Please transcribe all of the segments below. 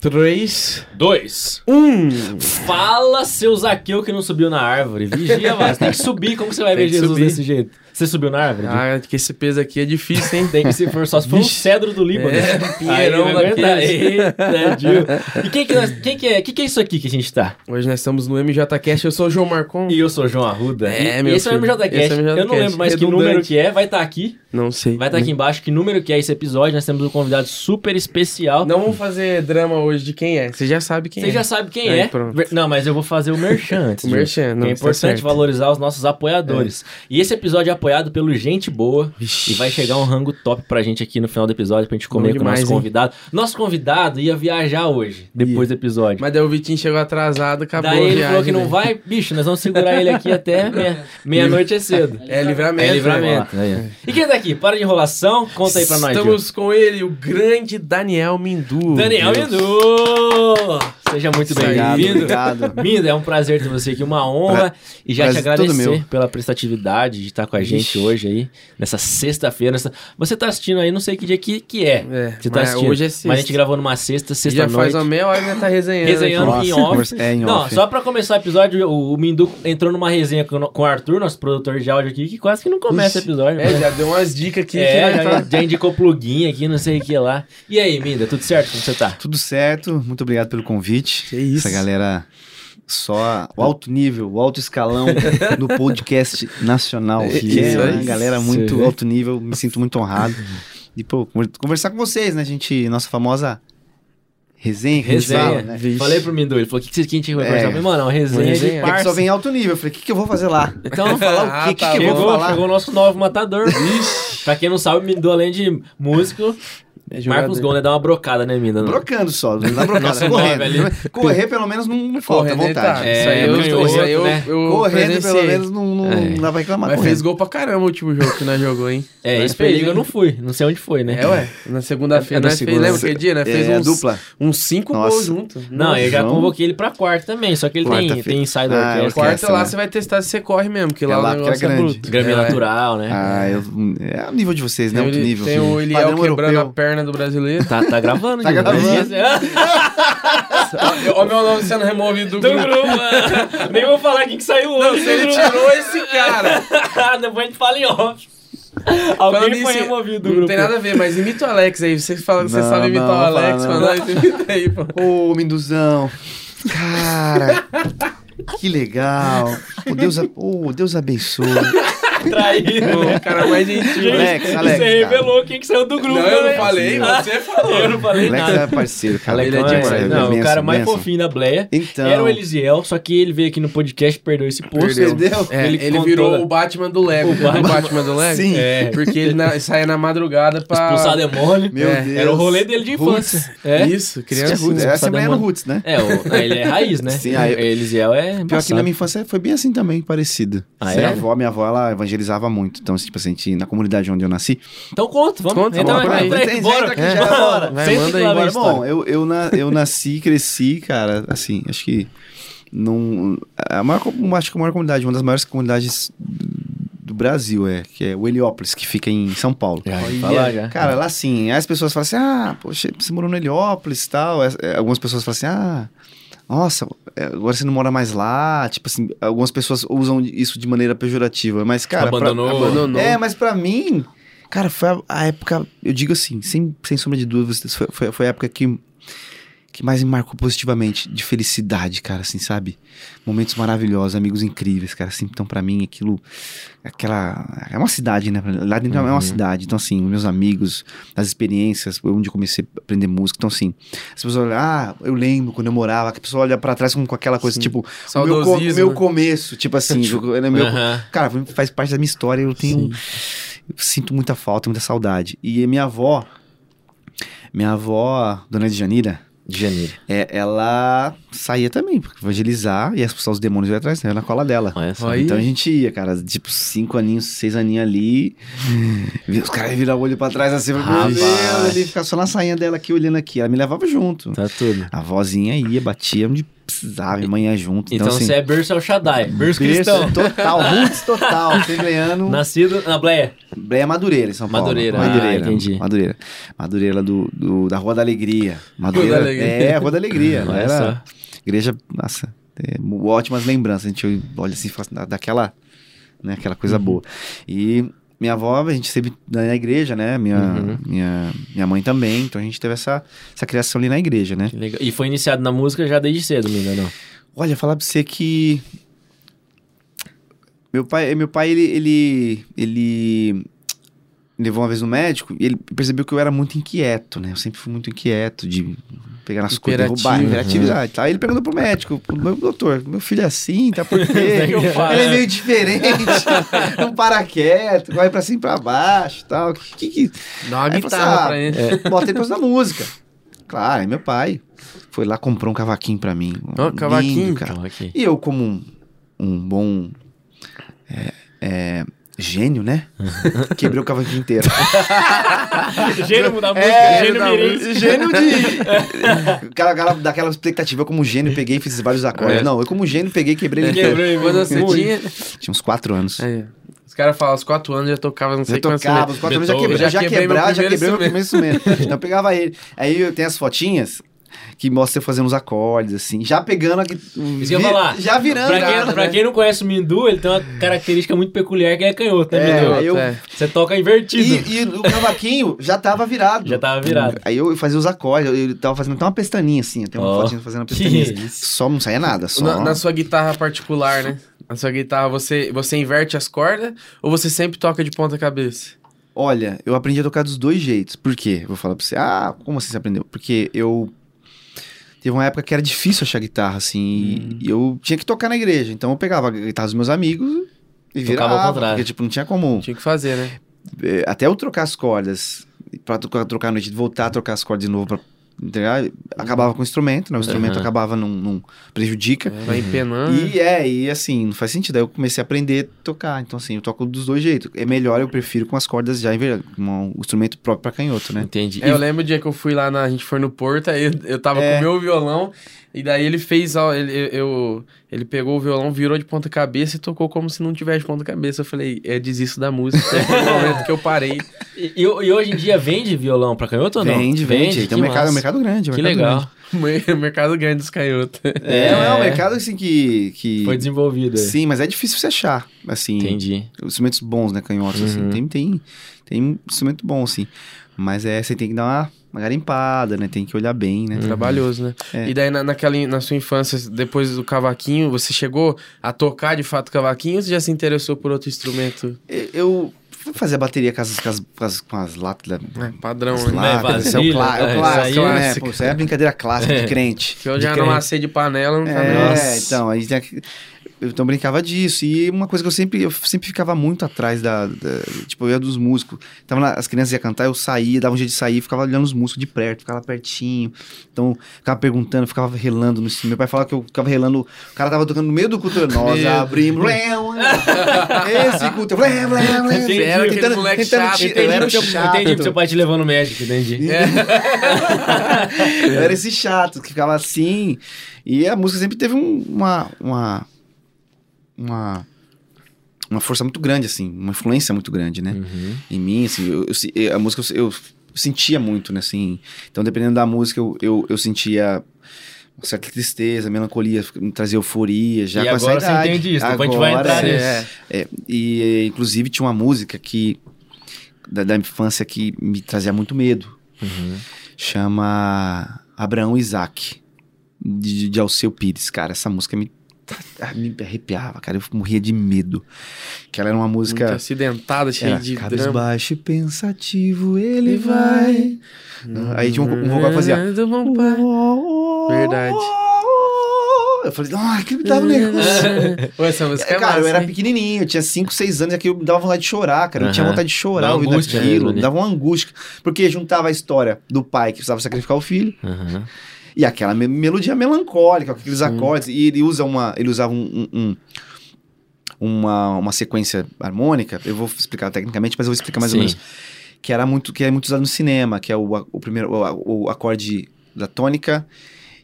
3, Dois. 1. Fala, seu Zaqueu que não subiu na árvore. Vigia, mas tem que subir. Como você vai Tem ver Jesus subir. desse jeito? Você subiu na árvore? Ah, que esse peso aqui é difícil, hein? Tem que se for só se for um cedro do Líbano. É, pinheirão Aí daqueles. Eita, Gil. E quem que, nós, quem que é? que, que é isso aqui que a gente tá? Hoje nós estamos no MJCast, eu sou o João Marcon. E eu sou o João Arruda. É, e meu esse é o filho. MJCast. É Eu não lembro mais que número que é. Vai estar aqui. Não sei. Vai estar aqui embaixo que número que é esse episódio. Nós temos um convidado super especial. Não vamos fazer drama hoje de quem é. Você já sabe quem Você é. já sabe quem Aí, é. pronto. Não, mas eu vou fazer o merchan antes. O merchan, não, é tá importante valorizar os nossos apoiadores. E esse episódio é apoiado pelo Gente Boa. Vixe. E vai chegar um rango top pra gente aqui no final do episódio pra gente comer Bom com o nosso hein? convidado. Nosso convidado ia viajar hoje, depois do episódio. Mas daí o Vitinho chegou atrasado, acabou Daí ele viagem, falou que não né? vai, bicho, nós vamos segurar ele aqui até meia- meia-noite é cedo. É livramento. É livramento. né? Aí, ó. E quem tá aqui? Para de enrolação, conta aí pra nós. Gil. Estamos com ele, o grande Daniel Mindu. Daniel. Mindu! Seja muito bem-vindo. obrigado. Minda, é um prazer ter você aqui, uma honra. E já te prazer agradecer pela prestatividade de estar com a gente Ixi. hoje aí, nessa sexta-feira. nessa- Você tá assistindo aí, não sei que dia que, que é. É, Você tá mas assistindo. hoje é sexta. Mas a gente gravou numa sexta, Já sexta-noite. faz uma meia hora que já tá resenhando. Resenhando aqui. em Nossa, off. é, em não, off. só pra começar o episódio, o, o Mindu entrou numa resenha com, com o Arthur, nosso produtor de áudio aqui, que quase que não começa o episódio. É, mas- já deu umas dicas aqui. É, já, tá- já indicou plugin aqui, não sei o que lá. E aí, Minda, tudo certo? Como você tá? Tudo certo, muito obrigado pelo convite. Que isso. Essa galera só o alto nível, o alto escalão do podcast nacional. É Que isso é uma galera muito alto nível, me sinto muito honrado. E, pô, conver- conversar com vocês, né, gente? Nossa famosa resenha que a Resenha. fala, né? Falei pro Mindu, ele falou: o que, que, que a gente vai É. conversar? Eu falei, mano, uma resenha, Uma resenha. É que só vem alto nível. Eu falei, o que, que eu vou fazer lá? Então, Falar o Ah, que, que, tá que eu vou chegou, falar? chegou o nosso novo matador. pra quem não sabe, o Mindu, além de músico, É. Marcos Gol, né? Dá uma brocada, né, Minda? Brocando só, não dá brocada, Nosso correndo. nove ali. Correr pelo menos não, não falta Correndo, vontade. tá. É, isso aí eu, canhoto, isso aí eu, né? eu Correndo pelo presenciei. menos não, não, É. não dá pra reclamar Mas correndo. fez gol pra caramba o último jogo que nós jogou, hein? É, Nós esse perigo eu não fui. Não sei onde foi, né? É, ué. Na segunda-feira É fez, segunda. lembra que dia? Nós fez É, uns, dupla. uns cinco Nossa. gols juntos. Não, eu já convoquei ele pra quarta também, só que ele tem, tem ensaio da Ah. Quarta lá né? você vai testar se você corre mesmo, porque É lá o negócio é é grande. bruto. Graminha É, natural, né? Ah, eu, é o nível de vocês, né? O- nível. tem o Eliel quebrando a perna do brasileiro. Tá, tá gravando, Tá Gil. gravando. Olha o meu nome sendo removido do Do grupo. grupo, é. Nem vou falar quem que saiu hoje. ele do grupo. tirou esse cara. Depois a gente fala em off. Falando Alguém foi nisso, removido do Não grupo. tem nada a ver, mas imita o Alex aí. Você fala que você Não, sabe imitar não, o Alex, fala, mas não. nós imita aí, pô. Ô, Minduzão. Cara, que legal. O Deus, a- ô, Deus abençoe. Traído. O cara mais gentil. Alex, Você Alex, cara. revelou quem que saiu do grupo. Não, eu não falei, você falou. Eu não falei Alex nada. é parceiro, cara. Ele é é- demais. Não, o cara mais fofinho da Bleia. Então. Era o Elisiel, só que ele veio aqui no podcast e perdeu esse posto. Perdeu? É, Ele ele, virou o Batman do Lego. O O Batman, Batman- do Lego? Sim. É. Porque ele na, saia na madrugada pra... Expulsar demônio. Meu É, Deus. Era o rolê dele de infância. É. Isso, É, criança. Roots. Essa é no Roots, né? É, o- ele é raiz, né? Sim, aí- Elisiel é Pior que na minha infância foi bem assim também, parecido. Ah, minha é? avó, minha avó, ela evangelizava muito. Então, tipo assim, a gente- na comunidade onde eu nasci, Então conta, vamos. Conta, então, vamos por aí. entra Entra, bora. entra que É. já é. Vai, manda aí, bora. história. Bom, eu, eu, na, eu nasci, cresci, cara, assim, acho que num, a maior, acho que a maior comunidade, uma das maiores comunidades do Brasil é, que é o Heliópolis, que fica em São Paulo. Olha. falar já. Cara, lá assim, aí as pessoas falam assim, ah, poxa, você morou no Heliópolis e tal. É, é, Algumas pessoas falam assim, ah, nossa, é, agora você não mora mais lá. Tipo assim, algumas pessoas usam isso de maneira pejorativa, mas, cara... pra- Abandonou. Abandonou. é, mas pra mim, cara, foi a, a época, eu digo assim, sem, sem sombra de dúvidas, foi, foi, foi a época que, que mais me marcou positivamente, de felicidade, cara, assim, sabe? Momentos maravilhosos, amigos incríveis, cara, assim, então pra mim aquilo, aquela, é uma cidade, né? Lá dentro é Uhum. uma cidade, então assim, meus amigos, as experiências, onde eu comecei a aprender música, então assim, as pessoas olham, ah, eu lembro quando eu morava, que a pessoa olha pra trás com, com aquela coisa, Sim. tipo, o meu, meu né? começo, tipo assim, o meu, Aham. Cara, faz parte da minha história, eu tenho. Eu sinto muita falta, muita saudade. E minha avó, minha avó, Dona de Janira, De janeiro. é, ela saía também pra evangelizar e expulsar os demônios ali atrás, né, na cola dela. Olha. Então a gente ia, cara, tipo, cinco aninhos, seis aninhos ali. os caras virar o olho pra trás assim, meu. Deus, ele ficava só na sainha dela aqui, olhando aqui. Ela me levava junto. Tá tudo. A vozinha ia, batia onde precisava, manhã junto. Então, Então, assim, você é berço El Shaddai. Berço berço cristão. total, roots total, assembleano. Nascido na Bleia. Breia Madureira, em São Paulo. Madureira, Madureira. ah, entendi. Madureira. Madureira do, do- da Rua da Alegria. Madureira. da Alegria. É, Rua da Alegria. Era igreja, nossa, é, ótimas lembranças. A gente olha assim, assim, da- daquela, né, aquela coisa Uhum. boa. E minha avó, a gente sempre na igreja, né? Minha, Uhum. minha, minha mãe também. Então a gente teve essa, essa criação ali na igreja, né? E foi iniciado na música já desde cedo, Minda, não? Olha, falar pra você que. Meu pai, meu pai ele, ele, ele me levou uma vez no médico e ele percebeu que eu era muito inquieto, né? Eu sempre fui muito inquieto de pegar nas coisas, derrubar, hiperatividade. Tá? Aí ele perguntou pro médico, pro meu doutor, meu filho é assim, tá por quê? ele é meio diferente, não para quieto, vai pra cima e pra baixo e tal. Que, que, Dá uma Aí eu guitarra falei assim, pra ah, ele. Bota ele pra música. Claro, aí meu pai foi lá, comprou um cavaquinho pra mim. Ó, Lindo, cavaquinho. cara. Então, aqui. E eu, como um, um bom é, é, gênio, né? Quebrei o cavaquinho inteiro. Gênio da música, É, gênio da mirim. gênio de. Cara, cara, daquela expectativa, eu como gênio, peguei e fiz vários acordes. É. Não, eu como gênio peguei e quebrei ele inteiro. e Quando você muito. tinha... Tinha uns quatro anos. Aí, os caras falam, aos quatro anos já tocava, não sei Eu quantos tocava, os quatro anos já quebrei, Já já, quebrei já quebrei meu primeiro instrumento. Então eu pegava ele. Aí eu tenho as fotinhas que mostra eu fazendo os acordes, assim, já pegando aqui. Isso eu ia falar. Já virando. Pra quem, pra né? quem não conhece o Mindu, ele tem uma característica muito peculiar que é canhoto, né, É, Mindu? aí eu- É. Você toca invertido. E, e o cavaquinho já tava virado. Já tava virado. Aí eu fazia os acordes, eu, eu tava fazendo até uma pestaninha assim, tem uma Ó, fotinha fazendo uma pestaninha. isso. Só não saía nada, só. Na, na sua guitarra particular, né? Na sua guitarra, você, você inverte as cordas ou você sempre toca de ponta cabeça? Olha, eu aprendi a tocar dos dois jeitos. Por quê? Eu vou falar pra você. Ah, como assim você aprendeu? Porque eu. Teve uma época que era difícil achar guitarra, assim, e eu tinha que tocar na igreja. Então eu pegava a guitarra dos meus amigos e Tocava ao virava. contrário. Porque, tipo, não tinha como. Tinha que fazer, né? eh, Até eu trocar as cordas, pra trocar, trocar a noite, voltar a trocar as cordas de novo pra. Acabava com o instrumento, né? O instrumento Aham. acabava num, num prejudica. Vai empenando. E é, e assim, não faz sentido. Aí eu comecei a aprender a tocar. Então, assim, eu toco dos dois jeitos. É melhor, eu prefiro com as cordas já invertidas, com um instrumento próprio pra canhoto, né? Entendi. É, eu lembro o dia que eu fui lá, na, a gente foi no Porto, aí eu, eu tava É. com o meu violão, e daí ele fez, ó, ele, eu, ele pegou o violão, virou de ponta cabeça e tocou como se não tivesse de ponta cabeça. Eu falei, é, desisto da música. Foi aquele momento que eu parei. E, e- hoje em dia vende violão pra canhoto ou não? Vende, vende. Tem um mercado, um mercado grande. um Que mercado legal. O mercado grande dos canhotos. grande. É, é um mercado assim que. que... Foi desenvolvido. é. Sim, mas é difícil você achar. Assim, Entendi. instrumentos bons, né? Canhotos, assim. Uhum. Tem, tem, tem instrumento bom, assim. Mas é, você tem que dar uma, uma garimpada, né? Tem que olhar bem, né? Trabalhoso, né? É. E daí, na, naquela, na sua infância, depois do cavaquinho, você chegou a tocar de fato cavaquinho ou você já se interessou por outro instrumento? Eu- fazer a bateria com as, com as, com as, com as latas É, padrão, As né? lacas, esse é o, vasilha, clá- é o é, clássico, é né? Pô, isso aí é brincadeira clássica de crente. Que eu já crente. não assei de panela, não tá É, então, aí tem então brincava disso. E uma coisa que eu sempre, eu sempre ficava muito atrás da. da- tipo, eu ia dos músicos. Tava lá, as crianças iam cantar, eu saía, dava um jeito de sair, ficava olhando os músicos de perto, ficava pertinho. Então, ficava perguntando, ficava relando no Meu pai falava que eu ficava relando. O cara tava tocando no meio do culto. Nós abrimos. Esse culto. Entendi. Era aquele moleque chato. ti- Entendi, era chato. entendi pro seu pai te levando no médico, entendi. Eu era esse chato que ficava assim. E a música sempre teve um- uma, uma. Uma. Uma força muito grande, assim. Uma influência muito grande, né? Uhum. Em mim, assim. Eu, eu se- a música eu, eu sentia muito, né? Assim. Então, dependendo da música, eu, eu, eu sentia. Uma certa tristeza, melancolia, me trazia euforia, já E com agora essa você idade. entende isso, depois a gente vai Agora, entrar é. nisso. É, e eh, inclusive tinha uma música que da, da infância que me trazia muito medo. Uhum. Chama Abraão e Isaac, de, de Alceu Pires. Cara, essa música me, me arrepiava, cara. Eu morria de medo. Que ela era uma Muito música. acidentada, cheia de cabisbaixo e pensativo, ele vai. Aí tinha um, um vocal que fazia. Verdade. Eu falei, ah, que me dava um negócio. Essa música é, cara, massa, eu era hein? pequenininho, eu tinha 5, 6 anos, e aquilo me dava vontade de chorar, cara. Eu tinha vontade de chorar ouvindo angústia aquilo, né? dava uma angústia. Porque juntava a história do pai que precisava sacrificar o filho Uhum. E aquela me- melodia melancólica, com aqueles acordes. E ele usa uma. Ele usava um. um- um- uma, uma sequência harmônica, eu vou explicar tecnicamente, mas eu vou explicar mais Sim. ou menos. Que era muito, que é muito usado no cinema, que é o, o primeiro o, o acorde da tônica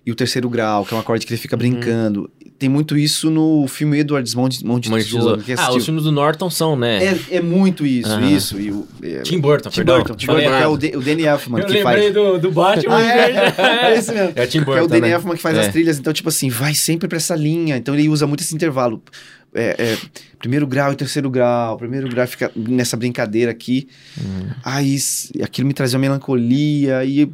e o terceiro grau, que é um acorde que ele fica brincando. Tem muito isso no filme Edward's Mão de, Mão de Tesouro. Ah, os filmes do Norton são, né? é, é muito isso, Aham. isso. E o, é, Tim Burton, Tim perdão. Burton, Tim Burton, que é o. D- o Danny Elfman Eu que lembrei faz. do, do Batman. Ah, é, é esse mesmo. É o Tim que é o Burton, Danny né? Elfman que faz É. as trilhas, então, tipo assim, vai sempre pra essa linha. Então ele usa muito esse intervalo. É, é, primeiro grau e terceiro grau. Primeiro grau fica nessa brincadeira aqui. Uhum. Aí aquilo me trazia uma melancolia. E,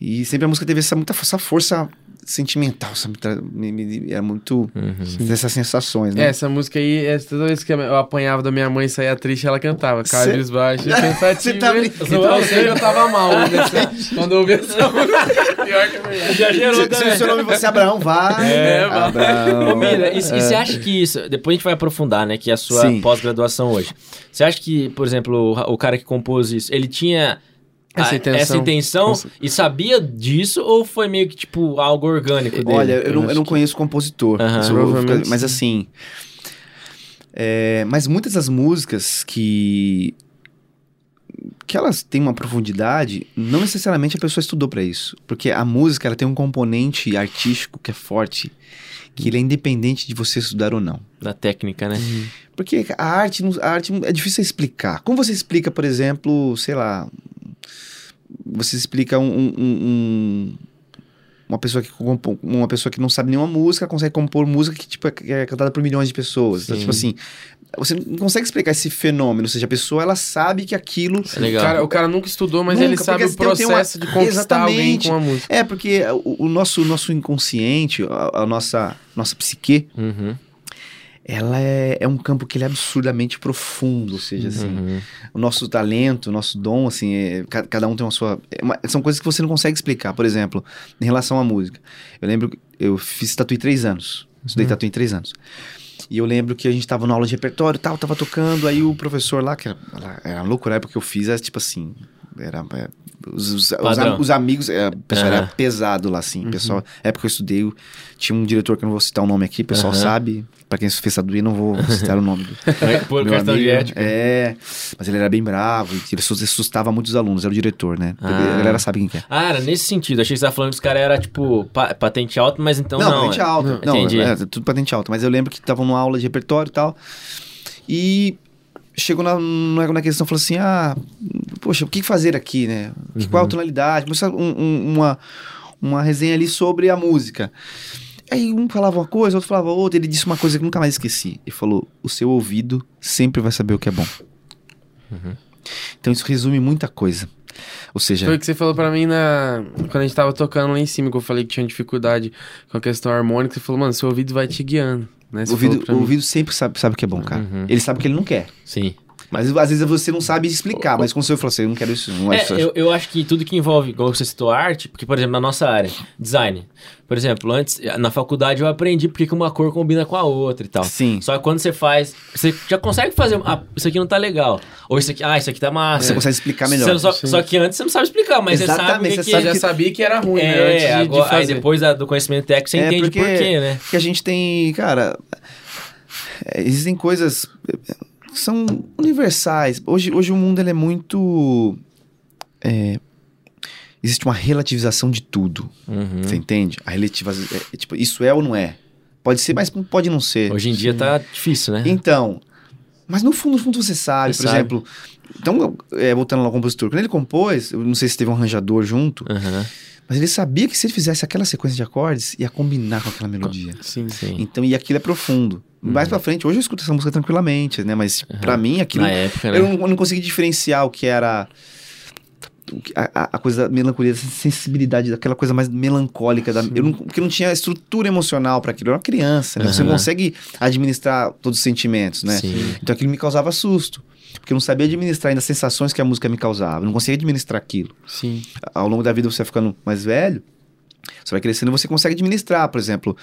e sempre a música teve essa, muita, essa força sentimental. Sabe? Me, me, era muito Uhum. dessas sensações, né? É, essa música aí, é, toda vez que eu apanhava da minha mãe e saía triste, ela cantava. Cê- Cabisbaixo, pensativo. Cê tá brincando. então eu sei que eu tava mal né, nessa- quando eu ouvi essa música. Pior que é verdade. Já gerou Se, se o seu nome fosse Abraão, vai. É, vai. Abraão. Ô, Mira, e, e você acha que isso. Depois a gente vai aprofundar, né? Que é a sua pós-graduação hoje. Você acha que, por exemplo, o, o cara que compôs isso, ele tinha. Essa a- intenção. essa intenção e sabia disso ou foi meio que tipo algo orgânico dele? Olha, eu não, eu não conheço o compositor. Eu ficar- mas sim. assim. é, mas muitas das músicas que. que elas têm uma profundidade, não necessariamente a pessoa estudou pra isso. Porque a música ela tem um componente artístico que é forte, que ele é independente de você estudar ou não. Da técnica, né? Porque a arte, a arte é difícil explicar. Como você explica, por exemplo, sei lá, você explica um, um- um- uma pessoa que uma pessoa que não sabe nenhuma música consegue compor música que tipo é, é cantada por milhões de pessoas. Então, tipo assim, você não consegue explicar esse fenômeno, ou seja, a pessoa ela sabe que aquilo É legal. O cara, o cara nunca estudou, mas Nunca, ele sabe o tem uma- processo de conquistar alguém Exatamente. com a música. é porque o, o nosso nosso inconsciente, a, a nossa nossa psique, Uhum. Ela é, é um campo que ele é absurdamente profundo, ou seja, assim, Uhum. o nosso talento, o nosso dom, assim, é- ca- cada um tem uma sua. é uma- são coisas que você não consegue explicar. Por exemplo, em relação à música. Eu lembro, que eu fiz tatu em três anos. Estudei tatu em três anos. E eu lembro que a gente tava na aula de repertório e tal, tava tocando, aí o professor lá, que era, era louco na época que eu fiz, era tipo assim. Era. é, os, os, os, os amigos, é, o pessoal era Aham. pesado lá, assim. Pessoal, época que eu estudei, tinha um diretor que eu não vou citar o nome aqui, o pessoal sabe. Pra quem fez tatu, eu não vou citar o nome do, Por meu questão de amigo, ética. É, mas ele era bem bravo, e ele assus- assustava muitos alunos, era o diretor, né? Ah. A galera sabe quem que é. Ah, era nesse sentido. Achei que você tava falando que os caras eram, tipo, pa- patente alta, mas então não. patente é. alta. Não, Entendi. é, tudo patente alta. Mas eu lembro que estavam numa aula de repertório e tal. E chegou na, na, questão, falou assim: ah, poxa, o que fazer aqui, né? Que- Qual a tonalidade? Começou um- um- uma, uma resenha ali sobre a música. Aí um falava uma coisa, outro falava outra. Ele disse uma coisa que eu nunca mais esqueci. Ele falou: o seu ouvido sempre vai saber o que é bom. Então isso resume muita coisa. Ou seja, Foi o que você falou pra mim na... quando a gente tava tocando lá em cima, que eu falei que tinha dificuldade com a questão harmônica. Você falou, mano, seu ouvido vai te guiando. Né? o ouvido, o ouvido sempre sabe, sabe o que é bom, cara. Uhum. Ele sabe o que ele não quer. Sim. Mas às vezes você não sabe explicar, mas com o seu falou assim, eu não quero isso, não é, É, isso. eu, eu acho que tudo que envolve, como você citou, arte, porque, por exemplo, na nossa área, design. Por exemplo, antes, na faculdade eu aprendi porque que uma cor combina com a outra e tal. Sim. Só que quando você faz, você já consegue fazer, ah, isso aqui não tá legal. Ou isso aqui, ah, isso aqui tá massa. Você consegue explicar melhor. Você não só, só que antes você não sabe explicar, mas Exatamente, você sabe que você que Você sabe já sabia que era ruim, né? Antes É, de, de agora, aí fazer. depois da- do conhecimento técnico você É, entende porque- por quê, né? Porque a gente tem, cara, é, existem coisas que são universais. Hoje, hoje o mundo ele é muito é, existe uma relativização de tudo. Uhum. Você entende? A relativização, é, é, tipo, isso é ou não é? Pode ser, mas pode não ser. Hoje em dia tá difícil, né? Então, mas no fundo, no fundo você sabe, Você por sabe. exemplo. Então, é, voltando lá ao compositor, quando ele compôs, eu não sei se teve um arranjador junto, Aham, mas ele sabia que se ele fizesse aquela sequência de acordes, ia combinar com aquela melodia. Sim. sim. Então, e aquilo é profundo. Mais Uhum. pra frente, hoje eu escuto essa música tranquilamente, né? Mas pra mim, aquilo. Na época, né? Eu não, eu não consegui diferenciar o que era. A, a- a coisa da melancolia, essa sensibilidade, daquela coisa mais melancólica. Da, eu não, porque não tinha estrutura emocional pra aquilo. Eu era uma criança, né? Você não consegue administrar todos os sentimentos, né? Sim. Então aquilo me causava susto. Porque eu não sabia administrar ainda as sensações que a música me causava. Eu não conseguia administrar aquilo. Sim. Ao longo da vida você vai ficando mais velho, você vai crescendo e você consegue administrar, por exemplo.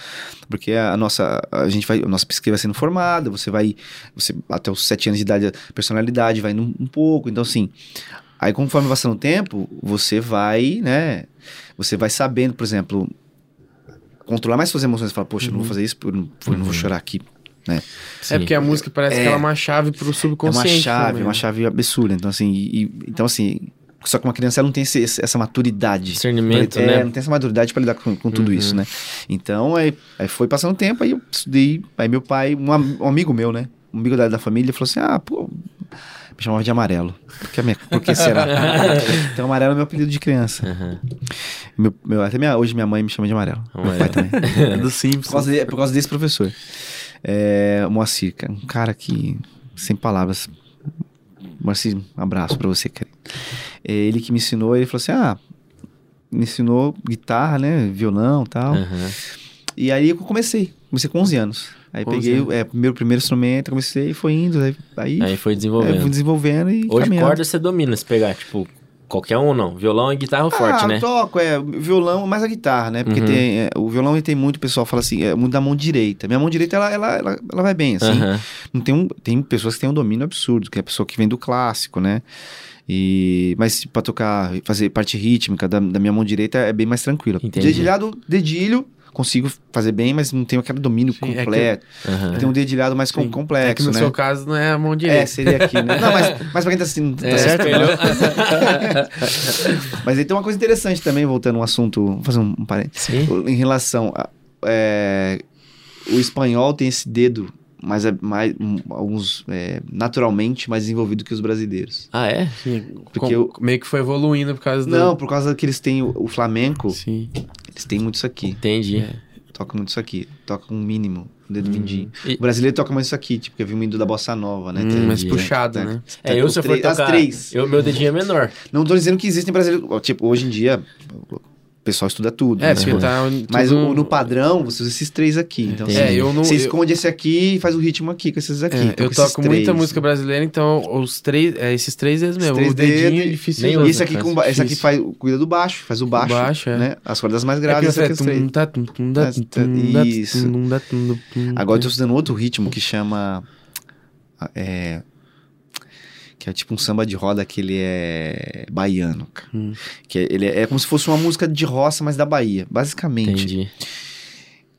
Porque a nossa, a gente vai, a nossa psique vai sendo formada, você vai, você até os sete anos de idade, a personalidade vai indo um, pouco. Então, assim, aí conforme vai passando o tempo, você vai, né, você vai sabendo, por exemplo, controlar mais suas emoções. Você fala, poxa, eu não vou fazer isso, eu não, eu não vou chorar aqui. Né? É porque a música parece É. que ela é uma chave pro É uma subconsciente. chave, também, uma né? chave absurda. Então, assim, e- então, assim, Só que uma criança ela não tem esse- essa maturidade. Discernimento, é, né? não tem essa maturidade pra lidar com, com tudo isso, né? Então, aí, aí foi passando tempo, aí eu estudei. Aí meu pai, um, um amigo meu, né? Um amigo da, da família, falou assim: ah, pô. Me chamava de amarelo. Por que, a minha- por que será? então, amarelo é meu apelido de criança. Aham. Meu, meu- até minha- hoje minha mãe me chama de amarelo. Meu pai também. É do Por Simpsons. causa, de- por causa desse professor. É, Moacir, cara, um cara que, sem palavras. Moacir, um abraço pra você, cara. É, ele que me ensinou, ele falou assim: ah, me ensinou guitarra, né? Violão e tal. Aham. E aí eu comecei. Comecei com 11 anos. Aí 11 peguei anos. o é, primeiro, primeiro instrumento, comecei e foi indo. Aí, aí, Aí foi aí desenvolvendo. fui desenvolvendo e Hoje caminhando. corda você domina, se pegar, tipo, qualquer um não. Violão e guitarra forte, ah, né? eu toco, é, violão, mais a guitarra, né? Porque Uhum. tem, é, o violão ele tem muito, o pessoal fala assim, é muito da mão direita. Minha mão direita, ela, ela, ela, ela vai bem, assim. Aham. Não tem, um, tem pessoas que têm um domínio absurdo, que é a pessoa que vem do clássico, né? E, mas pra tocar, fazer parte rítmica da, da minha mão direita é bem mais tranquilo. Entendi. Dedilhado, dedilho, consigo fazer bem, mas não tenho aquele domínio Sim, é que- completo. Aham. Tem um dedilhado mais Sim. complexo, É que no né? seu caso não é a mão É, direita. seria aqui, né? Não, mas, mas pra quem tá assistindo, tá É, certo? espelhou. Mas aí tem uma coisa interessante também, voltando ao assunto, vou fazer um, um parênteses. Sim. Em relação a. é, o espanhol tem esse dedo mais, mais um, alguns é, naturalmente mais desenvolvido que os brasileiros. Ah, é? Sim, Porque com- eu- meio que foi evoluindo por causa do... Não, por causa que eles têm o, o flamenco, Sim. Eles têm muito isso aqui. Entendi. Toca muito isso aqui. Toca um mínimo, o dedo mindinho. E- O brasileiro toca mais isso aqui, tipo, que eu vi o indo da bossa nova, né? Hum, mais tem- puxado, né? É, eu os se eu for três- tocar... As três. Eu, meu dedinho é menor. Não tô dizendo que existem brasileiros. Tipo, hoje em dia, pessoal estuda tudo. É, mas, porque tá... mas tudo- o- no padrão, você usa esses três aqui. Então. É, eu não... Você eu- esconde esse aqui e faz o ritmo aqui com esses aqui. É, Então, eu toco muita música brasileira, então os três, é, esses três dedos mesmo. três o dedinho é difícil nem usa, esse aqui, com, ba- esse aqui difícil. faz, cuida do baixo, faz o baixo, baixo, é. né? As cordas mais É graves, Isso. Agora eu tô estudando outro ritmo que chama... É... Que é tipo um samba de roda que ele é baiano, cara. Hum. Que é- ele é, é como se fosse uma música de roça, mas da Bahia. Basicamente. Entendi.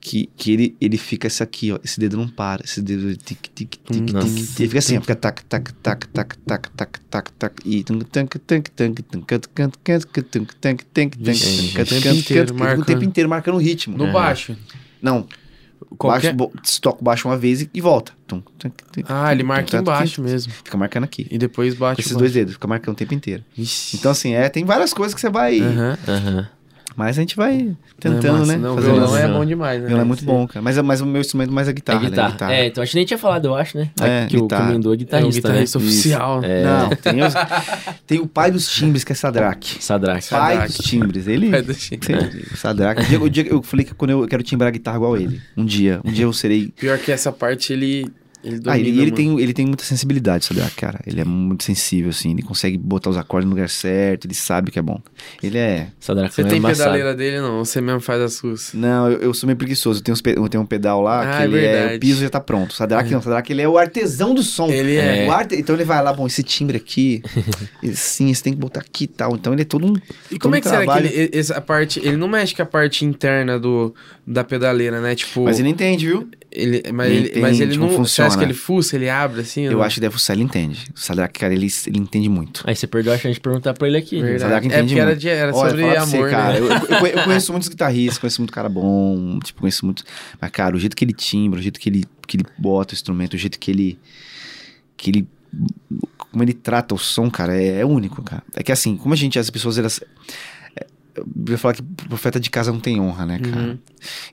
que, que ele, ele fica esse aqui, ó. Esse dedo não para. Esse dedo tic, tic, tic, tic, tic. Ele fica assim, ó. Fica tac, tac, tac, tac, tac, tac, tac, tac. E tum, tank, tank, tank, tank, tank, tank, tank, tank, tank, tank, Vixe, tank, o tempo tank, inteiro tank, marcando. O tempo inteiro marcando o ritmo. No É. baixo. Não. Qualquer... Baixo, bo- toca o baixo uma vez e, e volta. Tum, tank, tank, Ah, ele tum, marca embaixo mesmo. Fica marcando aqui. E depois Com bate esses o dois dedos. Fica marcando o tempo inteiro. Vixe. Então, assim, é, tem várias coisas que você vai... Aham. Aham. Mas a gente vai É tentando, massa. né? Não, Fazendo violão é bom demais, né? Violão é muito bom, cara. Mas, é- mas o meu instrumento mais é a guitarra, é guitarra. né? Guitarra. É, então a gente nem tinha falado, eu acho, né? É, que o guitarra. Comendou é É o guitarrista, guitarrista né? oficial. É. Não, tem, os- tem o pai dos timbres, que é Sadraque. Sadraque. Pai Sadraque. dos timbres. Ele. Pai do Chico. Sim, Sadraque. O dia, o dia que eu falei que quando eu quero timbrar a guitarra igual ele. Um dia. Um dia eu serei. Pior que essa parte ele, ele Ah, ele, ele, tem, ele tem muita sensibilidade, Sadraque, cara. Ele é muito sensível, assim. Ele consegue botar os acordes no lugar certo. Ele sabe o que é bom. Ele é. Sadraque Você é tem embaçado. pedaleira dele não? Você mesmo faz as suas? Não, eu, eu sou meio preguiçoso. Eu tenho, pe- eu tenho um pedal lá Ah, que é ele é. O piso já tá pronto. Sadraque não. Sadraque ele é o artesão do som. Ele é. O arte, então ele vai lá, bom, esse timbre aqui, sim, você tem que botar aqui e tal. Então ele é todo um. E como é que será que trabalho. ele, essa parte, ele não mexe com a parte interna do, da pedaleira, né? Tipo, Mas ele entende, viu? ele, mas, ele ele, mas ele entende não, funciona. Que ele fuça, ele abre assim? Eu ou não? acho que deve fuçar, ele entende. O Sadraque, cara, ele, ele entende muito. Aí você perdeu a chance de perguntar pra ele aqui. Verdade. Sadraque É entende porque era, muito. de, era Olha, sobre pra você, amor, cara, né? eu, eu, eu conheço muitos guitarristas, conheço muito cara bom, tipo, conheço muito. Mas, cara, o jeito que ele timbra, o jeito que ele, que ele bota o instrumento, o jeito que ele. que ele. como ele trata o som, cara, é, é único, cara. É que assim, como a gente, as pessoas, elas. É, Eu ia falar que profeta de casa não tem honra, né, cara? Uhum.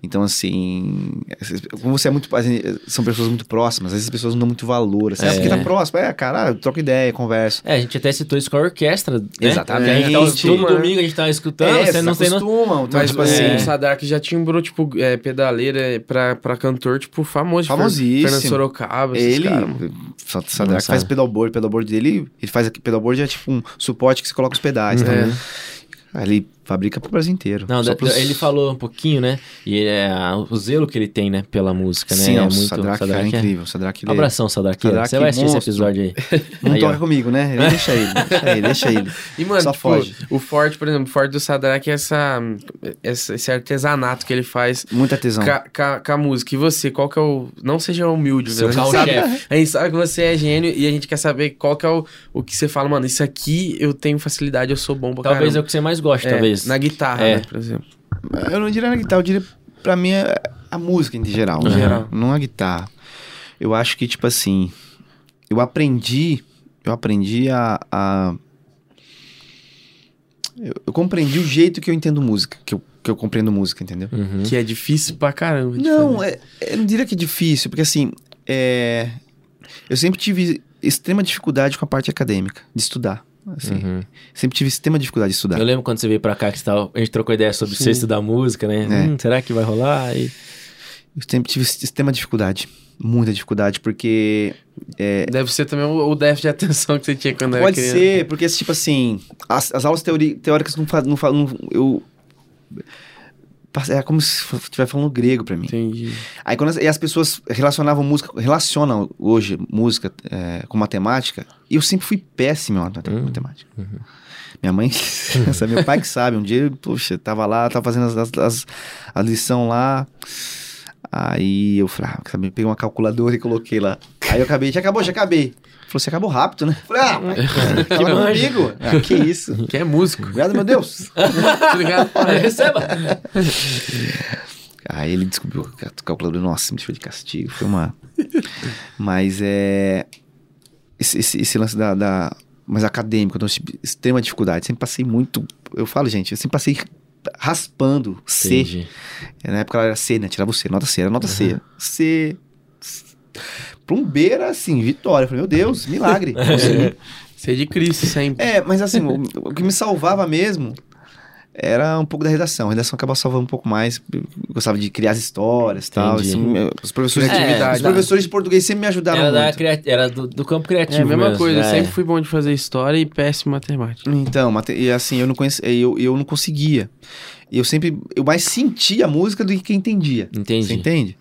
Então, assim, como você é muito. assim, São pessoas muito próximas, às vezes as pessoas não dão muito valor. Assim, É. ah, porque tá próximo. É, cara, eu troco ideia, converso. É, a gente até citou isso com a orquestra, né? Exatamente. Que a gente tava, todo domingo a gente tava escutando, é, você não tem no... acostumam. Então, Mas tipo o assim. Sadak já timbrou, tipo, é, pedaleira pra, pra cantor, tipo, famoso. Famosíssimo. Fernando Sorocaba, Ele, caras, mano. Sa- Sadraque Nossa. faz pedalboard, pedalboard dele, ele faz aqui, pedalboard é tipo um suporte que você coloca os pedais, É. né? Aí Ele fabrica pro Brasil inteiro. Não, pros- ele falou um pouquinho, né? E é, o zelo que ele tem, né? Pela música, né? Sim, é o Sadraque, cara, é incrível. Sadraque, ele Um é- abração, Sadraque. Sadraque, Você vai assistir esse monstro. episódio aí. Não Aí, toca ó. comigo, né? Deixa ele, deixa ele, deixa ele. E, mano, Só tipo, foge. o forte, por exemplo, o forte do Sadraque é essa, esse artesanato que ele faz Muita tesão. ca- ca- com a música. E você, qual que é o... Não seja humilde, Seu velho. A gente. A gente sabe que você é gênio e a gente quer saber qual que é o, o que você fala, mano, isso aqui eu tenho facilidade, eu sou bom pra Talvez é caramba. o que você mais gosta, É, talvez. Na guitarra, É. né, por exemplo. Eu não diria na guitarra, eu diria pra mim é a música em geral. Em né? geral. Não a guitarra. Eu acho que, tipo assim, eu aprendi, eu aprendi a. a- eu, eu compreendi o jeito que eu entendo música, que eu, que eu compreendo música, entendeu? Uhum. Que é difícil pra caramba. de Não, fazer. é, eu não diria que é difícil, porque assim, é, eu sempre tive extrema dificuldade com a parte acadêmica, de estudar. Assim, Uhum. Sempre tive extrema dificuldade de estudar. Eu lembro quando você veio pra cá que tava- a gente trocou ideia sobre Sim. você estudar música, né? É. Hum, será que vai rolar? E... Eu sempre tive extrema dificuldade. Muita dificuldade, porque Deve ser também o, o déficit de atenção que você tinha quando era Pode criança. ser, porque, tipo assim, as, as aulas teori- teóricas não fazem. Não fa- não- eu. É como se estivesse falando grego pra mim. Entendi. Aí quando as, e as pessoas relacionavam música, relacionam hoje música é, com matemática, e eu sempre fui péssimo em mate- Hum. matemática. Minha mãe, meu pai que sabe, um dia, poxa, tava lá, tava fazendo as, as, as, a lição lá. Aí eu falei, ah, peguei uma calculadora e coloquei lá. Aí eu acabei, já acabou, já acabei. Falou, você acabou rápido, né? Falei, ah, mas tava comigo. Ah, que isso. Que é músico. Obrigado, meu Deus. tá ligado? Receba! Aí ele descobriu que a calculadora, nossa, me deixou de castigo. Foi uma. Mas é. Esse, esse, esse lance da, da. Mas acadêmico, eu tive extrema dificuldade. Sempre passei muito. Eu falo, gente, eu sempre passei raspando C. Entendi. Na época ela era C, né? Tirava o C, nota C, era nota C. C. Pra um B era assim, vitória. Eu falei, meu Deus, milagre. Consegui. Ser de Cristo sempre. É, mas assim, o, o que me salvava mesmo era um pouco da redação. A redação acaba salvando um pouco mais. Eu gostava de criar as histórias e tal. Assim, os professores, de- Criatividade. os professores de português sempre me ajudaram Era, muito. cria- era do, do campo criativo É a mesma mesmo, coisa, eu é. sempre fui bom de fazer história e péssimo em matemática. Então, mate- e assim, eu não conhecia, eu, eu não conseguia. Eu sempre, eu mais sentia a música do que entendia. Entendi. Você entende?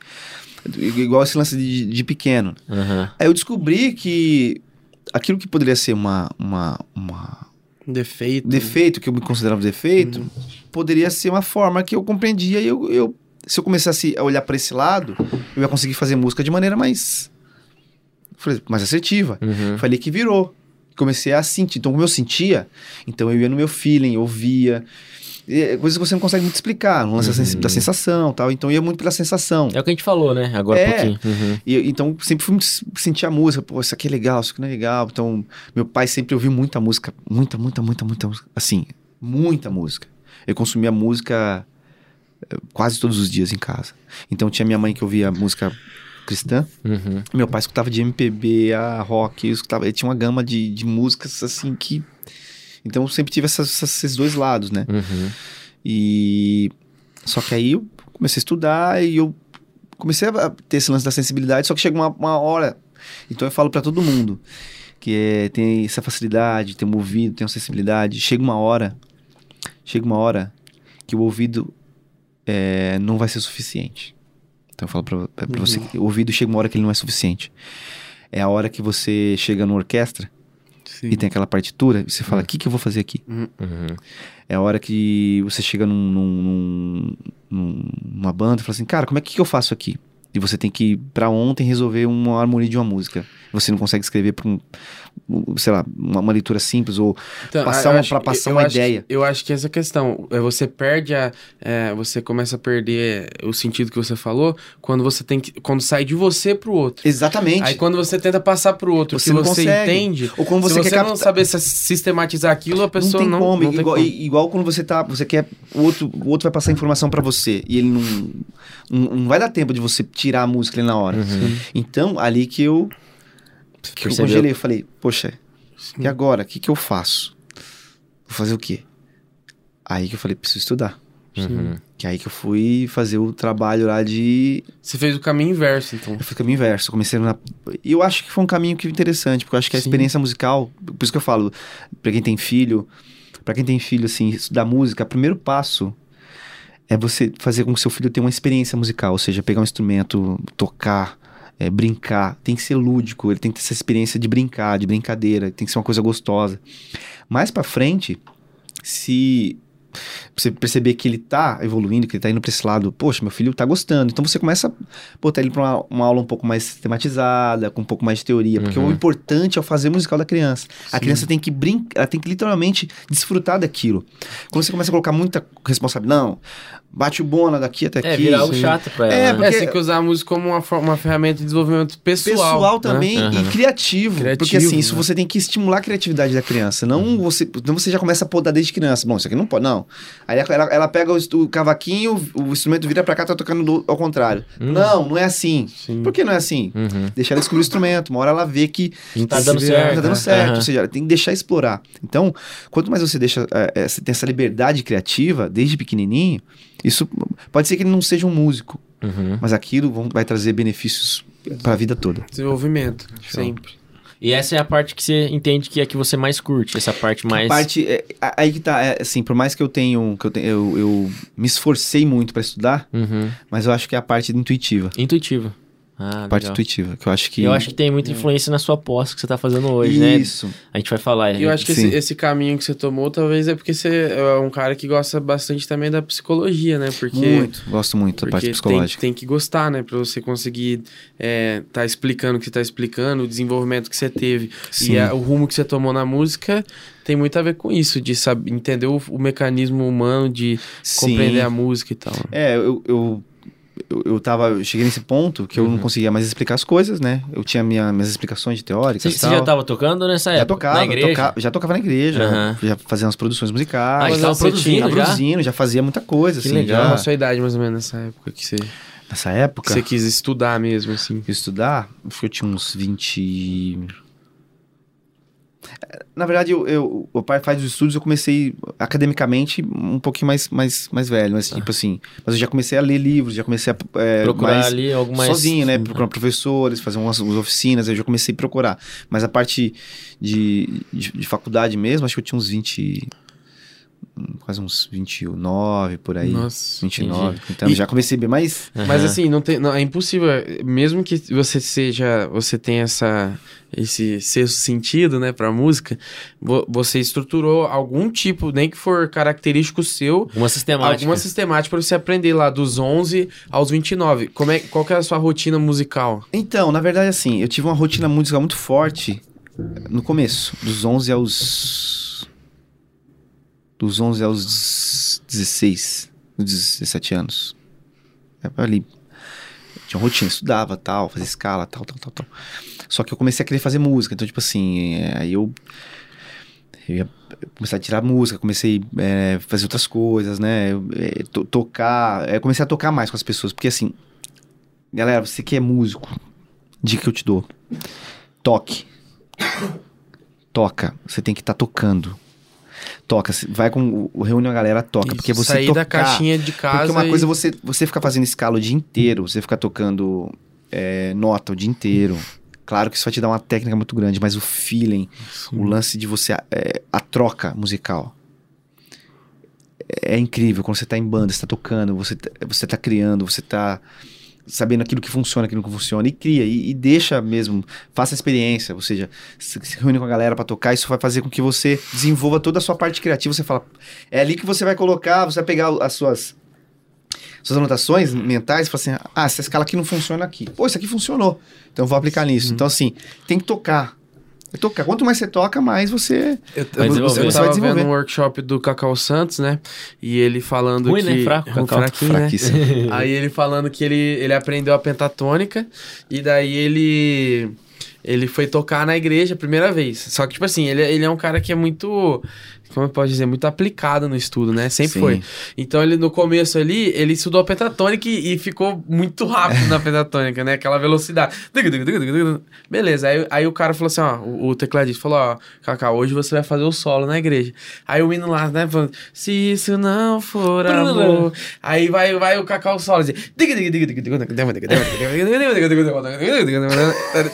Igual esse lance de, de pequeno. Aham. Aí eu descobri que aquilo que poderia ser uma, uma, uma Defeito. defeito, que eu me considerava defeito, Uhum. poderia ser uma forma que eu compreendia e eu, eu se eu começasse a olhar para esse lado, eu ia conseguir fazer música de maneira mais falei, mais assertiva. Uhum. Foi ali que virou. Comecei a sentir. Então, como eu sentia, então eu ia no meu feeling, ouvia. E é coisas que você não consegue muito explicar, lance da sens- Uhum. da sensação tal. Então, ia muito pela sensação. É o que a gente falou, né? Agora É. um pouquinho. Uhum. E, então, sempre fui muito sentir a música. Pô, isso aqui é legal, isso aqui não é legal. Então, meu pai sempre ouviu muita música. Muita, muita, muita, muita música. Assim, muita música. Eu consumia música eh, quase todos os dias em casa. Então, tinha minha mãe que ouvia música cristã. Uhum. Meu pai escutava de MPB, a rock. Eu escutava, ele tinha uma gama de, de músicas, assim, que... Então, eu sempre tive essas- essas- esses dois lados, né? Uhum. E só que aí eu comecei a estudar e eu comecei a ter esse lance da sensibilidade, só que chega uma, uma hora. Então eu falo pra todo mundo que é, tem essa facilidade, tem um ouvido, tem uma sensibilidade. Chega uma hora, chega uma hora que o ouvido é, não vai ser suficiente. Então eu falo pra, pra pra você que o ouvido chega uma hora que ele não é suficiente. É a hora que você chega numa orquestra Sim. e tem aquela partitura e você fala: o que, que eu vou fazer aqui? Uhum. É a hora que você chega num, num- num- numa banda e fala assim, cara, como é que, que eu faço aqui? E você tem que ir pra ontem resolver uma harmonia de uma música. Você não consegue escrever pra um, um, sei lá, uma, uma leitura simples ou Então, passar uma- acho passar eu uma acho ideia. que- eu acho que essa questão, é, você perde a. é, você começa a perder o sentido que você falou quando você tem que. Quando sai de você pro outro. Exatamente. Aí quando você tenta passar pro outro Você que não você consegue. entende, ou quando se você você quer não captar... saber se- sistematizar aquilo, a pessoa não não, tem como. não tem igual, como. igual quando você tá, você quer o outro, o outro vai passar informação pra você e ele não, não não vai dar tempo de você tirar a música ali na hora. Uhum. Então, ali que eu que eu Percebeu? congelei, eu falei, poxa, Sim. e agora? O que que eu faço? Vou fazer o quê? Aí que eu falei, preciso estudar. Uhum. Que aí que eu fui fazer o trabalho lá de. Você fez o caminho inverso, então. Eu fui caminho inverso. Comecei na. E eu acho que foi um caminho que interessante, porque eu acho que a Sim. experiência musical, por isso que eu falo, pra quem tem filho, Pra quem tem filho, assim, estudar música, o primeiro passo é você fazer com que seu filho tenha uma experiência musical, ou seja, pegar um instrumento, tocar, é, brincar. Tem que ser lúdico, ele tem que ter essa experiência de brincar, de brincadeira, tem que ser uma coisa gostosa. Mais pra frente, se você perceber que ele tá evoluindo, que ele tá indo pra esse lado, poxa, meu filho tá gostando. Então você começa a botar ele pra uma, uma aula um pouco mais sistematizada, com um pouco mais de teoria. Porque Uhum. o importante é o fazer musical da criança. A criança tem que brincar, ela tem que literalmente desfrutar daquilo. Quando você começa a colocar muita responsabilidade, não, bate o bona daqui até aqui. É, virar algo sim. chato pra ela. É, né? É, porque- você tem que usar a música como uma, uma ferramenta de desenvolvimento pessoal. pessoal né? também Aham. e criativo, Criativo, Porque assim, isso né? você tem que estimular a criatividade da criança. Não você, não você já começa a podar desde criança. Bom, isso aqui não pode, não. Aí ela, ela pega o, o cavaquinho, o instrumento vira pra cá, tá tocando do- ao contrário. Hum. Não, não é assim. Sim. Por que não é assim? Uhum. Deixar ela descobrir o instrumento. Uma hora ela vê que Não tá dando certo, Tá dando né? certo. Aham. Ou seja, ela tem que deixar explorar. Então, quanto mais você deixa, é, é, você tem essa liberdade criativa desde pequenininho, isso pode ser que ele não seja um músico, Uhum. mas aquilo vão- vai trazer benefícios pra vida toda. Desenvolvimento, sempre. E essa é a parte que você entende que é que você mais curte, essa parte mais. A parte é, a- aí que tá, é, assim, por mais que eu tenho, que eu, tenho, eu, eu me esforcei muito pra estudar, Uhum. mas eu acho que é a parte intuitiva, Intuitivo. Ah, parte legal. intuitiva, que eu acho que Eu acho que tem muita influência na sua pós que você tá fazendo hoje, né? isso. A gente vai falar. E eu acho que esse, esse caminho que você tomou, talvez é porque você é um cara que gosta bastante também da psicologia, né? Porque, muito, gosto muito da porque parte tem, psicológica. tem que gostar, né? Pra você conseguir é, tá explicando o que você tá explicando, o desenvolvimento que você teve Sim. e a- o rumo que você tomou na música tem muito a ver com isso, de saber, entender o, o mecanismo humano, de Sim. compreender a música e tal. É, eu, eu, eu, eu tava, eu cheguei nesse ponto que eu Uhum. não conseguia mais explicar as coisas, né? Eu tinha minha, minhas explicações Você, teóricas você tal. já tava tocando nessa já época? tocava, na igreja? toca- já tocava na igreja, Aham. já fazia umas produções Ah, musicais, você tava você tinha- produzindo já? produzindo, já fazia muita coisa, Que assim, legal. já- a sua idade, mais ou menos, nessa época que você, nessa que época. você quis estudar mesmo, assim? estudar, acho que eu tinha uns 20. Na verdade, eu, eu, o pai faz os estudos, eu comecei academicamente um pouquinho mais, mais, mais velho, mas tipo assim. Mas eu já comecei a ler livros, já comecei a. é, Procurar mais ali algo mais. sozinho, né? Procurar professores, fazer umas, umas oficinas, eu já comecei a procurar. Mas a parte de, de, de faculdade mesmo, acho que eu tinha uns 20. Quase uns 29 por aí. Nossa. 29, então já comecei bem mais. Mas assim, não tem, não, é impossível, mesmo que você seja, você tenha essa esse sexto sentido, né, pra música, vo- você estruturou algum tipo, nem que for característico seu, Uma sistemática. alguma sistemática pra você aprender lá dos 11 aos 29. Como é, qual que é a sua rotina musical? Então, na verdade, assim, eu tive uma rotina musical muito forte no começo, dos 11 aos. Dos 11 aos 16, 17 anos. É ali. Tinha rotina, estudava, tal, fazia escala, tal, tal, tal, tal. Só que eu comecei a querer fazer música, então, tipo assim, é, aí eu. Eu ia começar a tirar música, comecei a fazer outras coisas, né? Eu, é, to- tocar. é, comecei a tocar mais com as pessoas, porque assim. Galera, você que é músico, dica que eu te dou. Toque. Toca. Você tem que estar tocando. Toca. Vai com. o- Reúne a galera, toca. Isso, porque você sair tocar, da caixinha de casa Porque uma e- coisa é você, você ficar fazendo escala o dia inteiro, você ficar tocando é, nota o dia inteiro. Claro que isso vai te dar uma técnica muito grande, mas o feeling, o lance de você. é, a troca musical. É, é incrível quando você tá em banda, você tá tocando, você, tá- você tá criando, você tá sabendo aquilo que funciona, aquilo que não funciona, e cria, e, e deixa mesmo, faça a experiência, ou seja, se, se reúne com a galera pra tocar, isso vai fazer com que você desenvolva toda a sua parte criativa, você fala, é ali que você vai colocar, você vai pegar as suas suas anotações mentais e fala assim, ah, essa escala aqui não funciona aqui. Pô, isso aqui funcionou, então eu vou aplicar nisso. Então assim, tem que tocar. É tocar. Quanto mais você toca, mais você... Eu, Vai desenvolver. eu Você vai tava vendo desenvolver. um workshop do Cacau Santos, né? E ele falando Ruim, que... né? Fraco, Ruim, Cacau. fraquinho, né? Fraquíssimo. Aí ele falando que ele, ele aprendeu a pentatônica e daí ele ele foi tocar na igreja a primeira vez. Só que, tipo assim, ele, ele é um cara que é muito, como eu posso dizer, muito aplicado no estudo, né? Sempre Sim. foi. Então ele no começo ali, ele estudou a pentatônica e, e ficou muito rápido na pentatônica, né? Aquela velocidade. Beleza, aí, aí o cara falou assim, ó, o, o tecladista falou, ó, Cacau, hoje você vai fazer o solo na igreja. Aí o menino lá, né, falando, se isso não for amor... Aí vai, vai o Cacau solo, assim...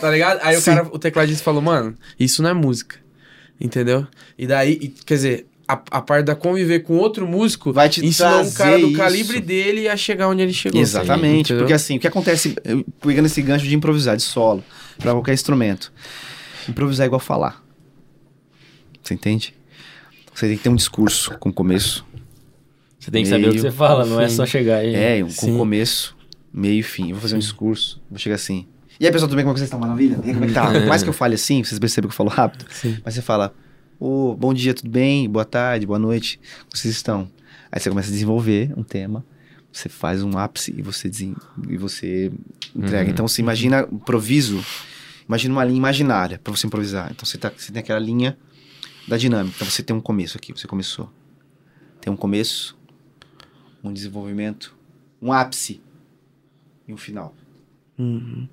Tá ligado? Aí o Sim. cara, o tecladista falou, mano, isso não é música. Entendeu? E daí, e- quer dizer, a, a parte da conviver com outro músico Vai te ensinou um cara do trazer calibre isso. dele a chegar onde ele chegou. Exatamente, entendeu? porque assim, o que acontece, pegando esse gancho de improvisar, de solo, pra qualquer instrumento. Improvisar é igual falar. Você entende? Você tem que ter um discurso com começo, Você tem que saber o que Meio, você fala, não é só chegar aí. é, um, com Sim. começo, meio e fim. Eu vou fazer um discurso, vou chegar assim. E aí, pessoal, tudo bem? Como é que vocês estão? Maravilha? E aí, como é que tá? Por mais que eu fale assim, vocês percebem que eu falo rápido, Sim. mas você fala, ô, bom dia, tudo bem? Boa tarde, boa noite, como vocês estão? Aí você começa a desenvolver um tema, você faz um ápice e você, desen... e você entrega. Uhum. Então, você imagina improviso, imagina uma linha imaginária para você improvisar. Então, você, tá, você tem aquela linha da dinâmica. Então, você tem um começo aqui, você começou. Tem um começo, um desenvolvimento, um ápice e um final. Uhum.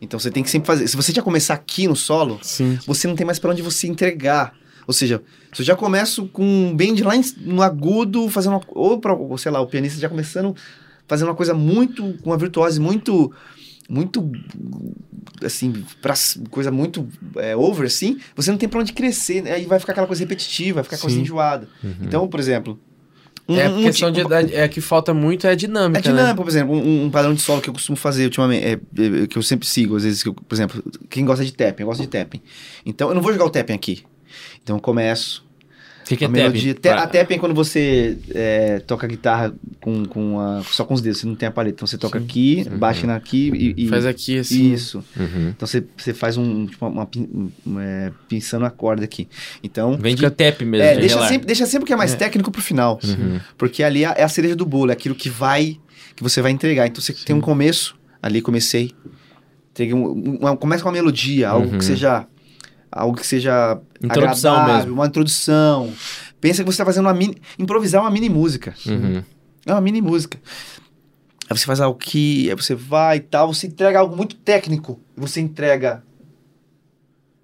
Então, você tem que sempre fazer. Se você já começar aqui no solo, Sim. você não tem mais pra onde você entregar. Ou seja, se eu já começo com um bend lá em- no agudo, fazendo uma, ou, pra, sei lá, o pianista já começando fazendo uma coisa muito, com uma virtuose muito, muito, assim, pra, coisa muito é, over, assim, você não tem pra onde crescer, né? aí vai ficar aquela coisa repetitiva, vai ficar coisa Sim. enjoada. Uhum. Então, por exemplo... um- É um questão tipo- de. É que falta muito é a dinâmica. é dinâmico, por exemplo, um, um padrão de solo que eu costumo fazer ultimamente, é, é, que eu sempre sigo, às vezes, eu- por exemplo, quem gosta de tapping, eu gosto de tapping. Então, eu não vou jogar o tapping aqui. Então, eu começo, O que, que é a melodia. Te- Pra- A tapping é quando você é, toca guitarra com, com a, só com os dedos, você não tem a paleta. Então, você toca Sim. aqui, Uhum. baixa aqui e... e Faz aqui assim. Isso. Uhum. Então, você, você faz um, tipo, uma, pin- um, é, pinçando a corda aqui. Então... Vem de Fica- tap mesmo. É, de deixa relar. sempre, deixa sempre o que é mais É. técnico pro final. Uhum. Porque ali é a cereja do bolo, é aquilo que vai, que você vai entregar. Então você tem um começo, ali comecei, entreguei um, uma- começa com uma melodia, algo Uhum. que seja, algo que seja Introdução agradável, mesmo. uma introdução. Pensa que você está fazendo uma mini, improvisar uma mini música. Uhum. É uma mini música. Aí você faz algo que, aí você vai e tal, você entrega algo muito técnico, você entrega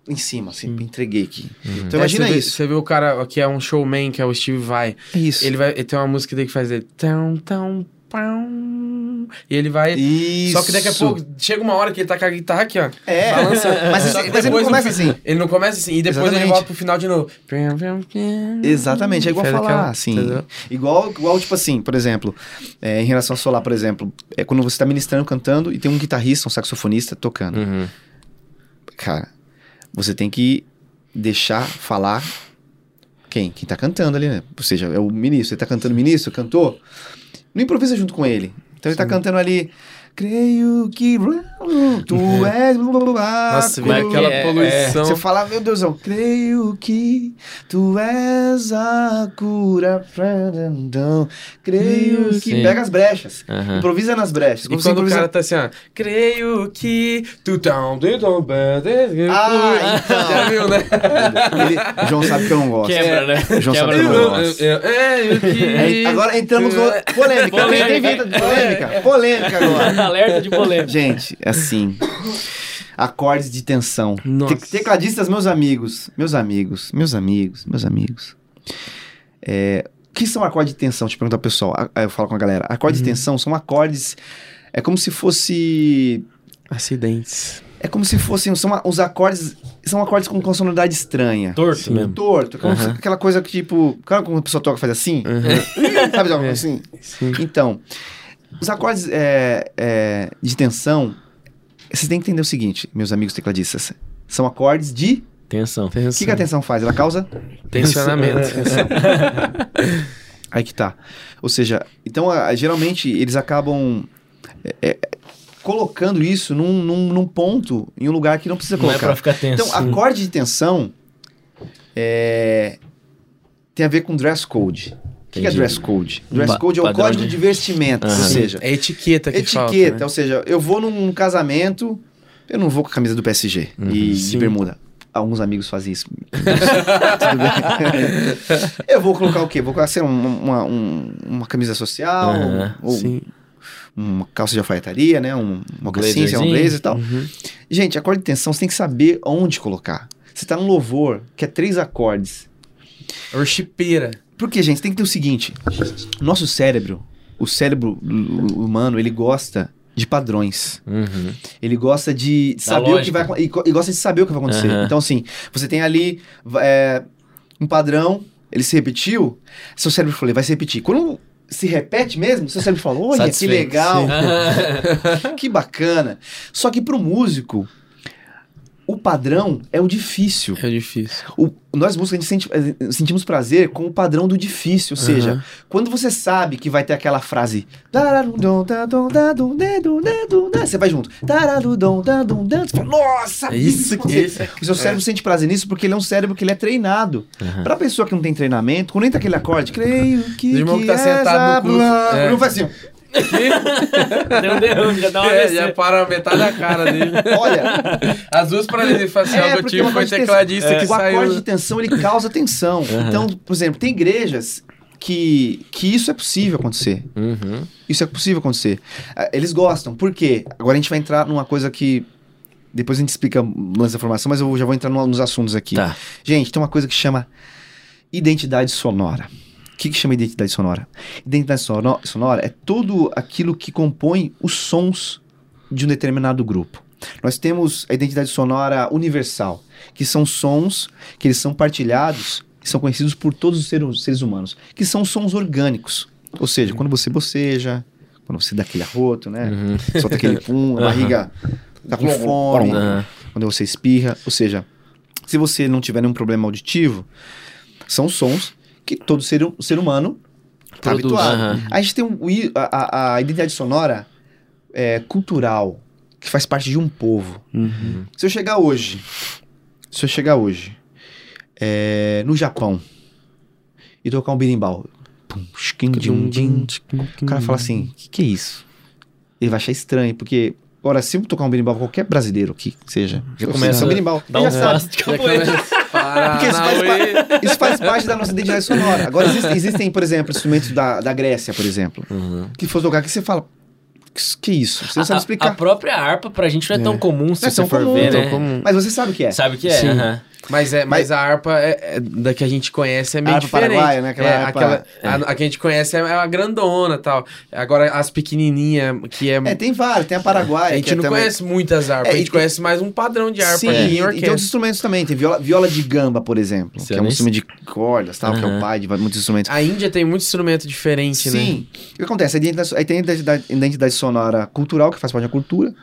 em cima, assim, Sim. entreguei aqui. Uhum. Então É, imagina você vê- isso. Você vê o cara que é um showman, que é o Steve Vai. É isso. Ele vai. Ele tem uma música dele que faz ele. Tão, tão, pão. E ele vai. Isso. Só que daqui a pouco chega uma hora que ele tá com a guitarra aqui, ó. É, Balança. mas, mas ele não começa assim. Ele não começa assim. E depois ele Exatamente. volta pro final de novo. Exatamente, é igual Faz falar, aquela- assim. entendeu? Igual, igual, tipo assim, por exemplo, é, em relação a solar, por exemplo, é quando você tá ministrando, cantando e tem um guitarrista, um saxofonista tocando. Uhum. Cara, você tem que deixar falar quem? Quem tá cantando ali, né? Ou seja, é o ministro. Ele tá cantando ministro, cantor. Não improvisa junto com ele. Então ele tá cantando ali. Creio que tu és. Nossa, vem cura." aquela é, poluição. Você fala, meu Deus, eu creio que tu és a cura. Então, creio que. Sim. Pega as brechas. Aham. Improvisa nas brechas. E Quando quando o improvisa- cara tá assim, ó. Creio que tu tão de. Ah, então. Já viu, né? Ele- o João sabe que eu não gosto. Quebra, né? João Quebra sabe que eu não gosto. É, eu que. É, agora entramos no. Polêmica. Polêmica. Tem vinda de polêmica. Polêmica agora. Alerta de polêmica. Gente, assim. Acordes de tensão. Nossa. Te- Tecladistas, meus amigos. Meus amigos. Meus amigos. Meus amigos. É, o que são acordes de tensão? Te perguntar ao pessoal. A- Eu falo com a galera. Acordes de tensão são acordes. É como se fosse. Acidentes. É como se fossem. São os acordes. São acordes com consonanidade estranha. Torto mesmo. Torto. como Aham. Aquela coisa que, tipo. Claro, quando a pessoa toca faz assim? Sabe É. assim? Sim. Então, os acordes é, é, de tensão, vocês têm que entender o seguinte, meus amigos tecladistas. São acordes de. Tensão. O que, que a tensão faz? Ela causa. Tensionamento. Aí que tá. Ou seja, então, a- geralmente, eles acabam. é, é, colocando isso num, num, num ponto, em um lugar que não precisa Não é colocar. pra ficar tenso. Então, acorde de tensão é, tem a ver com dress code. O que, que é dress code? Dress Ba- code é o código de- de vestimenta, ou Aham. seja, É etiqueta que etiqueta. falta, né? Ou seja, eu vou num casamento, eu não vou com a camisa do PSG e de Sim. bermuda. Alguns amigos fazem isso. Tudo bem. eu vou colocar o quê? Vou colocar sei uma, uma, um- uma camisa social, Aham, ou Sim. uma calça de alfaiataria, né? Um, uma calcinha, lá, um blazer e tal. Uhum. Gente, acorde de tensão, você tem que saber onde colocar. Você tá num louvor, que é três acordes. Worshipeira. Porque, gente, tem que ter o seguinte: nosso cérebro, o cérebro hu- humano, ele gosta de padrões. Uhum. Ele gosta de saber o que vai e, gosta de saber o que vai acontecer. Aham. Então, assim, você tem ali é, um padrão. ele se repetiu, seu cérebro falou, ele vai se repetir. Quando se repete mesmo, seu cérebro fala, olha, que legal, que bacana. Só que pro músico, o padrão é o difícil. É difícil. O- nós músicos, a gente sente- eh, sentimos prazer com o padrão do difícil. Ou seja, Aham. quando você sabe que vai ter aquela frase. Você vai junto. Você fala, nossa, É isso que- você- é- O seu cérebro sente prazer nisso porque ele é um cérebro que ele é treinado. Aham. Pra pessoa que não tem treinamento, quando entra aquele acorde, creio que. O irmão que tá és sentado no curso, blá", é. Não faz assim. Deu um derrame, já dá uma É, já para metade da cara dele. Olha, As duas falar assim, É, ó, meu porque tio o foi tecladista tensão- que o saiu... acorde de tensão ele causa tensão. Então, por exemplo, tem igrejas que, que isso é possível acontecer. Uhum. Isso é possível acontecer. Ah, Eles gostam. Por quê? Agora a gente vai entrar numa coisa que. Depois a gente explica o lance da formação, mas eu já vou entrar no- nos assuntos aqui. Tá. Gente, tem uma coisa que chama identidade sonora. O que, que chama identidade sonora? Identidade sono- sonora é tudo aquilo que compõe os sons de um determinado grupo. Nós temos a identidade sonora universal, que são sons que eles são partilhados e são conhecidos por todos os seres, seres humanos, que são sons orgânicos. Ou seja, quando você boceja, quando você dá aquele arroto, né? Uhum. Solta aquele pum, a barriga tá com fome, Aham. quando você espirra. Ou seja, se você não tiver nenhum problema auditivo, são sons que todo ser, ser humano está habituado. A gente tem um, a, a- a identidade sonora é, cultural, que faz parte de um povo. Uhum. Se eu chegar hoje, se eu chegar hoje é, no Japão e tocar um berimbau, pum, shkin, din, din, o cara fala assim, o que, que é isso? Ele vai achar estranho, porque, ora, se eu tocar um berimbau, qualquer brasileiro aqui, que seja, Já eu começa um berimbau, Dá um já sabe. Já Porque isso faz, isso faz parte da nossa identidade sonora. Agora, existem, existem, por exemplo, instrumentos da, da Grécia, por exemplo, Uhum. que for tocar aqui, você fala, que, que isso? Você não sabe explicar. A, própria harpa pra gente não é, tão comum, se Não é você for comum, ver, tão né? comum. Mas você sabe o que é. Sabe o que é? Sim. Mas, é, mas a harpa é, é da que a gente conhece é meio harpa diferente. paraguaia, né? Aquela É, harpa- aquela- a, a que a gente conhece é, é a grandona e tal. Agora, as pequenininhas, que é... É, tem vários, tem a Paraguai. a que gente é não também- conhece muitas harpas, É, a gente e- conhece mais um padrão de harpa Sim, ali e, em e tem outros orquestra. instrumentos também. Tem viola, viola de gamba, por exemplo, Isso que é um instrumento de cordas, tal, que é o pai de muitos instrumentos. A Índia tem muito instrumento diferente, né? Sim. O que acontece? A Aí tem a identidade, identidade sonora cultural, que faz parte da cultura.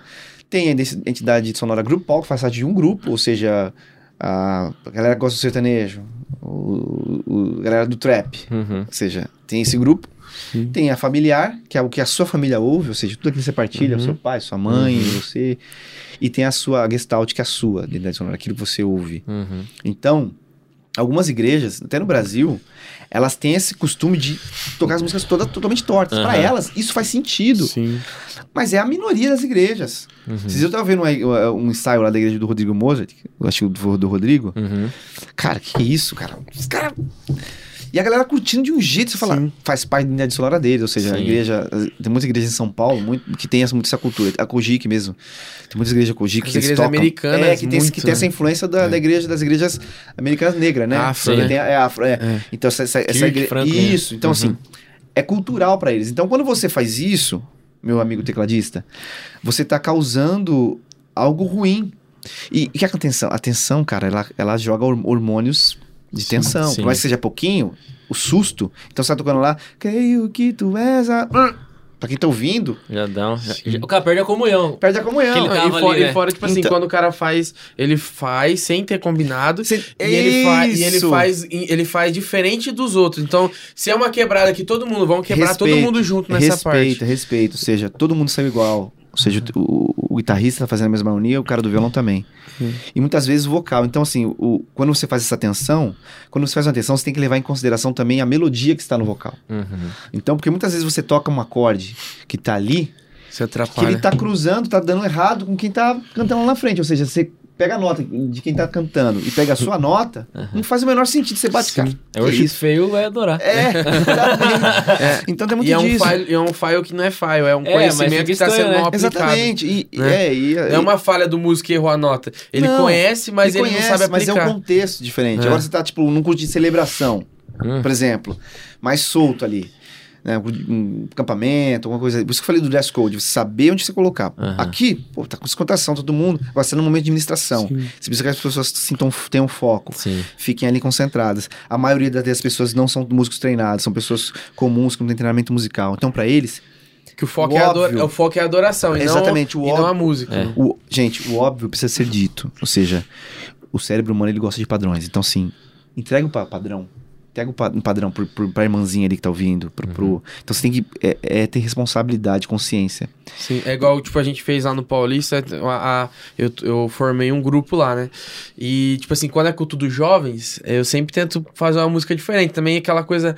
Tem a identidade sonora grupal, que faz parte de um grupo, ou seja, a, galera gosta do sertanejo, o, o- a galera do trap. Uhum. Ou seja, tem esse grupo. Sim. Tem a familiar, que é o que a sua família ouve, ou seja, tudo aquilo que você partilha, Uhum. o seu pai, sua mãe, você. E tem a sua gestalt, que é a sua identidade sonora, aquilo que você ouve. Uhum. Então, algumas igrejas, até no Brasil, elas têm esse costume de tocar as músicas todas totalmente tortas. Para Aham. elas, isso faz sentido. Sim. Mas é a minoria das igrejas. Uhum. Vocês eu tava vendo um, um ensaio lá da igreja do Rodrigo Mozart, eu acho que do, do Rodrigo. Uhum. Cara, que é isso, cara? Os caras. E a galera curtindo de um jeito, você fala, Sim. faz parte da identidade sonora deles, ou seja, a Sim. igreja. Tem muitas igrejas em São Paulo muito, que tem essa, muito essa cultura. A Kojik mesmo. Tem muitas igrejas Kojik As que igrejas tocam. americanas, É, que tem, muito, que tem essa né? influência da, da igreja, das igrejas americanas negras, né? Afro, né? tem a- é afro, é. É. Então, essa, essa, essa igreja. Franklin? Isso. Então, Uhum. assim, é cultural pra eles. Então, quando você faz isso, meu amigo tecladista, você tá causando algo ruim. E o que é a tensão? A tensão, cara, ela, ela joga hor- hormônios de tensão. sim. Por mais que seja pouquinho, o susto. Então você tá tocando lá, creio que tu és a. Pra quem tá ouvindo, Já dá um... já- já- O cara perde a comunhão. perde a comunhão. Não, tava e, fora, ali, né? e fora, tipo assim, Então- quando o cara faz, ele faz sem ter combinado. E ele, fa e ele faz ele faz diferente dos outros. Então, se é uma quebrada que todo mundo vão quebrar todo Respeito, mundo junto nessa respeito, parte. respeito. Ou seja, todo mundo saiu igual. Ou seja, o, o guitarrista tá fazendo a mesma harmonia, o cara do violão também. Hum. E muitas vezes o vocal. Então, assim, o, quando você faz essa tensão, quando você faz uma tensão, você tem que levar em consideração também a melodia que está no vocal. Uhum. Então, porque muitas vezes você toca um acorde que tá ali, Se que ele tá cruzando, tá dando errado com quem tá cantando lá na frente. Ou seja, você pega a nota de quem tá cantando e pega a sua nota, não faz o menor sentido. Você bate, cara. É o chip feio, vai adorar. É, exatamente. Então tem muito E é um, disso. file, é um file que não é file, é um É, conhecimento que está sendo né? mal aplicado. Exatamente. E, né? é, e, Não é uma falha do músico que errou a nota. Ele Não, conhece, mas ele, conhece, não sabe Mas é aplicar. um contexto diferente. É. Agora você tá, tipo, num curso de celebração, Hum. por exemplo, mais solto ali. Né, um acampamento, alguma coisa. Por isso que eu falei do dress code, você saber onde você colocar. Aham. Aqui, pô, tá com descontração todo mundo, vai ser no momento de administração. Sim. Você precisa que as pessoas sintam, tenham foco, Sim. fiquem ali concentradas. A maioria das pessoas não são músicos treinados, são pessoas comuns que não têm treinamento musical. Então, pra eles, Que o foco, O é, adora- óbvio. o foco é a adoração, e, Exatamente, não, o e não a óbvio. música. É. O- gente, o óbvio precisa ser dito. Ou seja, o cérebro humano ele gosta de padrões. Então, assim, entrega um pa- padrão. Entrega um, pa- padrão pro, pro, pra irmãzinha ali que tá ouvindo. Pro, pro- Então você tem que é, é ter responsabilidade, consciência. Sim, é igual, tipo, a gente fez lá no Paulista, a, a- eu, eu formei um grupo lá, né? E, tipo assim, quando é culto dos jovens, eu sempre tento fazer uma música diferente. Também aquela coisa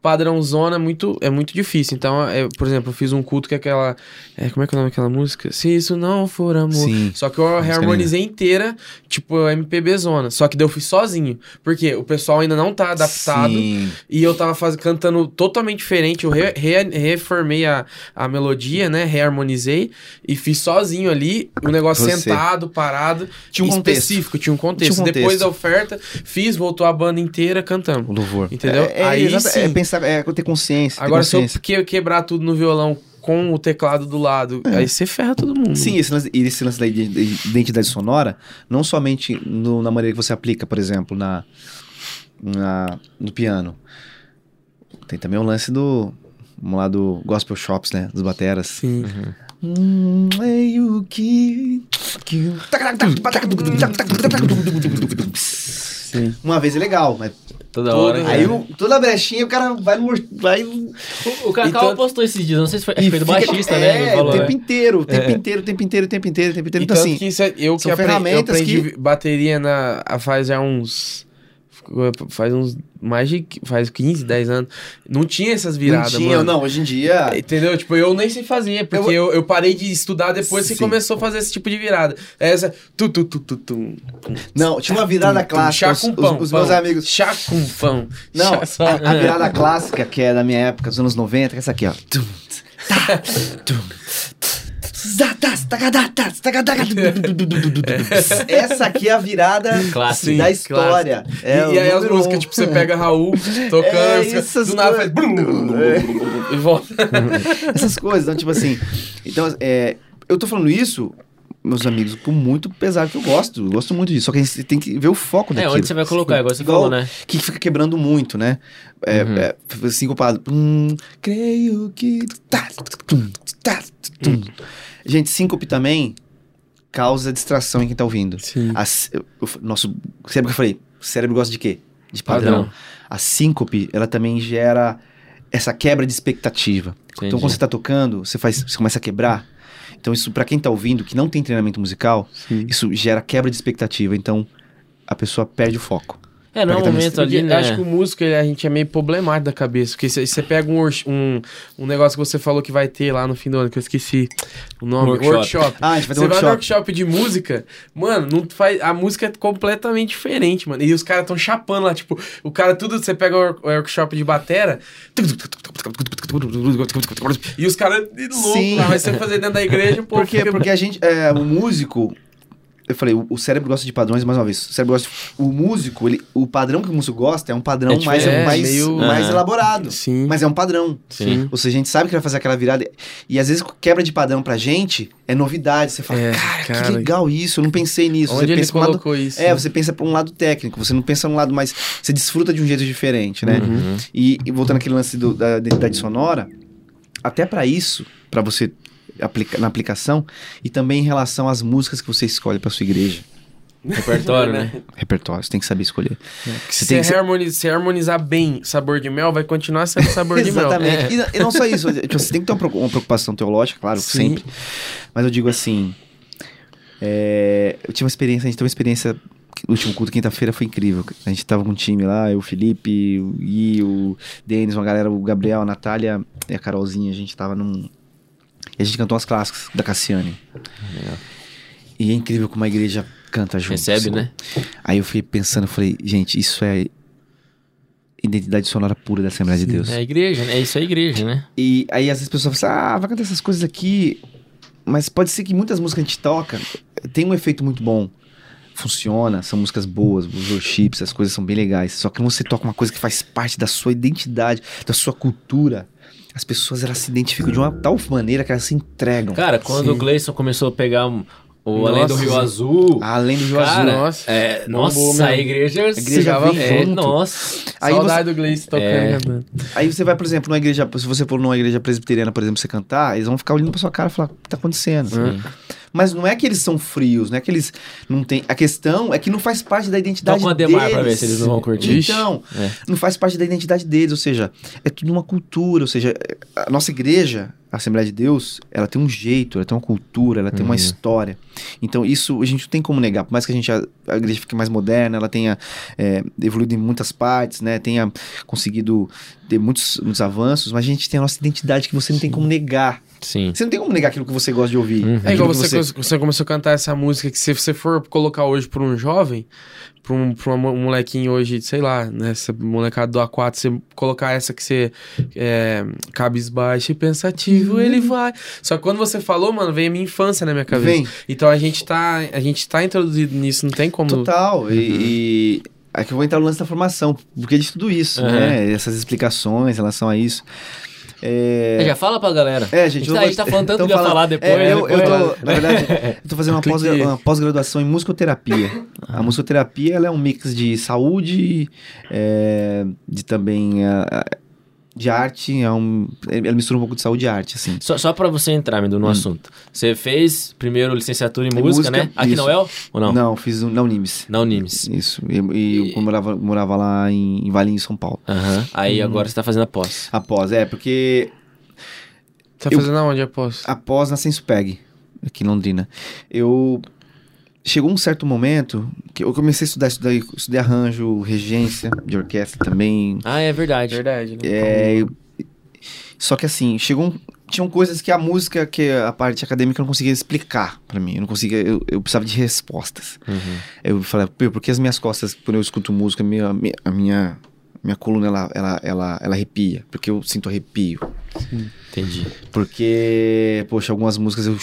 padrãozona é muito, é muito difícil. Então, é, por exemplo, eu fiz um culto que é aquela... é, como é que é o nome daquela música? Se isso não for amor... Sim. Só que eu reharmonizei inteira, tipo, MPB zona. Só que daí eu fiz sozinho. Porque o pessoal ainda não tá adaptado. Sim. E eu tava faz, cantando totalmente diferente. Eu re- re- reformei a, a melodia, né? Reharmonizei e fiz sozinho ali. O negócio Você. sentado, parado. Tinha um contexto. específico, tinha um contexto. Tinha um contexto. Depois da oferta, fiz, voltou a banda inteira cantando. louvor. Entendeu? É, é, Aí sim. É é ter consciência. ter Agora, se eu consciência. que- quebrar tudo no violão com o teclado do lado, aí você ferra todo mundo. É. Sim, esse lance, esse lance da ide- da identidade sonora, não somente no- na maneira que você aplica, por exemplo, na, na- no piano. Tem também o lance do. Vamos lá, do Gospel Shops, né? Dos bateras. Sim. Hum, é o que- que- Sim. Uma vez é legal, mas Toda hora. aí É. o- toda brechinha o cara vai no. Vai, O, o Cacau Então- postou esses dias, não sei se foi, acho que foi do baixista, é, né? Falou, o tempo né? inteiro, o tempo inteiro, o tempo inteiro, o tempo inteiro, o tempo inteiro. Então, tanto assim, que isso é- eu que aprendi, eu ferramentas aprendi bateria na, a- faz já uns. Faz uns. Mais de. Faz 15, 10 anos. Não tinha essas viradas, não tinha, mano. não, hoje em dia. Entendeu? Tipo, eu nem sei fazer, porque eu, eu, parei de estudar depois que Sim. começou a fazer esse tipo de virada. Essa. Tu, tu, tu, tu, tu, Não, tinha uma virada clássica. Chá Os, com os- pão. os pão. meus amigos. Chá com pão. Não, Chá a, a virada clássica, que é da minha época, dos anos 90, que é essa aqui, ó. Tum, tá, tum, Essa aqui é a virada Clássico. da história. É, e, aí as músicas, tipo, você pega Raul tocando, É, essas do nada faz. E volta. Essas coisas, então, tipo assim. Então, é, eu tô falando isso, meus amigos, por muito pesar que eu gosto. Eu gosto muito disso. Só que a gente tem que ver o foco É, daquilo. onde você vai colocar, igual você Igual- falou, né? que fica quebrando muito, né? É, Uhum. é, sincopado. Hum, creio que. Tá, tá, tum. Gente, síncope também causa distração em quem tá ouvindo. Sim. A eu- nosso cérebro que eu falei, o cérebro gosta de quê? De padrão. Padrão. A síncope, ela também gera essa quebra de expectativa. Então, Entendi. quando você tá tocando, você, faz, você começa a quebrar. Então, isso, pra quem tá ouvindo, que não tem treinamento musical, Sim. isso gera quebra de expectativa. Então, a pessoa perde o foco. É, não é um momento ali, né? Acho que o músico, ele- a gente é meio problemático da cabeça. Porque você você pega um, um, um negócio que você falou que vai ter lá no fim do ano, que eu esqueci o nome. Workshop. Workshop. Ah, a gente vai ter Você um vai no workshop. workshop de música, mano, não faz, a música é completamente diferente, mano. E os caras tão chapando lá, tipo, o cara tudo, você pega o work- o workshop de batera, e os caras loucos Sim. lá, vai você fazer dentro da igreja, pô. Porque, porque a gente, é, o músico, eu falei, o, o cérebro gosta de padrões, mais uma vez. O cérebro gosta, o músico, ele, o padrão que o músico gosta é um padrão É mais, diferente, mais, meio- mais elaborado. Sim. Mas é um padrão. Sim. Ou seja, a gente sabe que vai fazer aquela virada. E às vezes quebra de padrão pra gente é novidade. Você fala, É, cara, cara, que legal isso, eu não pensei nisso. Onde você ele pensa pra um lado, colocou isso? É, você pensa pra um lado técnico, você não pensa num lado mais. Você desfruta de um jeito diferente, né? Uhum. E, e voltando àquele lance do- da identidade sonora, até pra isso, pra você aplicar na aplicação, e também em relação às músicas que você escolhe pra sua igreja. Repertório, né? Repertório, você tem que saber escolher. Se tem você que- harmonizar, se harmonizar bem sabor de mel, vai continuar sendo sabor de mel. Exatamente. E não- E, não só isso, tipo, você tem que ter uma preocupação teológica, claro, Sim. sempre. Mas eu digo assim. é, eu tive uma experiência, a gente teve uma experiência. O último culto, quinta-feira, foi incrível. A gente tava com um time lá, eu, o Felipe, o Gui, o Denis, uma galera, o Gabriel, a Natália e a Carolzinha. A gente tava num. E a gente cantou as clássicas da Cassiane. E é incrível como a igreja canta junto. Recebe, assim. né? Aí eu fiquei pensando, eu falei, gente, isso é identidade sonora pura da Assembleia de Deus. É a igreja, né? Isso é a igreja, né? E aí às vezes as pessoas falam assim, ah, vai cantar essas coisas aqui. Mas pode ser que muitas músicas que a gente toca tem um efeito muito bom. funciona, são músicas boas, os worships, as coisas são bem legais. Só que quando você toca uma coisa que faz parte da sua identidade, da sua cultura, as pessoas elas se identificam de uma tal maneira que elas se entregam. Cara, quando Sim. o Gleison começou a pegar um- o Nossa, Além do Rio sim. Azul. Além do Rio Cara, Azul. nossa. É, nossa, a igreja, A igreja é, junto. Nossa. Aí Saudade do Gleice tocando É. cantando. Aí você vai, por exemplo, numa igreja, se você for numa igreja presbiteriana, por exemplo, você cantar, eles vão ficar olhando pra sua cara e falar, o que tá acontecendo? Sim. Mas não é que eles são frios, não é que eles não têm. A questão é que não faz parte da identidade Toca uma deles. Demar pra ver se eles não vão curtir. Então, É. não faz parte da identidade deles, ou seja, é tudo uma cultura, ou seja, a nossa igreja, a Assembleia de Deus, ela tem um jeito, ela tem uma cultura, ela tem uma Uhum. história. Então, isso a gente não tem como negar, por mais que a gente a, a igreja fique mais moderna, ela tenha é, evoluído em muitas partes, né, tenha conseguido ter muitos, muitos avanços, mas a gente tem a nossa identidade que você não tem como negar. Sim. Você não tem como negar aquilo que você gosta de ouvir. Uhum. É igual você, você... você começou a cantar essa música que se você for colocar hoje pra um jovem, pra um, pra um molequinho hoje, sei lá, né, essa molecada do A4, você colocar essa que você é, cabisbaixo e pensativo, ele vai. Só que quando você falou, mano, veio a minha infância na minha cabeça. Vem. Então a gente tá, a gente tá introduzido nisso, não tem como... Total. E, e aqui eu vou entrar no lance da formação, porque de tudo isso, Uhum. né? Essas explicações em relação a isso. É, Já fala pra galera. É, a gente, gente, eu tá, vou- a gente tá falando tanto então que ia fala- falar depois. É, eu, eu depois, tô, né? na verdade, eu tô fazendo uma pós- uma pós-graduação em musicoterapia. A musicoterapia ela é um mix de saúde, é, de também a- a- de arte, é um, ela mistura um pouco de saúde e arte, assim. Só, só pra você entrar, Mendu, no assunto. Você fez primeiro licenciatura em Em música, música, né? Aqui isso. na UEL? Ou não? Não, fiz um, na Unimes. Na Unimes. Isso. E, e eu morava, morava lá em, em Valinhos, São Paulo. Aham. Aí agora você tá fazendo a pós. Após, é, porque Tá Eu- fazendo aonde, aposto? após na Sensupeg, aqui em Londrina, eu chegou um certo momento que eu comecei a estudar, estudar estudei arranjo, regência de orquestra também. Ah, é verdade. Verdade, né? É, só que assim, chegou um, tinham coisas que a música, que a parte acadêmica eu não conseguia explicar pra mim. Eu não conseguia, eu, eu precisava de respostas. Uhum. Eu falei, "Pô, por que as minhas costas, quando eu escuto música, minha, minha- a minha minha coluna ela, ela, ela, ela arrepia, porque eu sinto arrepio. Entendi. Porque, poxa, algumas músicas eu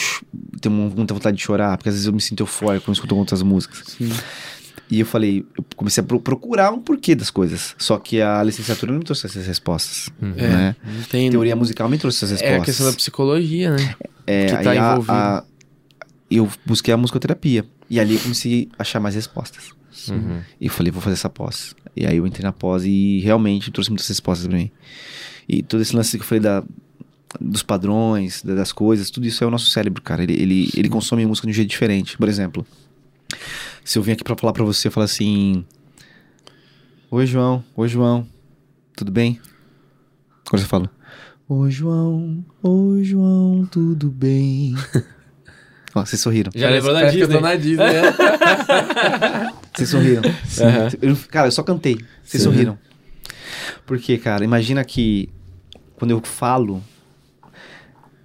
tenho muita vontade de chorar, porque às vezes eu me sinto eufórico quando escuto outras músicas. Sim. E eu falei, eu comecei a pro- procurar um porquê das coisas. Só que a licenciatura não me trouxe essas respostas. É, Né? não tem... Teoria musical me trouxe essas É respostas. a questão da psicologia, né? É, que tá a- envolvido. a- eu busquei a musicoterapia. E ali eu comecei a achar mais respostas. Uhum. E eu falei, vou fazer essa pós. E aí eu entrei na pós e realmente trouxe muitas respostas pra mim. E todo esse lance que eu falei da, dos padrões, da- das coisas, tudo isso é o nosso cérebro, cara. Ele, ele, ele consome música de um jeito diferente. Por exemplo, se eu vim aqui pra falar pra você, eu falo assim... Oi, João. Oi, João. Tudo bem? Agora você fala... Oi, João. Oi, João. Tudo bem? Ó, vocês sorriram. Já lembrou da que eu Disney? tô na Disney, né? Vocês sorriram. Aham. Eu- cara, eu só cantei. Vocês Sim. sorriram. Porque, cara, imagina que quando eu falo,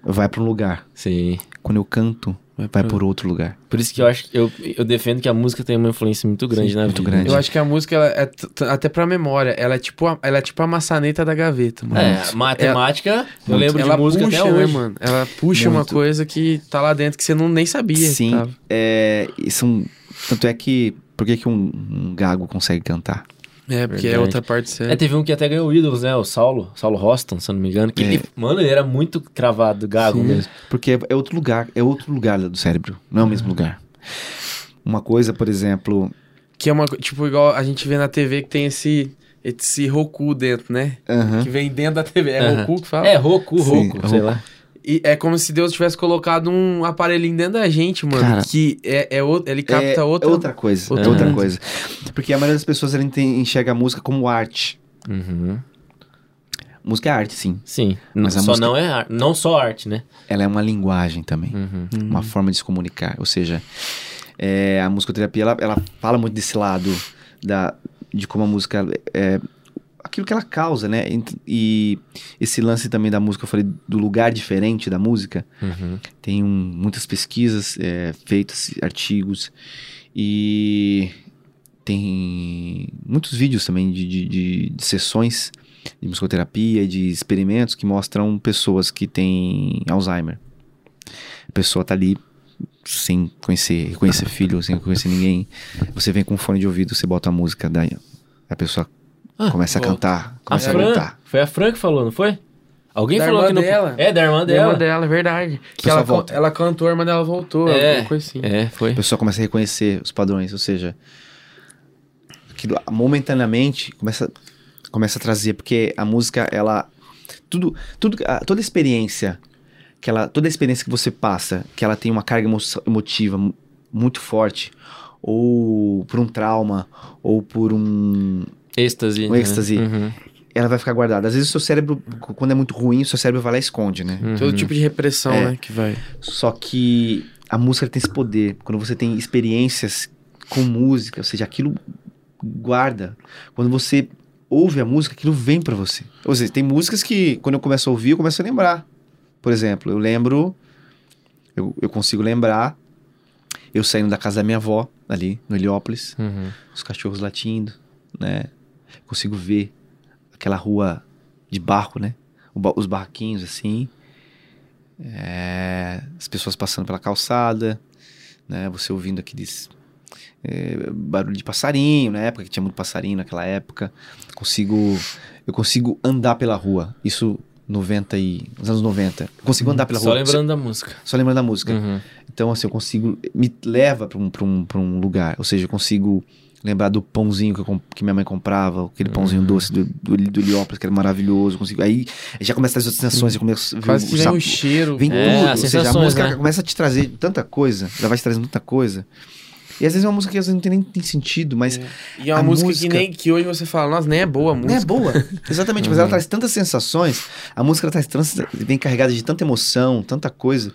vai pra um lugar. Sim. Quando eu canto, vai, pra- por outro lugar. Por isso que eu acho que eu, eu defendo que a música tem uma influência muito grande Sim, na muito vida. grande. Eu acho que a música, ela é até pra memória, ela é tipo a, ela é tipo a maçaneta da gaveta, mano. É, matemática, eu Muito. lembro ela de música puxa, até né, hoje. mano? Ela puxa uma Muito. coisa que tá lá dentro que você não, nem sabia. Sim. tava. É, são, tanto é que. Por que, que um, um gago consegue cantar? É, porque é Verdade. outra parte É, teve um que até ganhou ídolos, né? O Saulo, Saulo Roston, se eu não me engano. Que É. ele- mano, ele era muito cravado, gago Sim. mesmo. Porque é, é outro lugar, é outro lugar do cérebro, não é o mesmo lugar. Uma coisa, por exemplo. Que é uma tipo igual a gente vê na TV que tem esse esse Roku dentro, né? aham. Que vem dentro da TV. É Aham. Roku que fala? É, Roku, Sim, Roku, é sei Roku. lá. E é como se Deus tivesse colocado um aparelhinho dentro da gente, mano. Cara, que é, é outro, ele capta é, outra. é outra coisa. outra é outra coisa. Porque a maioria das pessoas ela enxerga a música como arte. Uhum. Música é arte, sim. Sim, Mas a só música- não é ar- não só arte, né? Ela é uma linguagem também. Uhum. Uma forma de se comunicar. Ou seja, é, a musicoterapia, ela, ela fala muito desse lado da, de como a música é aquilo que ela causa, né? E esse lance também da música, eu falei do lugar diferente da música. Uhum. Tem um- muitas pesquisas é, feitas, artigos, e tem muitos vídeos também de, de, de- de sessões de musicoterapia, de experimentos que mostram pessoas que têm Alzheimer. A pessoa tá ali sem conhecer, conhecer filho, sem conhecer ninguém. Você vem com um fone de ouvido, você bota a música, daí a pessoa Ah, começa a cantar, A começa a, Fran, cantar. foi a Fran que falou, não foi? Alguém Da falou que não. dela. É, da irmã Da irmã dela. dela, é verdade. Que ela, volta. ela cantou, a irmã dela voltou, É, alguma coisa assim. é, foi. A pessoa começa a reconhecer os padrões, ou seja, aquilo momentaneamente começa, começa a trazer, porque a música, ela. Tudo, tudo, a- toda experiência que ela, toda experiência que você passa, que ela tem uma carga emo- emotiva mu- muito forte, ou por um trauma, ou por um, Êxtase. Um êxtase. Uhum. ela vai ficar guardada. Às vezes o seu cérebro, quando é muito ruim, o seu cérebro vai lá e esconde, né? Uhum. Todo tipo de repressão, É. né, que vai. Só que a música tem esse poder. Quando você tem experiências com música, ou seja, aquilo guarda. Quando você ouve a música, aquilo vem pra você. Ou seja, tem músicas que quando eu começo a ouvir, eu começo a lembrar. Por exemplo, eu lembro, eu, eu consigo lembrar, eu saindo da casa da minha avó, ali no Heliópolis, Uhum. os cachorros latindo, né? Consigo ver aquela rua de barro, né? Os barraquinhos assim, É, as pessoas passando pela calçada, né? Você ouvindo aqueles é, barulho de passarinho, na época que tinha muito passarinho naquela época. Consigo, eu consigo andar pela rua. Isso 90 e nos anos 90. Eu consigo andar pela Só rua. lembrando da música. Só lembrando da música. Uhum. Então, assim, eu consigo. Me leva pra um, pra um, pra um lugar. Ou seja, eu consigo lembrar do pãozinho que, eu que minha mãe comprava, aquele pãozinho Uhum. doce do, do, do Heliópolis, que era maravilhoso. Consigo, aí já começa as outras sensações, eu começo a ver Quase o vem sapo- o cheiro. Vem É, tudo. Ou seja, a música né? começa a te trazer tanta coisa, ela vai te trazendo tanta coisa. E às vezes é uma música que às vezes não tem nem tem sentido, mas E é uma a música, música- que nem que hoje você fala, nossa, nem é boa a música. é boa. Exatamente, mas ela traz tantas sensações, a música ela traz trans, vem carregada de tanta emoção, tanta coisa,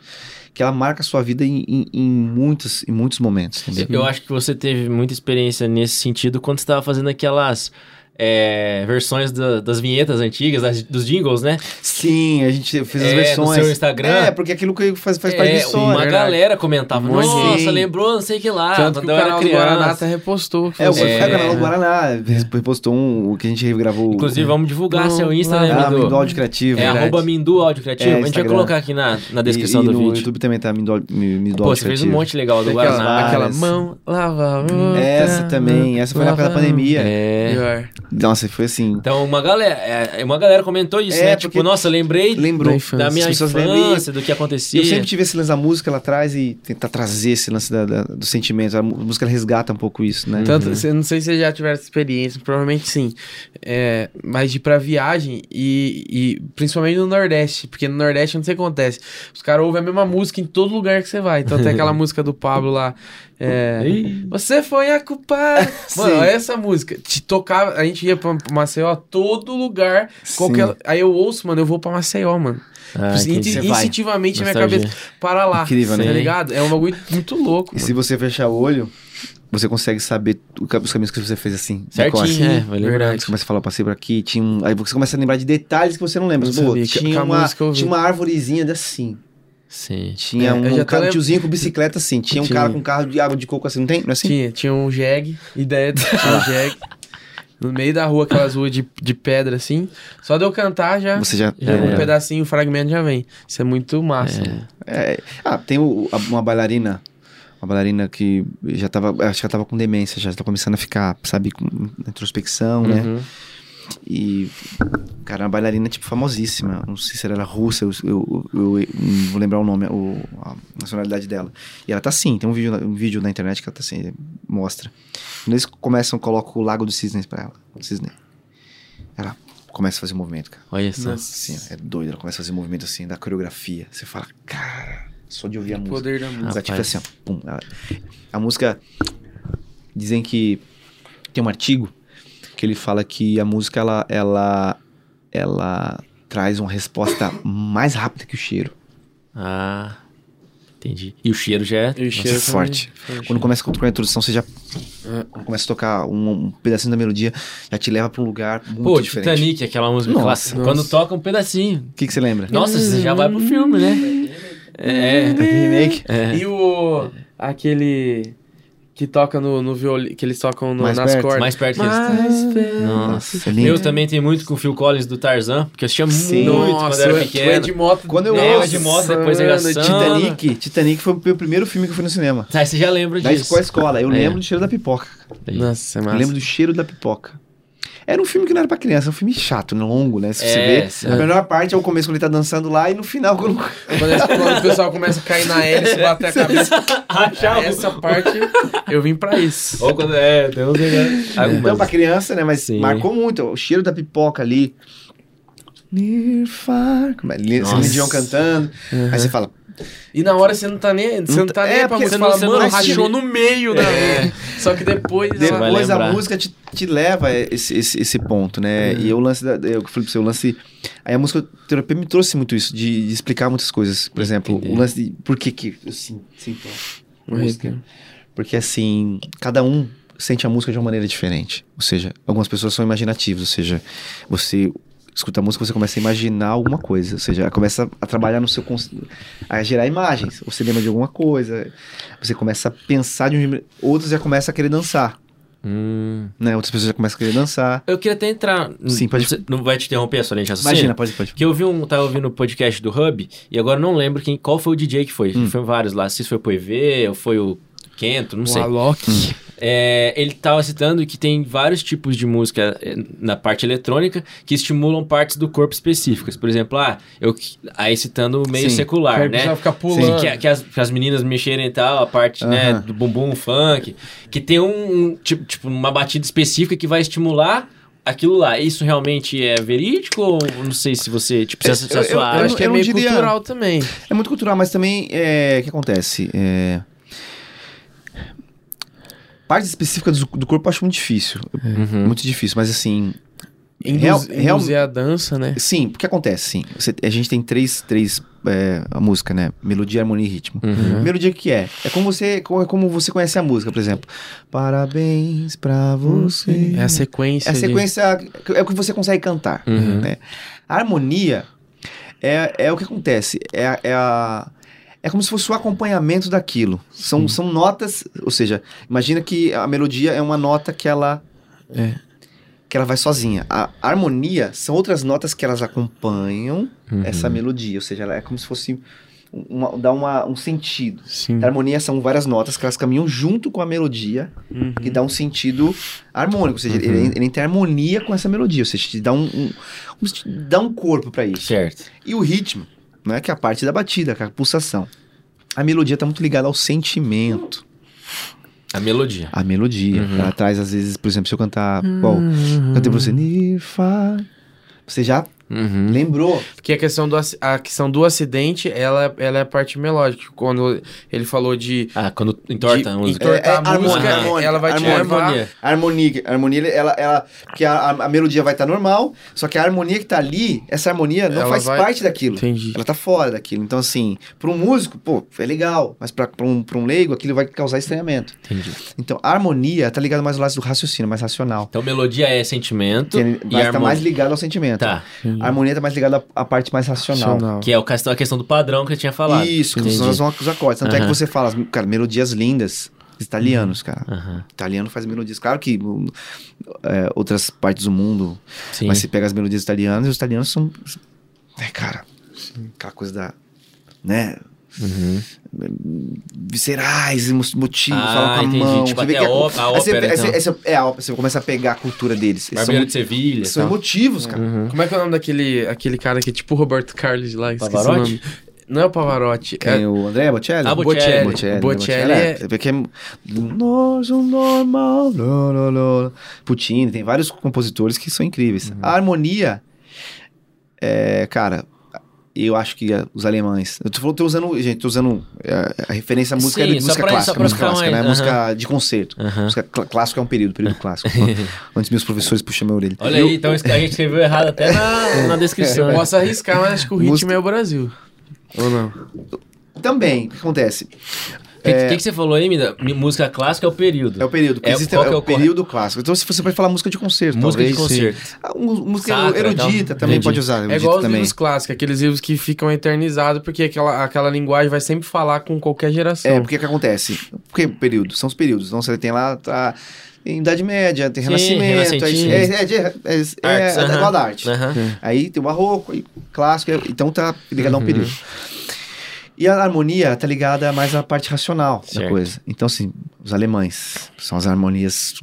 que ela marca a sua vida em, em, em muitos, em muitos momentos, entendeu? Eu acho que você teve muita experiência nesse sentido quando estava fazendo aquelas é, versões da- das vinhetas antigas, das- dos jingles, né? Sim, a gente fez as É, no versões. seu Instagram. É, porque aquilo que faz, faz parte da É, história. uma verdade. galera comentava, nossa, gente. lembrou não sei o que lá, Tanto que o canal do Guaraná até repostou. É, o É. é, canal do é. Guaraná repostou um, o que a gente regravou. Inclusive, vamos divulgar Não, seu Insta, né, ah, Mindu? Mindu Áudio Criativo. É verdade. arroba Mindu Áudio Criativo. É, a gente vai colocar aqui na, na descrição e, e do no vídeo. YouTube também tá Mindu, Mindu Pô, Áudio você fez um Criativo. monte legal do Guaraná. aquela mão, lava Essa também, essa foi na época da pandemia. É. Nossa, foi assim. Então, uma galera, é, uma galera comentou isso, É, né? porque Tipo, nossa, lembrei Lembrou. Da infância. da minha infância, do que acontecia. Eu sempre tive esse lance da música, ela traz e tenta trazer esse lance da, da, do sentimento. A música resgata um pouco isso, né? Tanto, cê- não sei se você já tiver essa experiência, provavelmente sim. É, mas de ir pra viagem e, e principalmente no Nordeste, porque no Nordeste não sei o que acontece. Os caras ouvem a mesma música em todo lugar que você vai. Então tem aquela música do Pablo lá. É, você foi a culpada. Mano, essa música. Te tocava, a gente ia pra Maceió, todo lugar. Sim. Qualquer, aí eu ouço, mano, eu vou pra Maceió, mano. Ah, Tipo, instintivamente na minha cabeça, para lá. Incrível, né? Tá ligado? É um bagulho muito louco. E mano. se você fechar o olho, você consegue saber os caminhos que você fez assim. Certinho, é, vai lembrar. Você começa a falar, passei por aqui, tinha um... Aí você começa a lembrar de detalhes que você não lembra. Não Pô, tinha, uma, música ouvi. tinha uma árvorezinha assim. Sim. Tinha É, um, tô cara, lem- tiozinho com bicicleta assim. Tinha um Tinha. cara com carro de água de coco assim, não tem? Não é assim? Tinha, tinha um jegue, ideia de tinha um jegue. No meio da rua, aquelas ruas de, de pedra assim. Só de eu cantar já. Você já... Já já um é. pedacinho, o fragmento já vem. Isso é muito massa. mano. É, ah, tem o- uma bailarina, uma bailarina que já tava, acho que ela tava com demência, já tá começando a ficar, sabe, com introspecção, né? E, cara, uma bailarina, tipo, famosíssima, não sei se ela era russa, eu, eu, eu- eu não vou lembrar o nome, o, a nacionalidade dela. E ela tá assim, tem um vídeo, na- um vídeo na internet que ela tá assim, mostra. Quando eles começam, colocam o Lago dos Cisnes pra ela, o cisne. Ela começa a fazer movimento, cara. Olha só. Assim, é doido, ela começa a fazer movimento assim, da coreografia. Você fala, cara, só de ouvir a O música. poder da música. Tipo assim, ó, pum, ela- a música. Dizem que tem um artigo que ele fala que a música ela, ela, ela traz uma resposta mais rápida que o cheiro. Ah, entendi. E o cheiro já é... E o cheiro é forte. também, Quando começa a introdução, você já. É. Quando começa a tocar um, um pedacinho da melodia, já te leva pra um lugar muito Pô, diferente. Titanic, aquela música Nossa, clássica. nossa. Quando toca um pedacinho. O que, que você lembra? Nossa, você já vai pro filme, né? É. Remake? é. E o. aquele. Que toca no, no violino, que eles tocam no- Mais nas perto, cordas. Mais perto que eles Mais perto. Nossa. é lindo. Eu também tenho muito com o Phil Collins do Tarzan, porque eu assistia Sim. muito Nossa, quando eu era pequeno. Ed Moto. Quando eu É, ouço de moto, depois engraçando. Titanic, Titanic foi o meu primeiro filme que eu fui no cinema. Tá, você já lembra Da disso. escola, escola. Eu É. lembro do cheiro da pipoca. Nossa, é Eu massa. lembro do cheiro da pipoca. Era um filme que não era pra criança, é um filme chato, né, longo, né? Se você É, vê, sim. a melhor parte é o começo quando ele tá dançando lá e no final quando... Quando, o pessoal começa a cair na hélice, bater a cabeça. Achava. Essa parte, eu vim pra isso. Ou quando é, tem uns negócios. Então, pra criança, né? Mas Sim. marcou muito. O cheiro da pipoca ali. Near far. Como é? Celine. Dion cantando. Aí você fala, E na hora você não tá nem, você não tá É, nem pra porque música. você fala, mano, rachou no meio da Só que depois... depois a música te, te leva a esse, esse, esse ponto, né? E o lance da. Eu falei pra você, o lance. Aí a música terapia me trouxe muito isso, de, de explicar muitas coisas. Por exemplo, Entendi. o lance de. Por que que eu sinto, sinto a Uhum. música? Porque assim, cada um sente a música de uma maneira diferente. Ou seja, algumas pessoas são imaginativas, ou seja, você escuta a música, você começa a imaginar alguma coisa, ou seja, começa a trabalhar no seu a gerar imagens. Você lembra de alguma coisa, você começa a pensar de um outros já começam a querer dançar, Hum. né? Outras pessoas já começam a querer dançar. Eu queria até entrar. Sim, pode- Você Não vai te interromper a sua linha de raciocínio? Imagina, pode, pode. Porque eu vi um, tava ouvindo o podcast do Hub, e agora eu não lembro quem, qual foi o DJ que foi. Hum. Foi vários lá. Se foi o Poivê, ou foi o Kento, não O sei. Alok. É, ele tava citando que tem vários tipos de música é, na parte eletrônica que estimulam partes do corpo específicas. Por exemplo, ah, eu, aí citando o meio Sim. secular, né? pulando. Que, que as, que as meninas mexerem e tal, a parte né, do bumbum funk, que tem um, um tipo, tipo, uma batida específica que vai estimular aquilo lá. Isso realmente é verídico ou não sei se você, tipo, se essa- se a Eu- sua eu- Eu área- acho que é não meio diria- cultural também. É muito cultural, mas também é, o que acontece? É, parte específica do, do corpo eu acho muito difícil. Uhum. Muito difícil, mas assim. Induz, Real- real- a dança, né? Sim, o que acontece? Sim, Você- a gente tem três, três é, a música, né? Melodia, harmonia e ritmo. Uhum. Melodia o que é? É como você, como, é como você conhece a música, por exemplo. Parabéns pra você. É a sequência. É a sequência, é o que você consegue cantar. Uhum. né? A harmonia é, é o que acontece. É, é, a, é como se fosse o acompanhamento daquilo. São, são notas, ou seja, imagina que a melodia é uma nota que ela. É. Que ela vai sozinha. A harmonia são outras notas que elas acompanham Uhum. essa melodia. Ou seja, ela é como se fosse. Uma, dá uma, um sentido. Sim. A harmonia são várias notas que elas caminham junto com a melodia Uhum. que dá um sentido harmônico, ou seja, ele, ele tem harmonia com essa melodia, ou seja, te dá um, um, um- te dá um corpo pra isso. Certo. E o ritmo, né, que é a parte da batida, que é a pulsação. A melodia tá muito ligada ao sentimento. A melodia. A melodia, Uhum. ela traz às vezes, por exemplo, se eu cantar, qual? Cantei pra você, "Near Far", você já Uhum. lembrou. Porque a questão do, a questão do acidente, ela, ela é a parte melódica. Quando ele falou de. Ah, quando entorta de a música. É, é a música, harmônica, ela vai te. Harmonia. A harmonia, a harmonia ela, ela, porque a, a- a melodia vai estar normal, só que a harmonia que tá ali, essa harmonia não Ela faz vai- parte daquilo. Entendi. Ela tá fora daquilo. Então, assim, para um músico, pô, é legal. Mas para um, pra um leigo, aquilo vai causar estranhamento. Entendi. Então, a harmonia tá ligada mais ao lado do raciocínio, mais racional. Então, melodia é sentimento Que e vai estar harmonia. mais ligado ao sentimento. Tá. A harmonia tá mais ligada à, à parte mais racional. Racional. Que é o questão, a questão do padrão que você tinha falado. Isso, que são os, acordes. Tanto é que você fala, cara, melodias lindas. Italianos, cara. Aham. Italiano faz melodias. Claro que é, outras partes do mundo Sim. Mas você pega as melodias italianas e os italianos são. É, cara. Aquela coisa da. Né? Uhum. Viscerais, motivos, Ah, falam com a entendi. mão. Tipo, você vê até que a ó- a aí você- ópera, você- então. aí você- É, a ópera, você começa a pegar a cultura deles. Eles Barbeiro são, de Sevilha. são tal. emotivos, cara. Uhum. Como é que é o nome daquele aquele cara que é tipo o Roberto Carlos lá? Esqueci Pavarotti? o nome. Não é o Pavarotti. Quem? É, o André Bocelli? Ah, Bocelli. Bocelli. Bocelli né? é- Você vê que é... Nós, o normal... Puccini, tem vários compositores que são incríveis. Uhum. A harmonia... É, cara... Eu acho que é, os alemães. Eu tô, falando- tô usando, gente, tô usando é, a referência à música, Sim, de só música pra- clássica, música clássica, mais- né? Música de concerto. Aham. Música cl- clássico é um período, período clássico. Antes meus professores puxam minha orelha. Olha aí, então a gente escreveu errado até na, na descrição. eu posso arriscar, mas acho que o ritmo Música- é o Brasil. Ou não? Também, o que acontece? Que, que, que você falou aí, Mida? Música clássica é o período. É o período. É, existe, qual é é o o corre- período clássico. Então, se você pode falar música de concerto, Música de talvez. concerto. Ah, um- música Sacra, erudita então. também Entendi. pode usar. É igual os também. livros clássicos, aqueles livros que ficam eternizados, porque aquela, aquela linguagem vai sempre falar com qualquer geração. É, porque o que acontece? Porque período? São os períodos. Então você tem lá tá, tem Idade Média, tem Sim, Renascimento. Aí, é, é, de- é, é, é, Artes, é aham. igual da arte. Aham. Aí tem o Barroco, aí o Clássico. é- Então tá ligado a um Uhum. período. E a harmonia tá ligada mais à parte racional da Certo. coisa. Então, assim, os alemães são as harmonias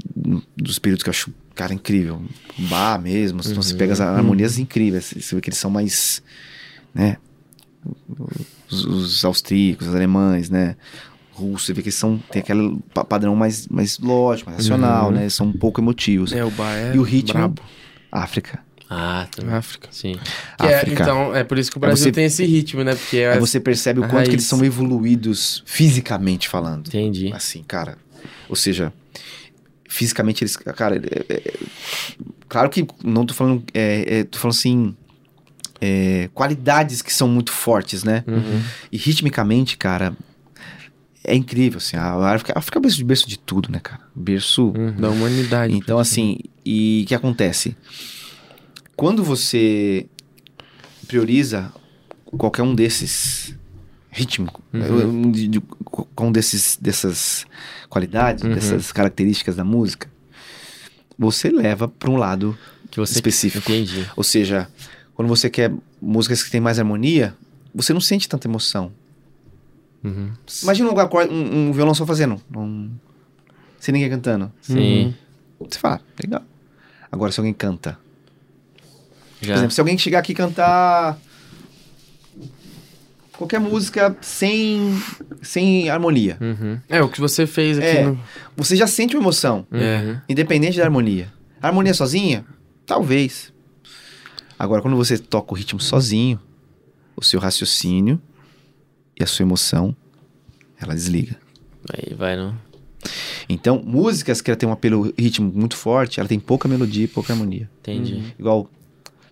dos períodos que eu acho, cara, incrível. Bach mesmo. Então, você pega as Uhum. harmonias incríveis. Você vê que eles são mais, né? Os, os austríacos, os alemães, né? Russos, você vê que eles são, tem aquele pa- padrão mais, mais lógico, mais racional, Uhum. né? São um pouco emotivos. É, o bar é e o ritmo, brabo. África. Ah, tá. África. Sim. Que é, então, é por isso que o Brasil você- tem esse ritmo, né? Porque é, Aí você percebe o quanto que eles são evoluídos fisicamente falando. Entendi. Assim, cara. Ou seja, fisicamente eles. Cara, é- é- claro que não tô falando. É, é, tô falando assim. é, qualidades que são muito fortes, né? Uhum. E ritmicamente, cara. É incrível, assim. A África, a África é o berço, berço de tudo, né, cara? Berço. Uhum. da humanidade. Então, assim, e o que acontece? Quando você prioriza qualquer um desses ritmos, Uhum. um de, de- com desses, dessas qualidades, Uhum. dessas características da música, você leva para um lado específico. Entendi. Ou seja, quando você quer músicas que têm mais harmonia, você não sente tanta emoção. Uhum. Imagina um, acorde- um, um violão só fazendo, um, sem ninguém cantando. Sim. Você fala, "Ah, legal. Agora, se alguém canta, Já. Por exemplo, se alguém chegar aqui e cantar qualquer música sem, sem harmonia, Uhum. É, o que você fez aqui É. no... você já sente uma emoção, Uhum. independente da harmonia. A harmonia sozinha? Talvez. Agora, quando você toca o ritmo sozinho, o seu raciocínio e a sua emoção, ela desliga. Aí vai no... Então, músicas que ela tem um apelo ritmo muito forte, ela tem pouca melodia e pouca harmonia. Entendi. Igual.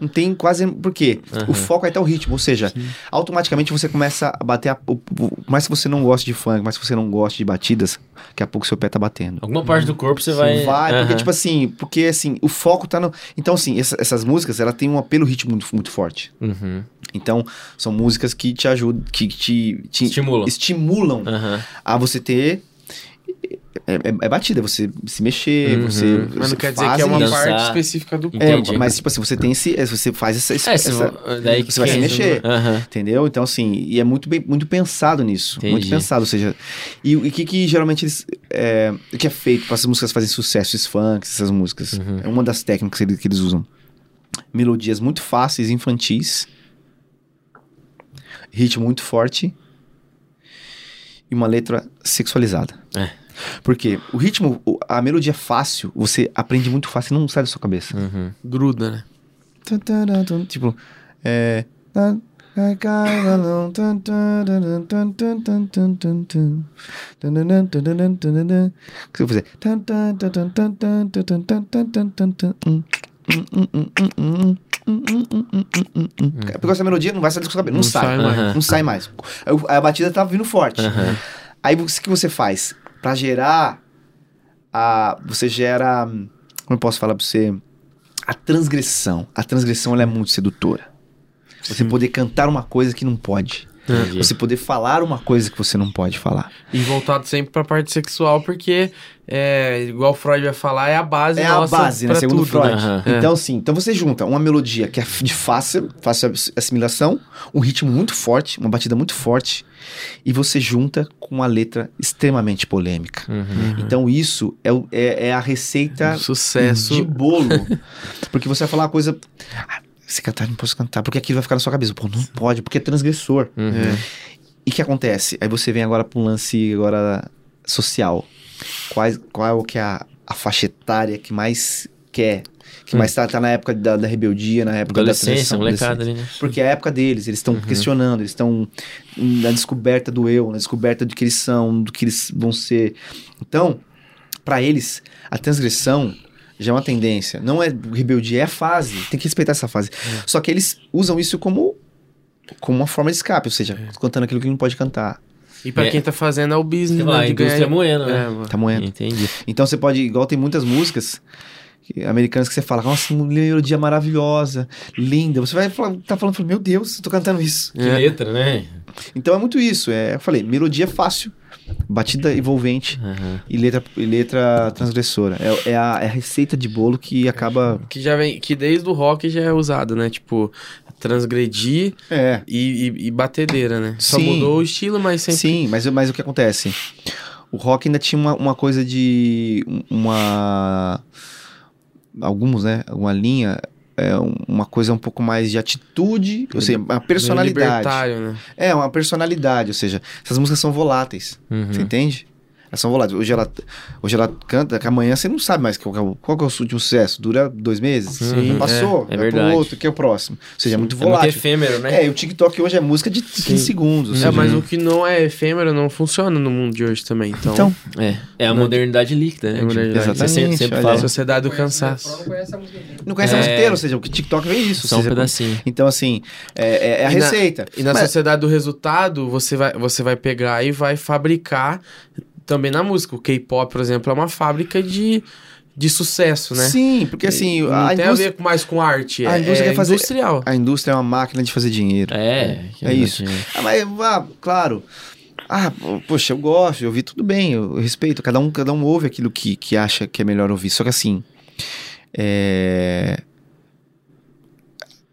Não tem quase. Por quê? Aham. O foco aí tá o ritmo. Ou seja, automaticamente você começa a bater. A, o, mais que você não goste de funk, mais que você não goste de batidas, daqui a pouco seu pé tá batendo. Alguma parte do corpo você vai... Vai, porque, Aham. tipo assim, porque assim, o foco tá no. Então, assim, essa- essas músicas, ela tem um apelo ritmo muito, muito forte. Uhum. Então, são músicas que te ajudam, que te, te Estimulam. estimulam a você ter. É, é- é batida, você se mexer, Uhum. você. Mas não quer dizer que é uma dançar. parte específica do Entendi. corpo. É, mas tipo assim, você tem esse. é, Você faz essa. É, essa- daí você vai se que- mexer. Aham. Entendeu? Então, assim, e é muito bem, muito pensado nisso. Entendi. Muito pensado. Ou seja, e o que, que geralmente eles. É, o que é feito para essas músicas fazerem sucesso, esses funks, essas músicas? Uhum. É uma das técnicas que eles, que eles usam. Melodias muito fáceis, infantis. Ritmo muito forte. E uma letra sexualizada. É. Porque o ritmo, a melodia é fácil, você aprende muito fácil e não sai da sua cabeça. Uhum. Gruda, né? Tipo, é. Que vai fazer. Uhum. Porque essa melodia não vai sair da sua cabeça, não, não sai, sai não sai mais. Uhum. A batida tá vindo forte. Uhum. Aí o que você faz? Pra gerar a. Você gera. Como eu posso falar pra você? A transgressão. A transgressão ela é muito sedutora. Você poder cantar uma coisa que não pode. Entendi. Você poder falar uma coisa que você não pode falar. E voltado sempre pra parte sexual, porque, é, igual Freud vai falar, é a base É a base, né? Segundo tudo, Freud. né? É. Então, sim. Então você junta uma melodia que é de fácil, fácil assimilação, um ritmo muito forte, uma batida muito forte, e você junta com uma letra extremamente polêmica. Uhum. Então isso é, é, é a receita Um sucesso. de bolo. porque você vai falar uma coisa. Ah, se cantar, não posso cantar. Porque aquilo vai ficar na sua cabeça. Pô, não pode, porque é transgressor. Uhum. É. E o que acontece? Aí você vem agora para um lance agora social. Quais, qual que é a, a faixa etária que mais quer? Que Hum. mais tá, tá na época da, da rebeldia, na época da transição, molecada adolescência. ali, né? Porque é a época deles, eles estão Uhum. questionando, eles estão na descoberta do eu, na descoberta do que eles são, do que eles vão ser. Então, Pra eles, a transgressão já é uma tendência. Não é rebeldia, é fase. Tem que respeitar essa fase. É. Só que eles usam isso como, como uma forma de escape, ou seja, cantando aquilo que não pode cantar. E pra É. quem tá fazendo é o business, lá, né? a indústria ganhar... moendo, né? É. Tá moendo. Entendi. Então você pode, igual tem muitas músicas americanas que você fala, nossa, uma melodia maravilhosa, linda. Você vai falar, tá falando, fala, meu Deus, eu tô cantando isso. Que letra, né? Então é muito isso. É, eu falei, melodia fácil, batida envolvente Aham. e letra, e letra transgressora. É, é a, é a receita de bolo que acaba. Que já vem... Que desde o rock já é usado, né? Tipo, transgredir É. e, e, e batedeira, né? Só Sim. mudou o estilo, mas sempre... Sim, mas, mas o que acontece? O rock ainda tinha uma, uma coisa de. uma. Alguns, né? Uma linha. É um- uma coisa um pouco mais de atitude, ou seja, uma personalidade. né? É, uma personalidade, ou seja, essas músicas são voláteis, Uhum. você entende? Elas são voláteis. Hoje ela, hoje ela canta, que amanhã você não sabe mais qual, é o- qual que é o último sucesso. Dura dois meses, Sim, passou, é, é vai pro verdade. outro, que é o próximo. Ou seja, é muito É muito volátil. efêmero, né? É, e o TikTok hoje é música de 15 segundos. ou É, seja, mas o que não é efêmero não funciona no mundo de hoje também. Então, Então, É, é a modernidade líquida, né? É a modernidade. Tipo, Você sempre, sempre Exatamente, fala. sociedade do Não cansaço. conhece a música inteira. não conhece a É. música inteira, ou seja, o TikTok vem isso. Só um seja, pedacinho. Então, assim, é, é- é a E na- receita. E na Mas- sociedade do resultado, você vai, você vai pegar e vai fabricar também na música. O K-pop, por exemplo, é uma fábrica de, de sucesso, né? Sim, porque assim, não a tem indústria, a ver mais com arte. a é, indústria é quer fazer- industrial. a indústria é uma máquina de fazer dinheiro. É, que É isso. Ah, mas, ah, claro. Ah, po- poxa, eu gosto, eu ouvi tudo bem, eu respeito. Cada um, cada um ouve aquilo que, que acha que é melhor ouvir. Só que assim, é...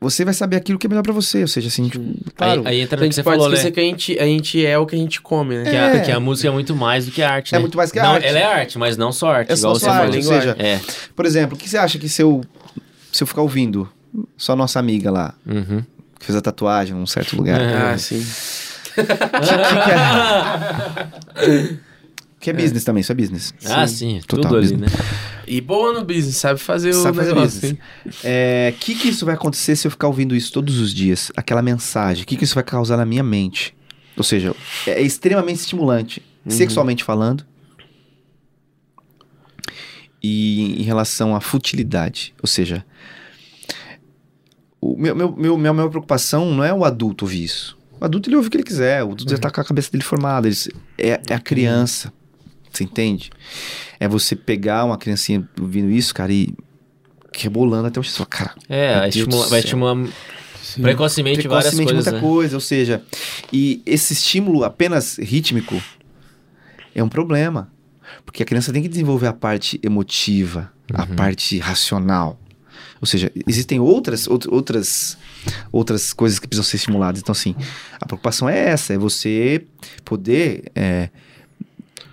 Você vai saber aquilo que é melhor pra você. Ou seja, assim, tipo, claro. Aí, aí entra no que você pode falou, esquecer né? que a gente, a gente é o que a gente come, né? Que, a, É. que a música é muito mais do que a arte, É né? muito mais que a Não, arte. Ela é arte, mas não só arte. É só igual você sua arte, falou. ou seja, É. Por exemplo, o que você acha que se eu, se eu ficar ouvindo só nossa amiga lá, Uhum. que fez a tatuagem num certo lugar, É. Ah, sim. que é business também, isso é business. Ah, sim, Total tudo ali, business. né? E boa no business, sabe fazer Sabe o fazer negócio. business. hein? É, que que isso vai acontecer se eu ficar ouvindo isso todos os dias? Aquela mensagem, o que que isso vai causar na minha mente? Ou seja, é extremamente estimulante, sexualmente falando. E em relação à futilidade, ou seja, o meu, meu, meu, minha maior preocupação não é o adulto ouvir isso. O adulto ele ouve o que ele quiser, o adulto já tá com a cabeça dele formada. ele- é, é a criança, você entende? É você pegar uma criancinha ouvindo isso, cara, e rebolando até o chão. Cara, É, Meu vai estimular, estimular precocemente, várias precocemente coisas. muita né? coisa, ou seja, e esse estímulo apenas rítmico é um problema, porque a criança tem que desenvolver a parte emotiva, a Uhum. parte racional. Ou seja, existem outras, out- outras, outras coisas que precisam ser estimuladas. Então, assim, a preocupação é essa: é você poder é,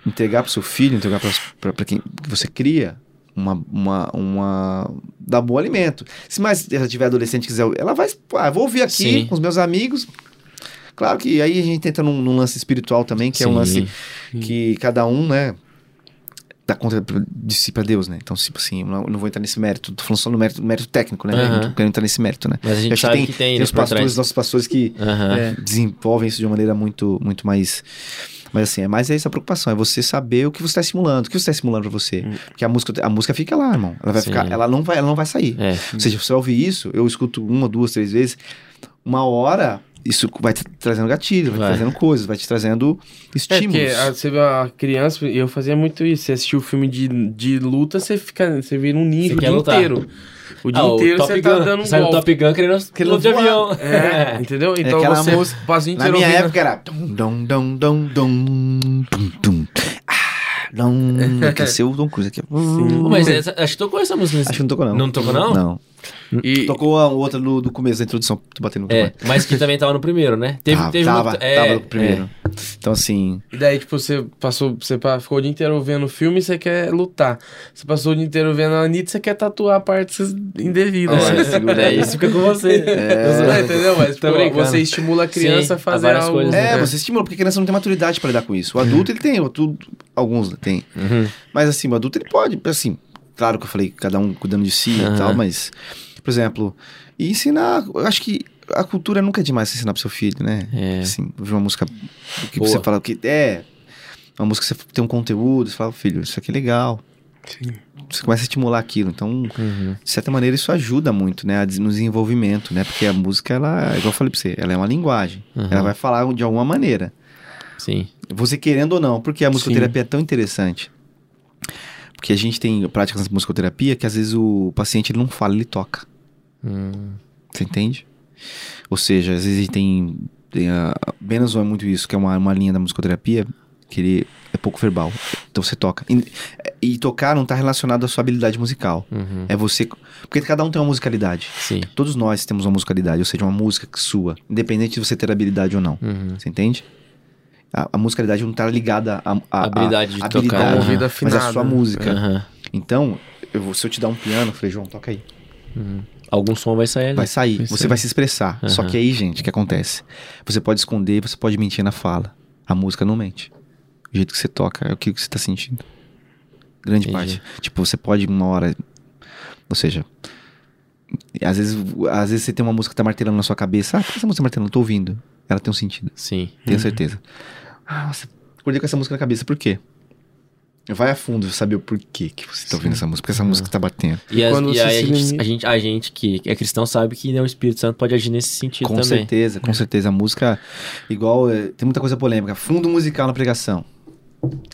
entregar para seu filho, entregar para quem que você cria uma, uma, uma dar bom alimento. Se mais ela tiver adolescente quiser, ela vai, ah, vou ouvir aqui Sim. com os meus amigos. Claro que aí a gente entra num, num lance espiritual também, que é um Sim. lance que cada um, né, dá conta de si pra Deus, né? Então, tipo assim, eu não, vou entrar nesse mérito, tô falando só no mérito, mérito técnico, né? Aham. Eu não quero entrar nesse mérito, né? Mas a gente sabe tem, que tem, tem né, os pastores, trás. nossos pastores que. É. desenvolvem isso de uma maneira muito, muito mais. Mas assim, é mais essa preocupação, é você saber o que você está estimulando, o que você está estimulando pra você. Porque a música, a música fica lá, irmão. Ela vai Sim. ficar, ela não vai, ela não vai sair. É. Ou seja, você ouvir isso, eu escuto uma, duas, três vezes, uma hora, isso vai te trazendo gatilho, vai, Vai. te trazendo coisas, vai te trazendo É, estímulos. porque a- você vê a criança, eu fazia muito isso. Você assistiu o filme de, de luta, você fica. Você vira um ninja Você o dia lutar. inteiro. O dia Ah, o inteiro Top você tá Gun. dando um Sai do golpe. Top Gun querendo, querendo de avião. É, entendeu? Então aquela você música- passa o dia Na inteiro minha ouvindo- época era. Dum, dum, dum, dum, dum. Ah. Quer ser o Tom Cruise aqui. Pô, Mas essa, acho que tocou essa música. Acho que não tocou, não. Não tocou, não? Não. E, Tocou a outra no, do começo da introdução. Tô batendo no É, mas que também tava no primeiro, né? Teve, tava, teve tava, uma- é, tava no primeiro. Então, assim. e daí, tipo, você passou. Você ficou o dia inteiro vendo o filme e você quer lutar. Você passou o dia inteiro vendo a Anitta e você quer tatuar partes indevidas. É, segura aí, isso fica com você. É, entendeu? Mas tipo, você estimula a criança Sim, a fazer algo. coisas, É, né? você estimula, porque a criança não tem maturidade pra lidar com isso. O adulto, ele tem, o tudo, alguns tem. Uhum. Mas assim, o adulto, ele pode, assim, claro que eu falei, cada um cuidando de si Aham. e tal, mas, por exemplo, e ensinar, eu acho que a cultura nunca é demais ensinar pro seu filho, né? É. Assim, ouvir uma música que Boa. você fala que é, uma música que você tem um conteúdo, você fala, filho, isso aqui é legal. Sim. Você começa a estimular aquilo. Então, de certa maneira, isso ajuda muito, né? No desenvolvimento, né? Porque a música, ela, igual eu falei pra você, ela é uma linguagem. Uhum. Ela vai falar de alguma maneira. Sim. Você querendo ou não, porque a musicoterapia Sim. é tão interessante. Porque a gente tem práticas de musicoterapia que às vezes o paciente ele não fala, ele toca. Hum, Você entende? Ou seja, às vezes tem. tem a, Benazon é muito isso, que é uma, uma linha da musicoterapia que ele é pouco verbal. Então você toca. E, e tocar não está relacionado à sua habilidade musical. uhum. É você. Porque cada um tem uma musicalidade. Sim. Todos nós temos uma musicalidade, ou seja, uma música sua, independente de você ter habilidade ou não. Uhum. Você entende? A, a musicalidade não está ligada à à- à- Habilidade de à tocar. habilidade, Ouvido mas a sua né? música. Aham. Então, eu vou- se eu te dar um piano, eu falei, João, toca aí. Algum som vai sair ali. Vai sair, Vai você sair. vai se expressar. Só Aham. que aí, gente, o que acontece? Você pode esconder, você pode mentir na fala. A música não mente. O jeito que você toca é o que você tá sentindo. Grande Entendi. parte. Tipo, você pode uma hora. Ou seja. Às vezes, às vezes você tem uma música que tá martelando na sua cabeça. Ah, por que essa música tá martelando? Eu tô ouvindo. Ela tem um sentido. Sim. Tenho certeza. Ah, nossa, acordei com essa música na cabeça. Por quê? Vai a fundo saber o porquê que você tá ouvindo essa música. Porque essa música tá batendo. E, as- Quando e aí a gente, a, gente, a gente que é cristão sabe que né, o Espírito Santo pode agir nesse sentido Com também. certeza, com certeza. A música, igual, é, tem muita coisa polêmica. Fundo musical na pregação.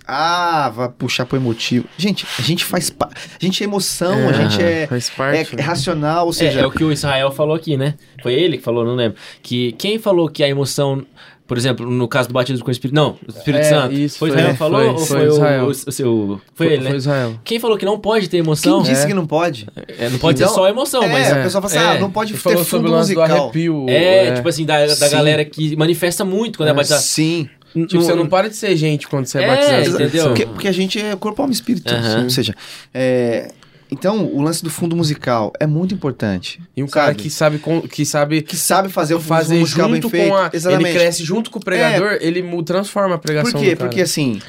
Ah, vai puxar pro emotivo. Gente, a gente faz. pa- A gente é emoção, a gente é, Faz é, parte. é racional, ou É, seja. é o que o Israel falou aqui, né? Foi ele que falou, não lembro. Que quem falou que a emoção, por exemplo, no caso do batismo com o Espírito, não, o Espírito É, Santo. isso, foi foi- Israel que falou foi- ou foi foi, o, Israel. o, o seu, foi, ele, né? Foi Israel. Quem falou que não pode ter Quem emoção? disse É. que não pode? É, não pode Então, ser só emoção, é, mas a pessoa fala assim, é. ah, não pode Ele ter falou sobre fundo o lance do musical. arrepio. É, tipo assim, da, da galera que manifesta muito quando é, É, batizado. Sim. Tipo, você não para de ser gente quando você é, É, batizado. entendeu? Porque, porque a gente é corpo, alma e espírito. Ou seja, é, então o lance do fundo musical é muito importante. E um cara sabe? que sabe, que sabe que sabe fazer o fundo fazer musical bem junto feito. com a. Exatamente. Ele cresce junto com o pregador, ele mu- transforma a pregação. Por quê? cara. Porque assim,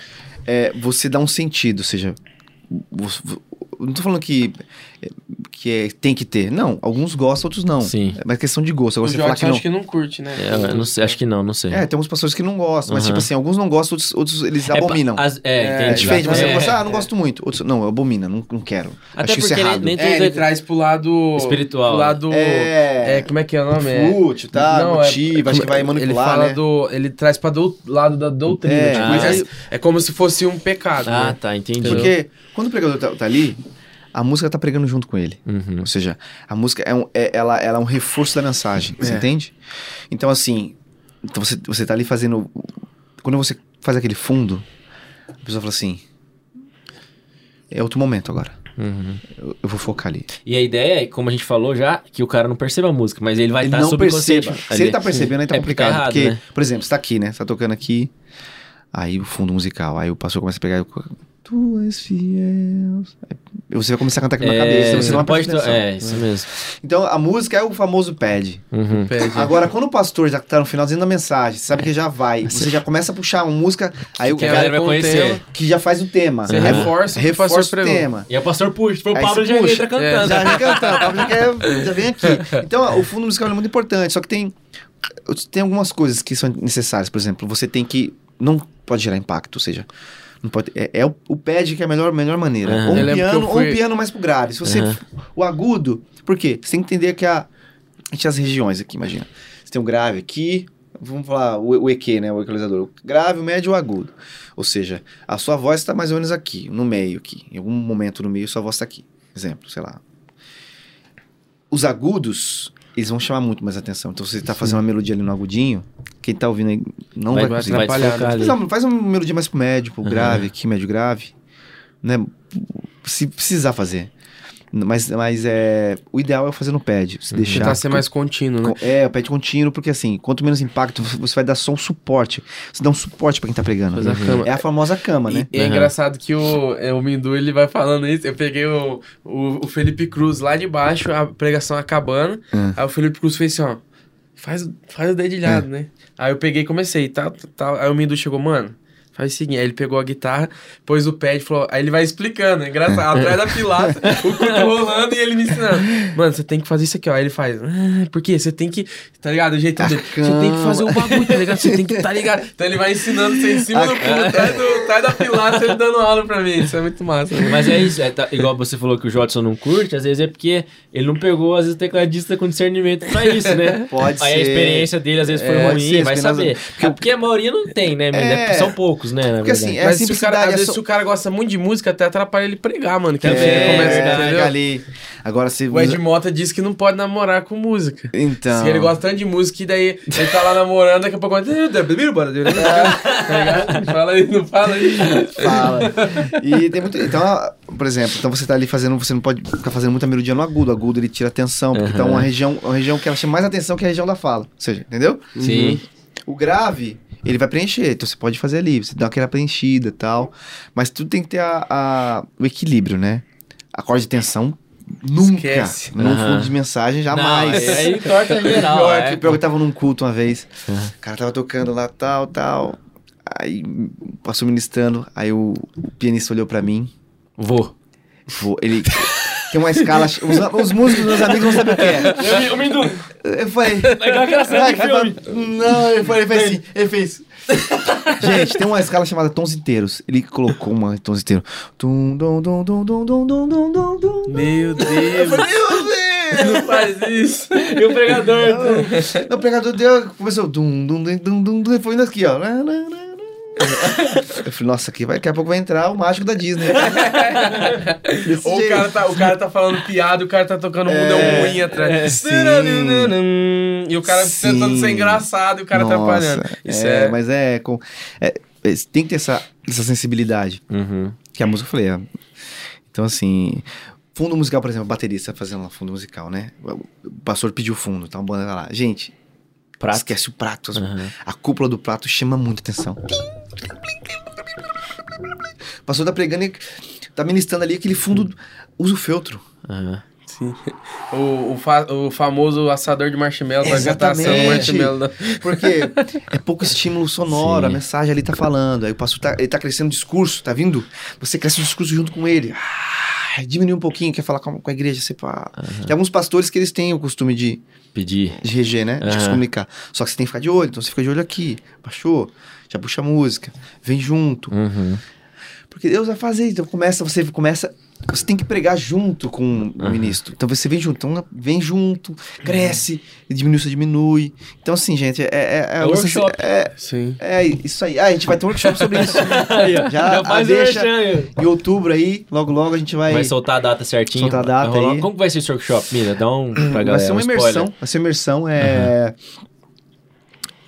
é, você dá um sentido, ou seja, não tô falando que, que é- tem que ter. Não, alguns gostam, outros não. Sim. É uma questão de gosto. Agora o você falar que não. acho que não curte, né? É, eu não sei, acho que não, não sei. É, tem alguns pastores que não gostam, mas Aham. tipo assim, alguns não gostam, outros, outros eles É abominam. as- é, É, É diferente, você É, gosta, ah, é. não gosto muito. Outros, não, eu abomino, não, não quero. Até Acho isso porque errado. nem- nem É, ele tudo- traz pro lado. Espiritual, Pro lado. É. É, como é que é o nome? É- Fútil, tá? Não, motivo, é- acho que vai Ele manipular, fala né? do. Ele traz pra do lado da doutrina. É, tipo, mas é, é como se fosse um pecado. Ah, né? tá, entendi. Porque quando o pregador tá, tá ali, a música tá pregando junto com ele. Uhum. Ou seja, a música é um, é- ela, ela é um reforço da mensagem, você É. entende? Então, assim, então você, você tá ali fazendo. Quando você faz aquele fundo, a pessoa fala assim: é outro momento agora. Uhum. Eu, eu vou focar ali. E a ideia é, como a gente falou já, que o cara não perceba a música, mas ele vai estar não subconsciente. perceba. Se ali. ele tá percebendo, aí tá É porque tá complicado. errado, porque, né? por exemplo, você tá aqui, né? Você tá tocando aqui, aí o fundo musical, aí o pastor começa a pegar. Tu és fiel. Aí Você vai começar a cantar aqui na É, cabeça, você não pode. atenção. É, isso mesmo. Então a música é o famoso pad. Uhum. Pede. Agora, quando o pastor já tá no final dizendo a mensagem, sabe que já vai, você já começa a puxar uma música, aí o Que cara vai o conhecer. que já faz o tema. Você reforça o o reforça pastor o pregou. tema. E o pastor puxa, for o Pablo você já puxa. entra cantando. Já vem cantando, o Pablo já, quer- já vem aqui. Então, o fundo musical é muito importante, só que tem, tem algumas coisas que são necessárias. Por exemplo, você tem que. Não pode gerar impacto, ou seja. Não pode, é, é o, o pad que é a melhor, melhor maneira. Aham. Ou um piano, eu ou fui- um piano mais pro grave. Se você. Aham. O agudo. Por quê? Você tem que entender que a. A gente tem as regiões aqui, imagina. Você tem o grave aqui. Vamos falar o, o EQ, né? O equalizador. O grave, o médio e o agudo. Ou seja, a sua voz está mais ou menos aqui, no meio aqui. Em algum momento no meio, sua voz está aqui. Exemplo, sei lá. Os agudos, eles vão chamar muito mais atenção. Então, se você está fazendo uma melodia ali no agudinho, quem está ouvindo aí não vai, vai, vai atrapalhar, desfocar ali. Faz uma, faz uma melodia mais pro médio, pro Aham. grave, aqui, médio grave. Né? Se precisar fazer. Mas, mas é, o ideal é fazer no pad. Se deixar. Tentar ser mais contínuo, né? É, o pad contínuo, porque assim, quanto menos impacto, você- vai dar só um suporte. Você dá um suporte pra quem tá pregando. A cama. É a famosa cama, né? E é Aham. engraçado que o, é, o Mindu ele vai falando isso. Eu peguei o, o, o Felipe Cruz lá de baixo, a pregação acabando. Hum. Aí o Felipe Cruz fez assim: ó, faz, faz o dedilhado, né? Aí eu peguei e comecei, tá, tá. Aí o Mindu chegou, mano, faz o seguinte. Aí ele pegou a guitarra, pôs o pad e falou. Aí ele vai explicando, é engraçado. Atrás da pilata, o culto rolando e ele me ensinando. Mano, você tem que fazer isso aqui, ó. Aí ele faz. Ah, por quê? Você tem que. Tá ligado? O jeito dele. Você tem que fazer o bagulho, tá ligado? Você tem que. Tá ligado? Então ele vai ensinando você em cima do pulo, atrás, do, atrás da pilata, ele dando aula pra mim. Isso é muito massa. né? Mas é isso, é, tá- igual você falou que o Jodson não curte, às vezes é porque ele não pegou, às vezes, o tecladista com discernimento pra isso, né? Pode Aí a ser. experiência dele, às vezes, foi É, ruim, sim, vai saber. porque- É porque a maioria não tem, né? menino? É. São poucos, né? Na Porque assim, é Mas se o cara, às é vezes, se o cara gosta muito de música, até atrapalha ele pregar, mano. Que É, ele começa, verdade. entendeu? ali. Agora se O Ed Mota disse que não pode namorar com música. Então. Se ele gosta tanto de música, e daí ele tá lá namorando, daqui a pouco. Fala aí, não fala aí. Fala. E tem muito. Então, ah, por exemplo, então você tá ali fazendo. Você não pode ficar fazendo muita melodia no agudo. O agudo ele tira atenção, porque tá Aham. uma região, uma região que ela chama mais atenção que a região da fala. Ou seja, entendeu? Sim. O grave, ele vai preencher. Então você pode fazer ali, você dá aquela preenchida e tal. Mas tudo tem que ter a, a- o equilíbrio, né? Acorde de tensão. Nunca. Esquece. Num Aham. fundo de mensagem, jamais. Não, aí torta geral. Pior, é. que pior que eu tava num culto uma vez. Aham. O cara tava tocando lá, tal, tal. Aí passou ministrando. Aí o, o pianista olhou pra mim. Vou. Vou, ele tem uma escala. Os, os músicos, meus amigos, não sabem o que é. Eu me indo. Eu falei. Legal aquela cena. Não, eu falei, ele fez assim. Ele fez. Gente, tem uma escala chamada tons inteiros. Ele colocou uma tons inteiros. Meu Deus. Meu Deus. Não faz isso. E o pregador. Não, o pregador deu. Começou. Dum, dum, dum, dum, dum, foi indo aqui, ó. Eu falei, nossa, aqui vai, daqui a pouco vai entrar o mágico da Disney. Ou o cara, tá, o cara tá falando piada o cara tá tocando um É, mundão ruim atrás. é. E o cara Sim. tentando ser engraçado e o cara Nossa, atrapalhando. Isso é. Mas é, com, é, é, Tem que ter essa, essa sensibilidade. Uhum. Que a música eu falei. é. Então, assim. Fundo musical, por exemplo, baterista fazendo lá fundo musical, né? O pastor pediu fundo, tá uma banda lá. Gente, Prato. esquece o prato. Aham. A cúpula do prato chama muita atenção. Pastor tá pregando e tá ministrando ali aquele fundo. Usa o feltro. Aham. Sim. O, o, fa- o famoso assador de marshmallow Exatamente. marshmallow. né? Porque é pouco estímulo sonoro, a Sim. mensagem ali tá falando. Aí o pastor tá, ele tá crescendo o discurso, tá vindo? Você cresce o discurso junto com ele. Ah, diminui um pouquinho, quer falar com, com a igreja. Você pá. Tem alguns pastores que eles têm o costume de, Pedir. de reger, né? De se comunicar. Só que você tem que ficar de olho. Então você fica de olho aqui. Baixou, já puxa a música, vem junto. Uhum. Porque Deus vai fazer. Então começa, você começa. Você tem que pregar junto com o ministro. Então você vem junto. Então vem junto, cresce, e diminui, você diminui. Então, assim, gente, é. É, É workshop. é, Sim. é isso aí. Ah, a gente vai ter um workshop sobre isso. Já, Já faz deixa em outubro aí, logo logo a gente vai. Vai soltar a data certinho. Soltar a data Vai rolar- aí. Como que vai ser esse workshop, Mira? Dá um pra galera. vai ser uma um spoiler. imersão. Vai ser imersão. É.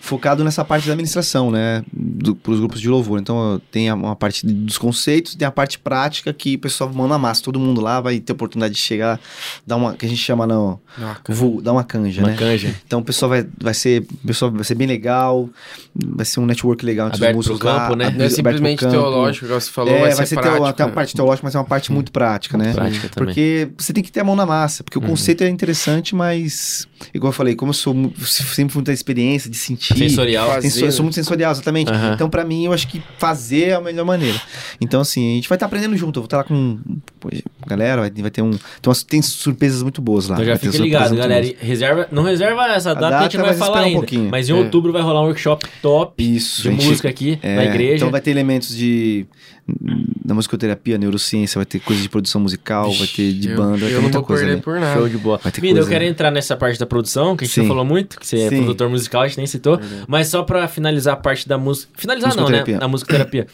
Focado nessa parte da administração, né? Do, pros grupos de louvor. Então tem a- uma parte dos conceitos, tem a parte prática que o pessoal manda na massa. Todo mundo lá vai ter oportunidade de chegar, dar uma. que a gente chama não. Vou dar uma canja, Uma né? canja. Então o pessoal vai, vai ser. O pessoal vai ser bem legal. Vai ser um network legal entre Aberto os músicos pro lá, campo, né? aberto Não é simplesmente campo. teológico, igual você falou, é, vai, vai ser, ser teo- prático. até uma parte teológica, mas é uma parte muito prática, né? Prática também. Porque você tem que ter a mão na massa, porque o conceito é interessante, mas, igual eu falei, como eu sou sempre muita experiência de sentir. Sensorial. Faz- Sensor- eu sou muito sensorial, exatamente. Aham. Então, pra mim, eu acho que fazer é a melhor maneira. Então, assim, a gente vai estar aprendendo junto. Eu vou estar lá com pô, galera, vai, vai ter um. Tem, umas, tem surpresas muito boas lá. Então já fica ligado, galera. Reserva, não reserva essa data, que a gente data vai vai falar esperar um ainda. pouquinho. Mas em É. outubro vai rolar um workshop top Isso, de gente. música aqui É, na igreja. Então vai ter elementos de. Da musicoterapia, neurociência, vai ter coisa de produção musical, vai ter de Eu- banda, vai Eu, ter não muita vou coisa perder ali. por nada. Show de bola. Vai ter Mida, eu coisa. quero entrar nessa parte da produção, que a gente não falou muito, que você é Sim. produtor musical, a gente nem citou. Mas só pra finalizar a parte da música. Finalizar não, né? Da musicoterapia.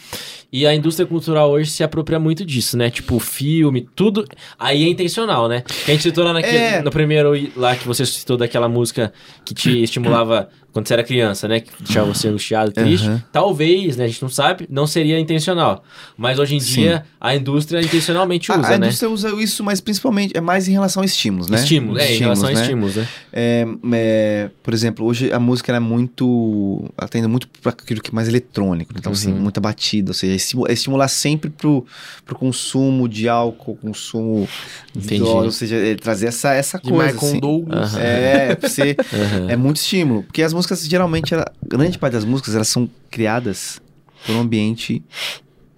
E a indústria cultural hoje se apropria muito disso, né? Tipo, filme, tudo. Aí é intencional, né? Que a gente citou lá naquele, É. no primeiro lá que você citou daquela música que te estimulava quando você era criança, né? Que deixava você angustiado, triste. Aham. Talvez, né? A gente não sabe, não seria intencional. Mas hoje em Sim. dia a indústria intencionalmente A- usa, a né? indústria usa isso, mas principalmente é mais em relação a estímulos, né? Estímulos, é, em relação a né? estímulos, né? É, é, por exemplo, hoje a música ela é muito. Ela indo muito para aquilo que é mais eletrônico. Então, assim, Uhum. muita batida. Ou seja, é estimu- é estimular sempre pro, pro consumo de álcool, consumo de droga, ou seja, é trazer essa, essa De coisa. Michael assim. Douglas. Aham. É, pra você, Aham. é muito estímulo. Porque as músicas, geralmente, ela- grande parte das músicas, elas são criadas por um ambiente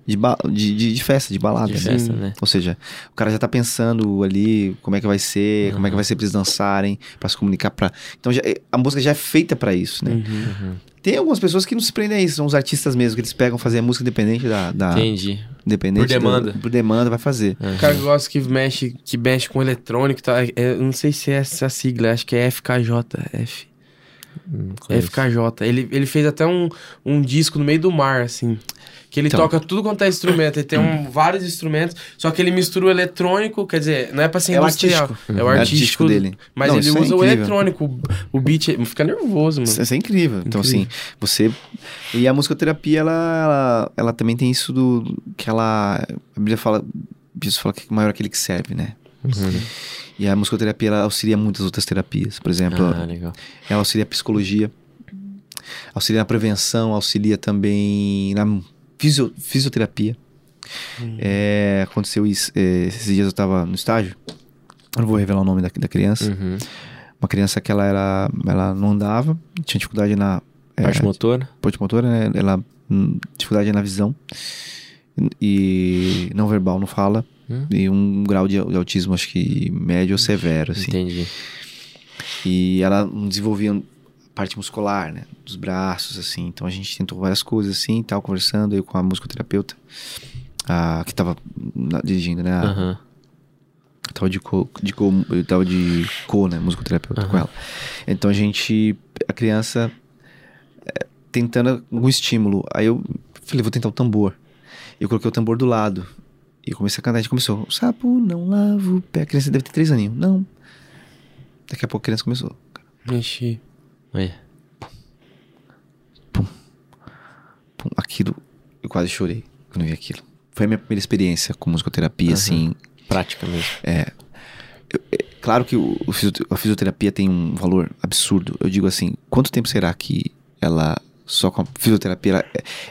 de, ba- de, de, de festa, de balada. De né? festa, né? Ou seja, o cara já tá pensando ali como é que vai ser, como é que vai ser pra eles dançarem, pra se comunicar pra. Então já- a música já é feita pra isso, né? Uhum. Tem algumas pessoas que não se prendem a isso, são os artistas mesmo, que eles pegam fazer a música independente da. da Entendi. independente Por demanda. da- por demanda, vai fazer. O cara que gosta que mexe, que mexe com eletrônico tal. é- eu não sei se é essa sigla, acho que é FKJ. F. FKJ. Ele, ele fez até um, um disco no meio do mar, assim. Que ele Então. toca tudo quanto é instrumento. Ele tem um, vários instrumentos, só que ele mistura o eletrônico, quer dizer, não é pra ser É o industrial. artístico. É o É o artístico, artístico dele. Mas Não, ele é usa o incrível. eletrônico. O, o beat fica nervoso, mano. Isso, isso é incrível. Então, Incrível. assim, você. E a musicoterapia, ela, ela, ela também tem isso do. que ela. A Bíblia fala. Jesus fala que o maior é aquele que serve, né? Uhum. E a musicoterapia, ela auxilia muitas outras terapias. Por exemplo, Ah, legal. ela auxilia a psicologia, auxilia na prevenção, auxilia também na fisio- fisioterapia. É, aconteceu isso. é, esses dias eu tava no estágio. Eu não vou revelar o nome da, da criança. Uhum. Uma criança que ela era. Ela não andava, tinha dificuldade na. é, Parte motora? parte motora, né? Ela. hum, dificuldade na visão. E não verbal, não fala. Hum. E um grau de, autismo, acho que médio ou severo, assim. Entendi. E ela desenvolvia parte muscular, né? Dos braços, assim. Então a gente tentou várias coisas, assim, tal, conversando eu com a musicoterapeuta. A, que tava dirigindo, né? A- eu tava de co, de co, eu tava de co, né? Musicoterapeuta com ela. Então a gente, a criança, é, tentando algum estímulo. Aí eu falei, vou tentar o tambor. Eu coloquei o tambor do lado. E eu comecei a cantar. A gente começou, o sapo não lava o pé. A criança deve ter três aninhos. Não. Daqui a pouco a criança começou. Mexi. Aí. Pum, aquilo, eu quase chorei quando eu vi aquilo. Foi a minha primeira experiência com musicoterapia, Aham. assim. Prática mesmo. Claro que o, a fisioterapia tem um valor absurdo. Eu digo assim, quanto tempo será que ela, só com a fisioterapia, ela,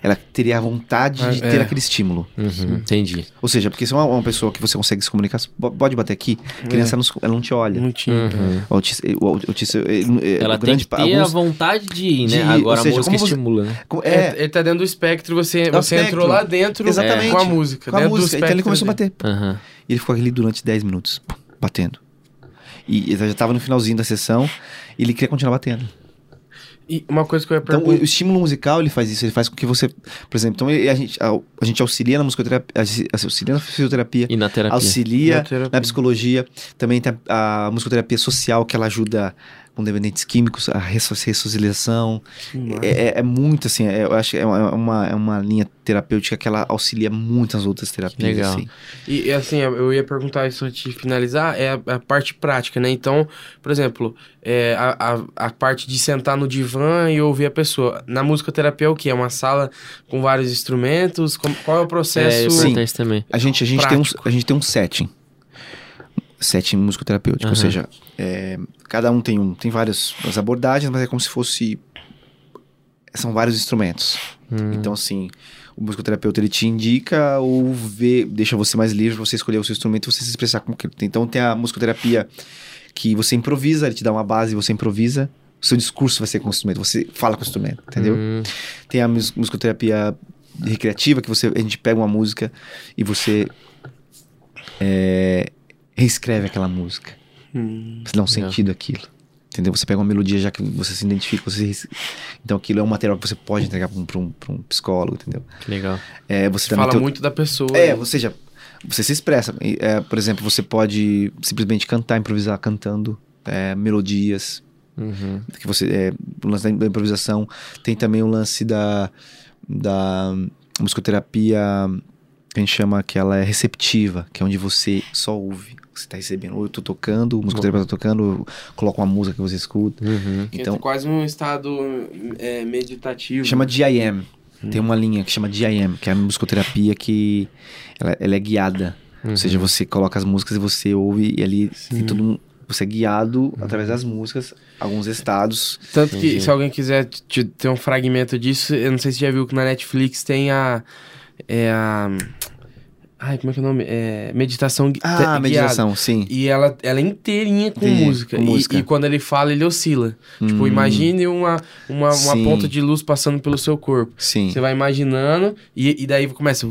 ela teria a vontade de Ah, ter é. aquele estímulo? Uhum. Entendi. Ou seja, porque se é uma, uma pessoa que você consegue se comunicar, pode bater aqui, a criança não, se- ela não te olha. Não tinha. Uhum. O autista, o autista, ele- Ela o tem que ter grande- a alguns- vontade de ir, né? de Agora seja, a música como você- estimula, né? É, é, ele tá dentro do espectro, você, É o você espectro. entrou lá dentro Exatamente. com a música. com a do música. Então ele começou a bater. Aham. E ele ficou ali durante 10 minutos, batendo. E ele já tava no finalzinho da sessão e ele queria continuar batendo. E uma coisa que eu ia Então, o, perguntar. o estímulo musical, ele faz isso. Ele faz com que você... Por exemplo, então a, gente, a, a gente auxilia na musicoterapia, a- auxilia na fisioterapia, E na terapia. auxilia Na terapia. na psicologia. Também tem a, a musicoterapia social, que ela ajuda com dependentes químicos, a resso- ressocialização. Que. É, é- é muito, assim, é- eu acho que é uma, é uma, é linha terapêutica que ela auxilia muitas outras terapias, Legal. assim. E e, assim, eu ia perguntar isso antes de finalizar, é a, a parte prática, né? Então, por exemplo, é, a, a, a parte de sentar no divã e ouvir a pessoa. Na musicoterapia é o quê? É uma sala com vários instrumentos? Como- qual é o É, processo? eu Sim. também. A gente, a, gente tem um, a gente tem um setting. Setting musicoterapêutico. Ou Aham. seja, é, cada um tem um. Tem várias as abordagens, mas é como se fosse. São vários instrumentos. Hum. Então, assim, o musicoterapeuta ele te indica ou vê, deixa você mais livre você escolher o seu instrumento e você se expressar como que. Então tem a musicoterapia que você improvisa, ele te dá uma base, você improvisa. O seu discurso vai ser com o instrumento, você fala com o instrumento, entendeu? Hum. Tem a mus- musicoterapia recreativa, que você, a gente pega uma música e você é, reescreve aquela música. Hum, Você dá um sentido àquilo. Entendeu? Você pega uma melodia já que você se identifica, você... Então aquilo é um material que você pode entregar para um, pra um, pra um psicólogo, entendeu? Que legal. É, você também fala tem muito da pessoa. É, né? ou seja, você se expressa. É, por exemplo, você pode simplesmente cantar, improvisar cantando é, melodias, Uhum. que você é, o lance da da improvisação tem também o lance da da musicoterapia que a gente chama que ela é receptiva que é onde você só ouve você tá recebendo ou eu tô tocando o musicoterapeuta tá tocando eu coloco uma música que você escuta Uhum. Que é então quase um estado é, meditativo. chama DIM tem uma linha que chama DIM que é a musicoterapia que ela, ela é guiada Uhum. ou seja você coloca as músicas e você ouve e ali tem Sim. todo um, você é guiado através das músicas alguns estados Tanto que Entendi. se alguém quiser te- ter um fragmento disso, eu não sei se já viu que na Netflix tem a. É a. Ai, como é que é o nome? É, meditação gui- Ah, guiada. meditação, sim. E ela, ela é inteirinha com Inteirinha, música. com E- música. E, quando ele fala, ele oscila. Tipo, Hum. imagine uma, uma, uma Sim. ponta de luz passando pelo seu corpo. Sim. Você vai imaginando e, e daí começa.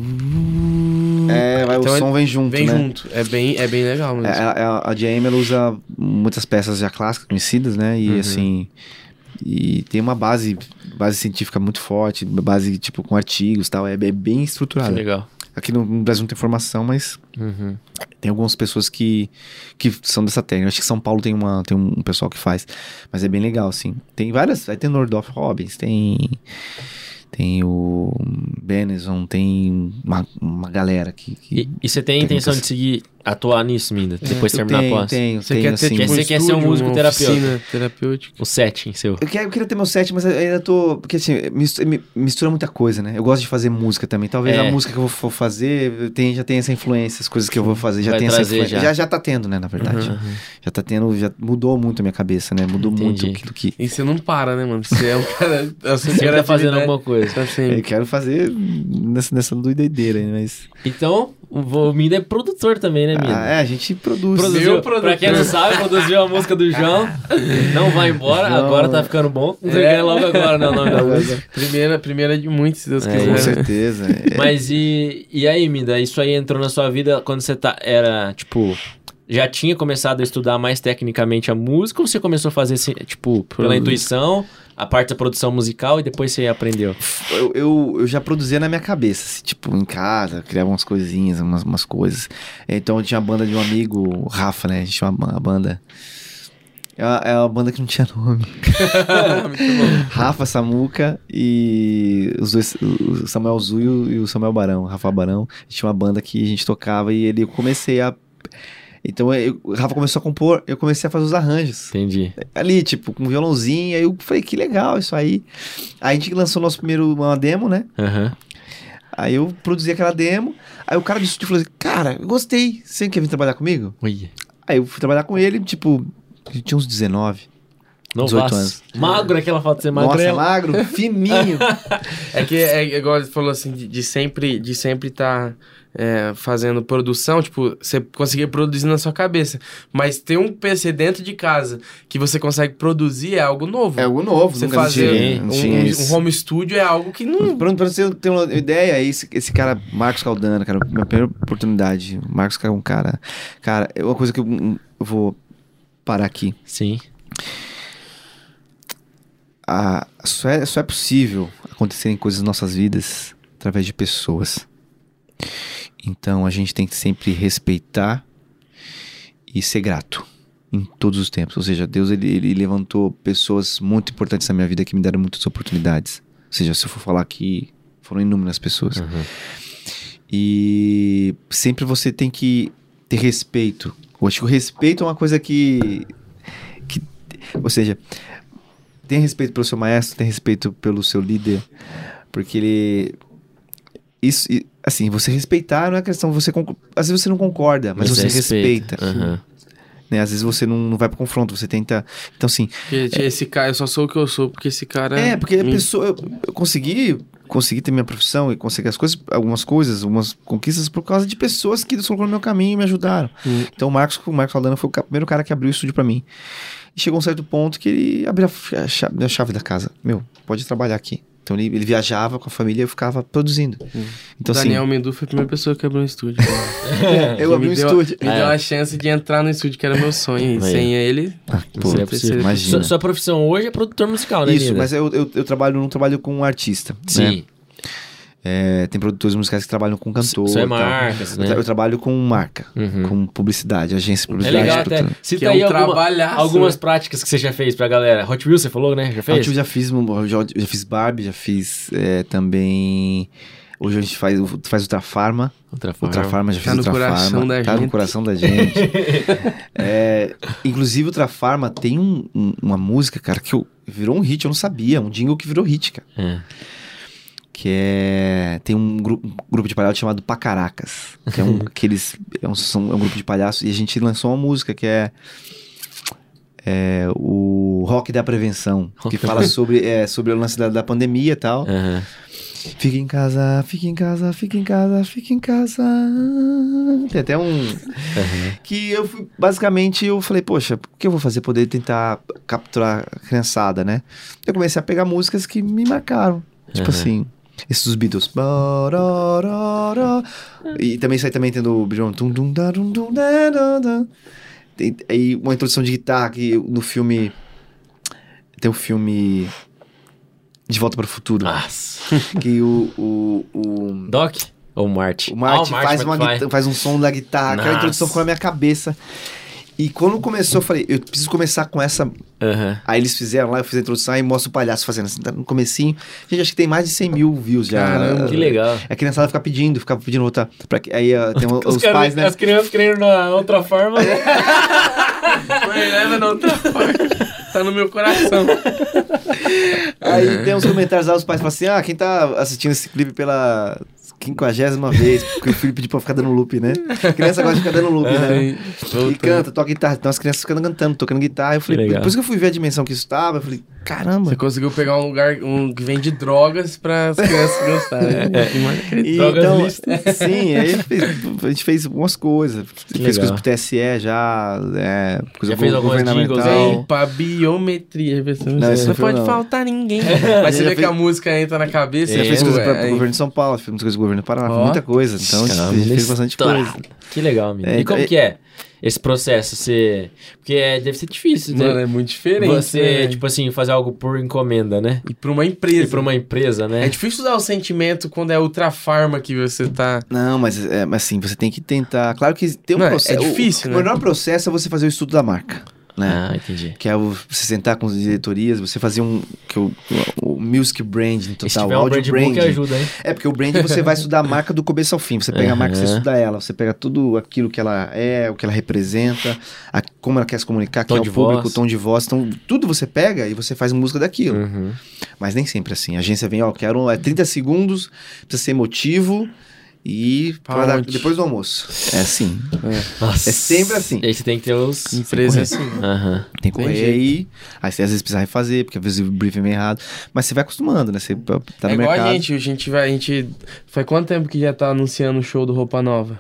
É, vai, Então o ele som vem junto, Vem né? junto. É bem, é bem legal mesmo. É, a, a Jamie, ela usa muitas peças já clássicas, conhecidas, né? E Uhum. assim. E tem uma base, base científica muito forte, base tipo com artigos e tal, é, é bem Que estruturada. legal. Aqui no, no Brasil não tem formação, mas Uhum. tem algumas pessoas que, que são dessa técnica. Acho que São Paulo tem, uma, tem um pessoal que faz, mas é bem legal, assim. Tem várias, aí tem Nordorf Robbins, tem tem o Benison, tem uma, uma galera que... que E, e você tem a intenção de seguir, atuar nisso, Minda? Depois de eu terminar tenho, a pós? tenho, Você tenho, quer ter assim, tipo, um Você quer ser um músico terapeuta. oficina terapêutica. O setting seu. Eu quero, eu queria ter meu set, mas eu ainda tô. Porque assim, mistura, mi- mistura muita coisa, né? Eu gosto de fazer música também. Talvez É. a música que eu for fazer tem, já tem essa influência, as coisas que eu vou fazer já Vai tem essa influência. já. Já. já tá tendo, né, na verdade. Uhum. Já tá tendo, já mudou muito a minha cabeça, né? Mudou muito Entendi. aquilo que. E você não para, né, mano? Você é um cara. Você tá fazendo alguma coisa. Tá Eu quero fazer nessa, nessa doideira aí, mas. Então, o Minda é produtor também, né, Minda? Ah, é, a gente produz. Produziu, Meu produtor. pra quem não sabe, produziu a música do João. Não vai embora, João. agora tá ficando bom. Não sei É. é logo agora, né, o nome da música. Primeira, primeira de muitos, se Deus É, quiser. Com certeza. É. Mas e, e aí, Minda, isso aí entrou na sua vida quando você tá, era, tipo... Já tinha começado a estudar mais tecnicamente a música ou você começou a fazer, assim, tipo, pela intuição, a parte da produção musical e depois você aprendeu? eu, eu, eu já produzia na minha cabeça, assim, tipo, em casa, criava umas coisinhas, umas, umas coisas. Então eu tinha a banda de um amigo, o Rafa, né? A gente tinha uma, uma banda. É uma, é uma banda que não tinha nome. Rafa Samuca e os dois, o Samuel Zuio e o Samuel Barão, Rafa Barão. A gente tinha uma banda que a gente tocava e ele eu comecei a. Então eu- o Rafa começou a compor, eu comecei a fazer os arranjos Entendi. ali, tipo, com violãozinho. Aí eu falei, que legal isso aí. Aí a gente lançou nosso primeiro uma demo, né? Aham. Aí eu produzi aquela demo. Aí o cara do estúdio falou assim: Cara, eu gostei. Você quer vir trabalhar comigo? Oi. Aí eu fui trabalhar com ele, tipo, eu tinha uns 19. Não 18 faço. anos. Magro, aquela foto de ser Nossa, magrelo. magro, fininho. É que é igual ele falou assim, de, de sempre de sempre estar fazendo produção, tipo, você conseguir produzir na sua cabeça. Mas ter um PC dentro de casa que você consegue produzir é algo novo. é algo novo, você nunca fazer um, tinha isso. um home studio é algo que não. Pra, pra você ter uma ideia, esse, esse cara, Marcos Caldana, cara, minha primeira oportunidade. O Marcos é um cara. Cara, é uma coisa que eu, eu vou parar aqui. Sim. Ah, só, é, só é possível acontecerem coisas nas nossas vidas através de pessoas. Então a gente tem que sempre respeitar e ser grato em todos os tempos. Ou seja, Deus ele, ele levantou pessoas muito importantes na minha vida que me deram muitas oportunidades. Ou seja, se eu for falar aqui, foram inúmeras pessoas. Uhum. E sempre você tem que ter respeito. Eu acho que o respeito é uma coisa que. que ou seja, tenha respeito pelo seu maestro, tenha respeito pelo seu líder, porque ele. Isso, assim, você respeitar não é questão. Você, às vezes você não concorda, mas você respeita. Aham. Né? Às vezes você não, não vai pro confronto, você tenta. Então, assim, Porque esse cara, eu só sou o que eu sou, porque esse cara. É, porque a me- pessoa. Eu, eu consegui, consegui ter minha profissão e conseguir as coisas, algumas coisas, algumas conquistas por causa de pessoas que colocaram no meu caminho e me ajudaram. Hum. Então o Marcos, o Marcos Aldana foi o primeiro cara que abriu o estúdio pra mim. E chegou um certo ponto que ele abriu a chave, a chave da casa. Meu, pode trabalhar aqui. Então ele, ele viajava com a família e eu ficava produzindo. Então Daniel assim, Mendu foi a primeira pessoa que abriu um estúdio. eu abri um deu, estúdio. Me É. deu a chance de entrar no estúdio, que era meu sonho. E sem ele. Ah, pô, seria possível. imagina. Sua, sua profissão hoje é produtor musical, né, Isso, Nina? mas eu, eu, eu trabalho, não trabalho com um artista. né? É, tem produtores musicais que trabalham com cantor. Isso é marcas, Eu, né? tra- eu trabalho com marca, Uhum. com publicidade, agência de É publicidade. legal até. Cita Que é um aí alguma- trabalhaço, algumas né? práticas que você já fez pra galera. Hot Wheels, você falou, né? Já fez? eu já fiz, um- já, já fiz Barbie, já fiz é, também. Hoje a gente faz, o- faz Ultrafarma. Outra forma. Ultrafarma, já Tá fiz no Ultrafarma. coração da tá no gente. coração da gente. É, inclusive, Ultrafarma tem um- um- uma música, cara, que eu- virou um hit, eu não sabia. Um jingle que virou hit, cara. É. Que é. Tem um, gru- um grupo de palhaços chamado Pacaracas. Que é um. que eles, é, um, são- é um grupo de palhaços. E a gente lançou uma música que é. é, o Rock da Prevenção. Rock que fala sobre, é, sobre o lance da, da pandemia e tal. Aham. Fica em casa, fica em casa, fica em casa, fica em casa. Tem até um. Que eu fui. Basicamente, eu falei, poxa, o que eu vou fazer? Poder tentar capturar a criançada, né? Eu comecei a pegar músicas que me marcaram. Tipo Aham. assim. Esses dos Beatles. E também sai também tendo o John. Tem aí uma introdução de guitarra que no filme. Tem o filme. De Volta para o Futuro. Nossa. Que o. o, o Doc ou o Marty, Ah, faz, uma McFly. guita- faz um som da guitarra. Aquela Nossa. introdução ficou na minha cabeça. E quando começou, eu falei, eu preciso começar com essa. Aham. Aí eles fizeram lá, eu fiz a introdução e mostra o palhaço fazendo assim, tá no comecinho. Gente, acho que tem mais de 100 mil views já. Caramba. Que legal. A criançada fica pedindo, fica pedindo outra. Pra, que- aí tem os, caras- pais, né? As crianças querendo na outra forma. Mãe, leva na outra parte. Tá no meu coração. Aí tem uns comentários lá, os pais falam assim: ah, quem tá assistindo esse clipe pela quinquagésima vez, porque o filho pediu pra ficar dando loop, né? A criança gosta de ficar dando loop, né? Aí, E canta, toca guitarra. Então as crianças ficam cantando, tocando guitarra. Eu falei, depois que eu fui ver a dimensão que isso tava, eu falei, caramba. Você conseguiu pegar um lugar um, que vende drogas para as crianças gostarem. né? Que mais acredito. E, então, sim, aí fez- a gente fez algumas coisas. fez legal. coisas pro TSE já, é, coisa Já fez algumas jingles Vem pra biometria. Não, Não, não pode não. faltar ninguém. Mas você vê que a música entra na cabeça. Já É, fez coisa pra, pro aí- governo de São Paulo, fez coisas governo do Paraná, Ó. muita coisa. Então a gente fez, bastante estourado. coisa. Que legal, menino. É, e como é- que é esse processo? Você... Porque é, deve ser difícil, né? Mano, é muito diferente. Você, né? tipo assim, fazer algo por encomenda, né? E pra uma empresa. E pra uma empresa, né? É difícil usar o sentimento quando é ultra farma que você tá. Não, mas, é, mas assim, você tem que tentar. Claro que tem um Não, é processo. o- difícil, o, né? O melhor processo é você fazer o estudo da marca. Né? Ah, entendi. Que é o- você sentar com as diretorias, você fazer um. Que o, o music branding E se total, tiver o um audio brand branding. ajuda, hein? É, porque o branding você vai estudar a marca do começo ao fim. Você pega a marca, você estuda ela. Você pega tudo aquilo que ela é, o que ela representa, a- como ela quer se comunicar, quem é o público, voz. o tom de voz. Então, tudo você pega e você faz música daquilo. Uhum. Mas nem sempre assim. A agência vem, ó, quero é 30 segundos, precisa ser emotivo e Pra depois do almoço. É assim. Nossa. É sempre assim. E aí você tem que ter os... Empresa assim. Aham. Tem que correr aí. Aí você às vezes precisa refazer, porque às vezes o briefing é meio errado. Mas você vai acostumando, né? Você tá no é igual mercado. a gente, a gente vai, a gente. Faz quanto tempo que já tá anunciando o show do Roupa Nova?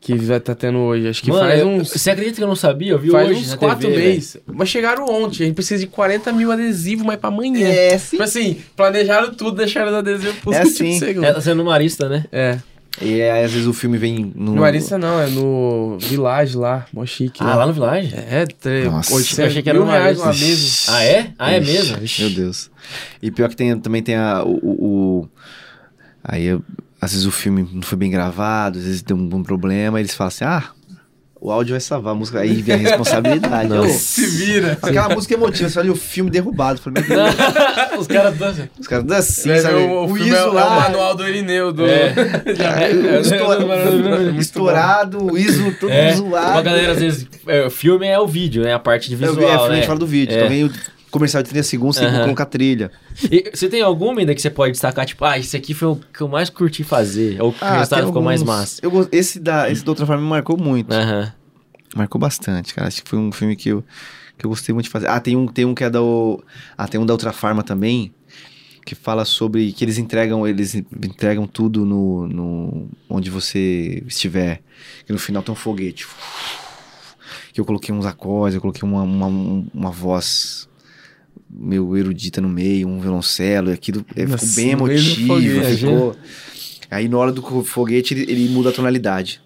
Que vai tá tendo hoje. Acho que Mano, faz uns. Você acredita que eu não sabia? Eu vi Faz hoje uns na quatro TV, meses. Mas chegaram ontem. A gente precisa de 40 mil adesivos, mas pra amanhã. É, sim. Tipo assim, planejaram tudo, deixaram os adesivos pros É últimos assim. segundos. É, tá sendo marista, né? É. E aí, às vezes o filme vem no. No Arista não, é no Village lá, mó chique. Ah, lá no Village? É, tre... Nossa. 800 Eu achei que era mil no reais Marista. uma mesa. Ah, é? Ah, é Ixi, mesmo? Meu Deus. E pior que tem, também tem a, o, o- o- Aí, eu- às vezes o filme não foi bem gravado, às vezes tem um, um problema, eles falam assim, ah, o áudio vai salvar a música. Aí vem a responsabilidade. Nossa. Ô, Se vira. Aquela música emotiva, você olha o filme derrubado. Falei, meu Deus, Os caras dançam. os caras assim, É, sabe? o, o, filme é, ISO é o lá, manual do Irineu. Do... É. Já- é, é, estoura- muito estourado, o ISO todo É, zoado. uma galera, às vezes, é, o filme é o vídeo, né? A parte de visual, vi, é, filme, a né? gente fala do vídeo. É. Então vem o comercial de 30 segundos, você tem que colocar trilha. E você tem alguma ainda que você pode destacar, tipo, ah, esse aqui foi o que eu mais curti fazer, ou que o resultado ficou mais alguns- massa? Eu, esse, da, esse da outra forma me marcou muito. Aham. Marcou bastante, cara. Acho que foi um filme que eu, que eu gostei muito de fazer. Ah, tem um, tem um que é da. o- Ah, tem um da outra farma também. Que fala sobre que eles entregam, eles entregam tudo no, no onde você estiver. Que no final tem um foguete. Que eu coloquei uns acordes, eu coloquei uma, uma, uma voz meio erudita no meio, um violoncelo, e aquilo é, ficou Nossa, bem no meio do emotivo. foguete, ficou... Aí na hora do foguete ele, ele muda a tonalidade.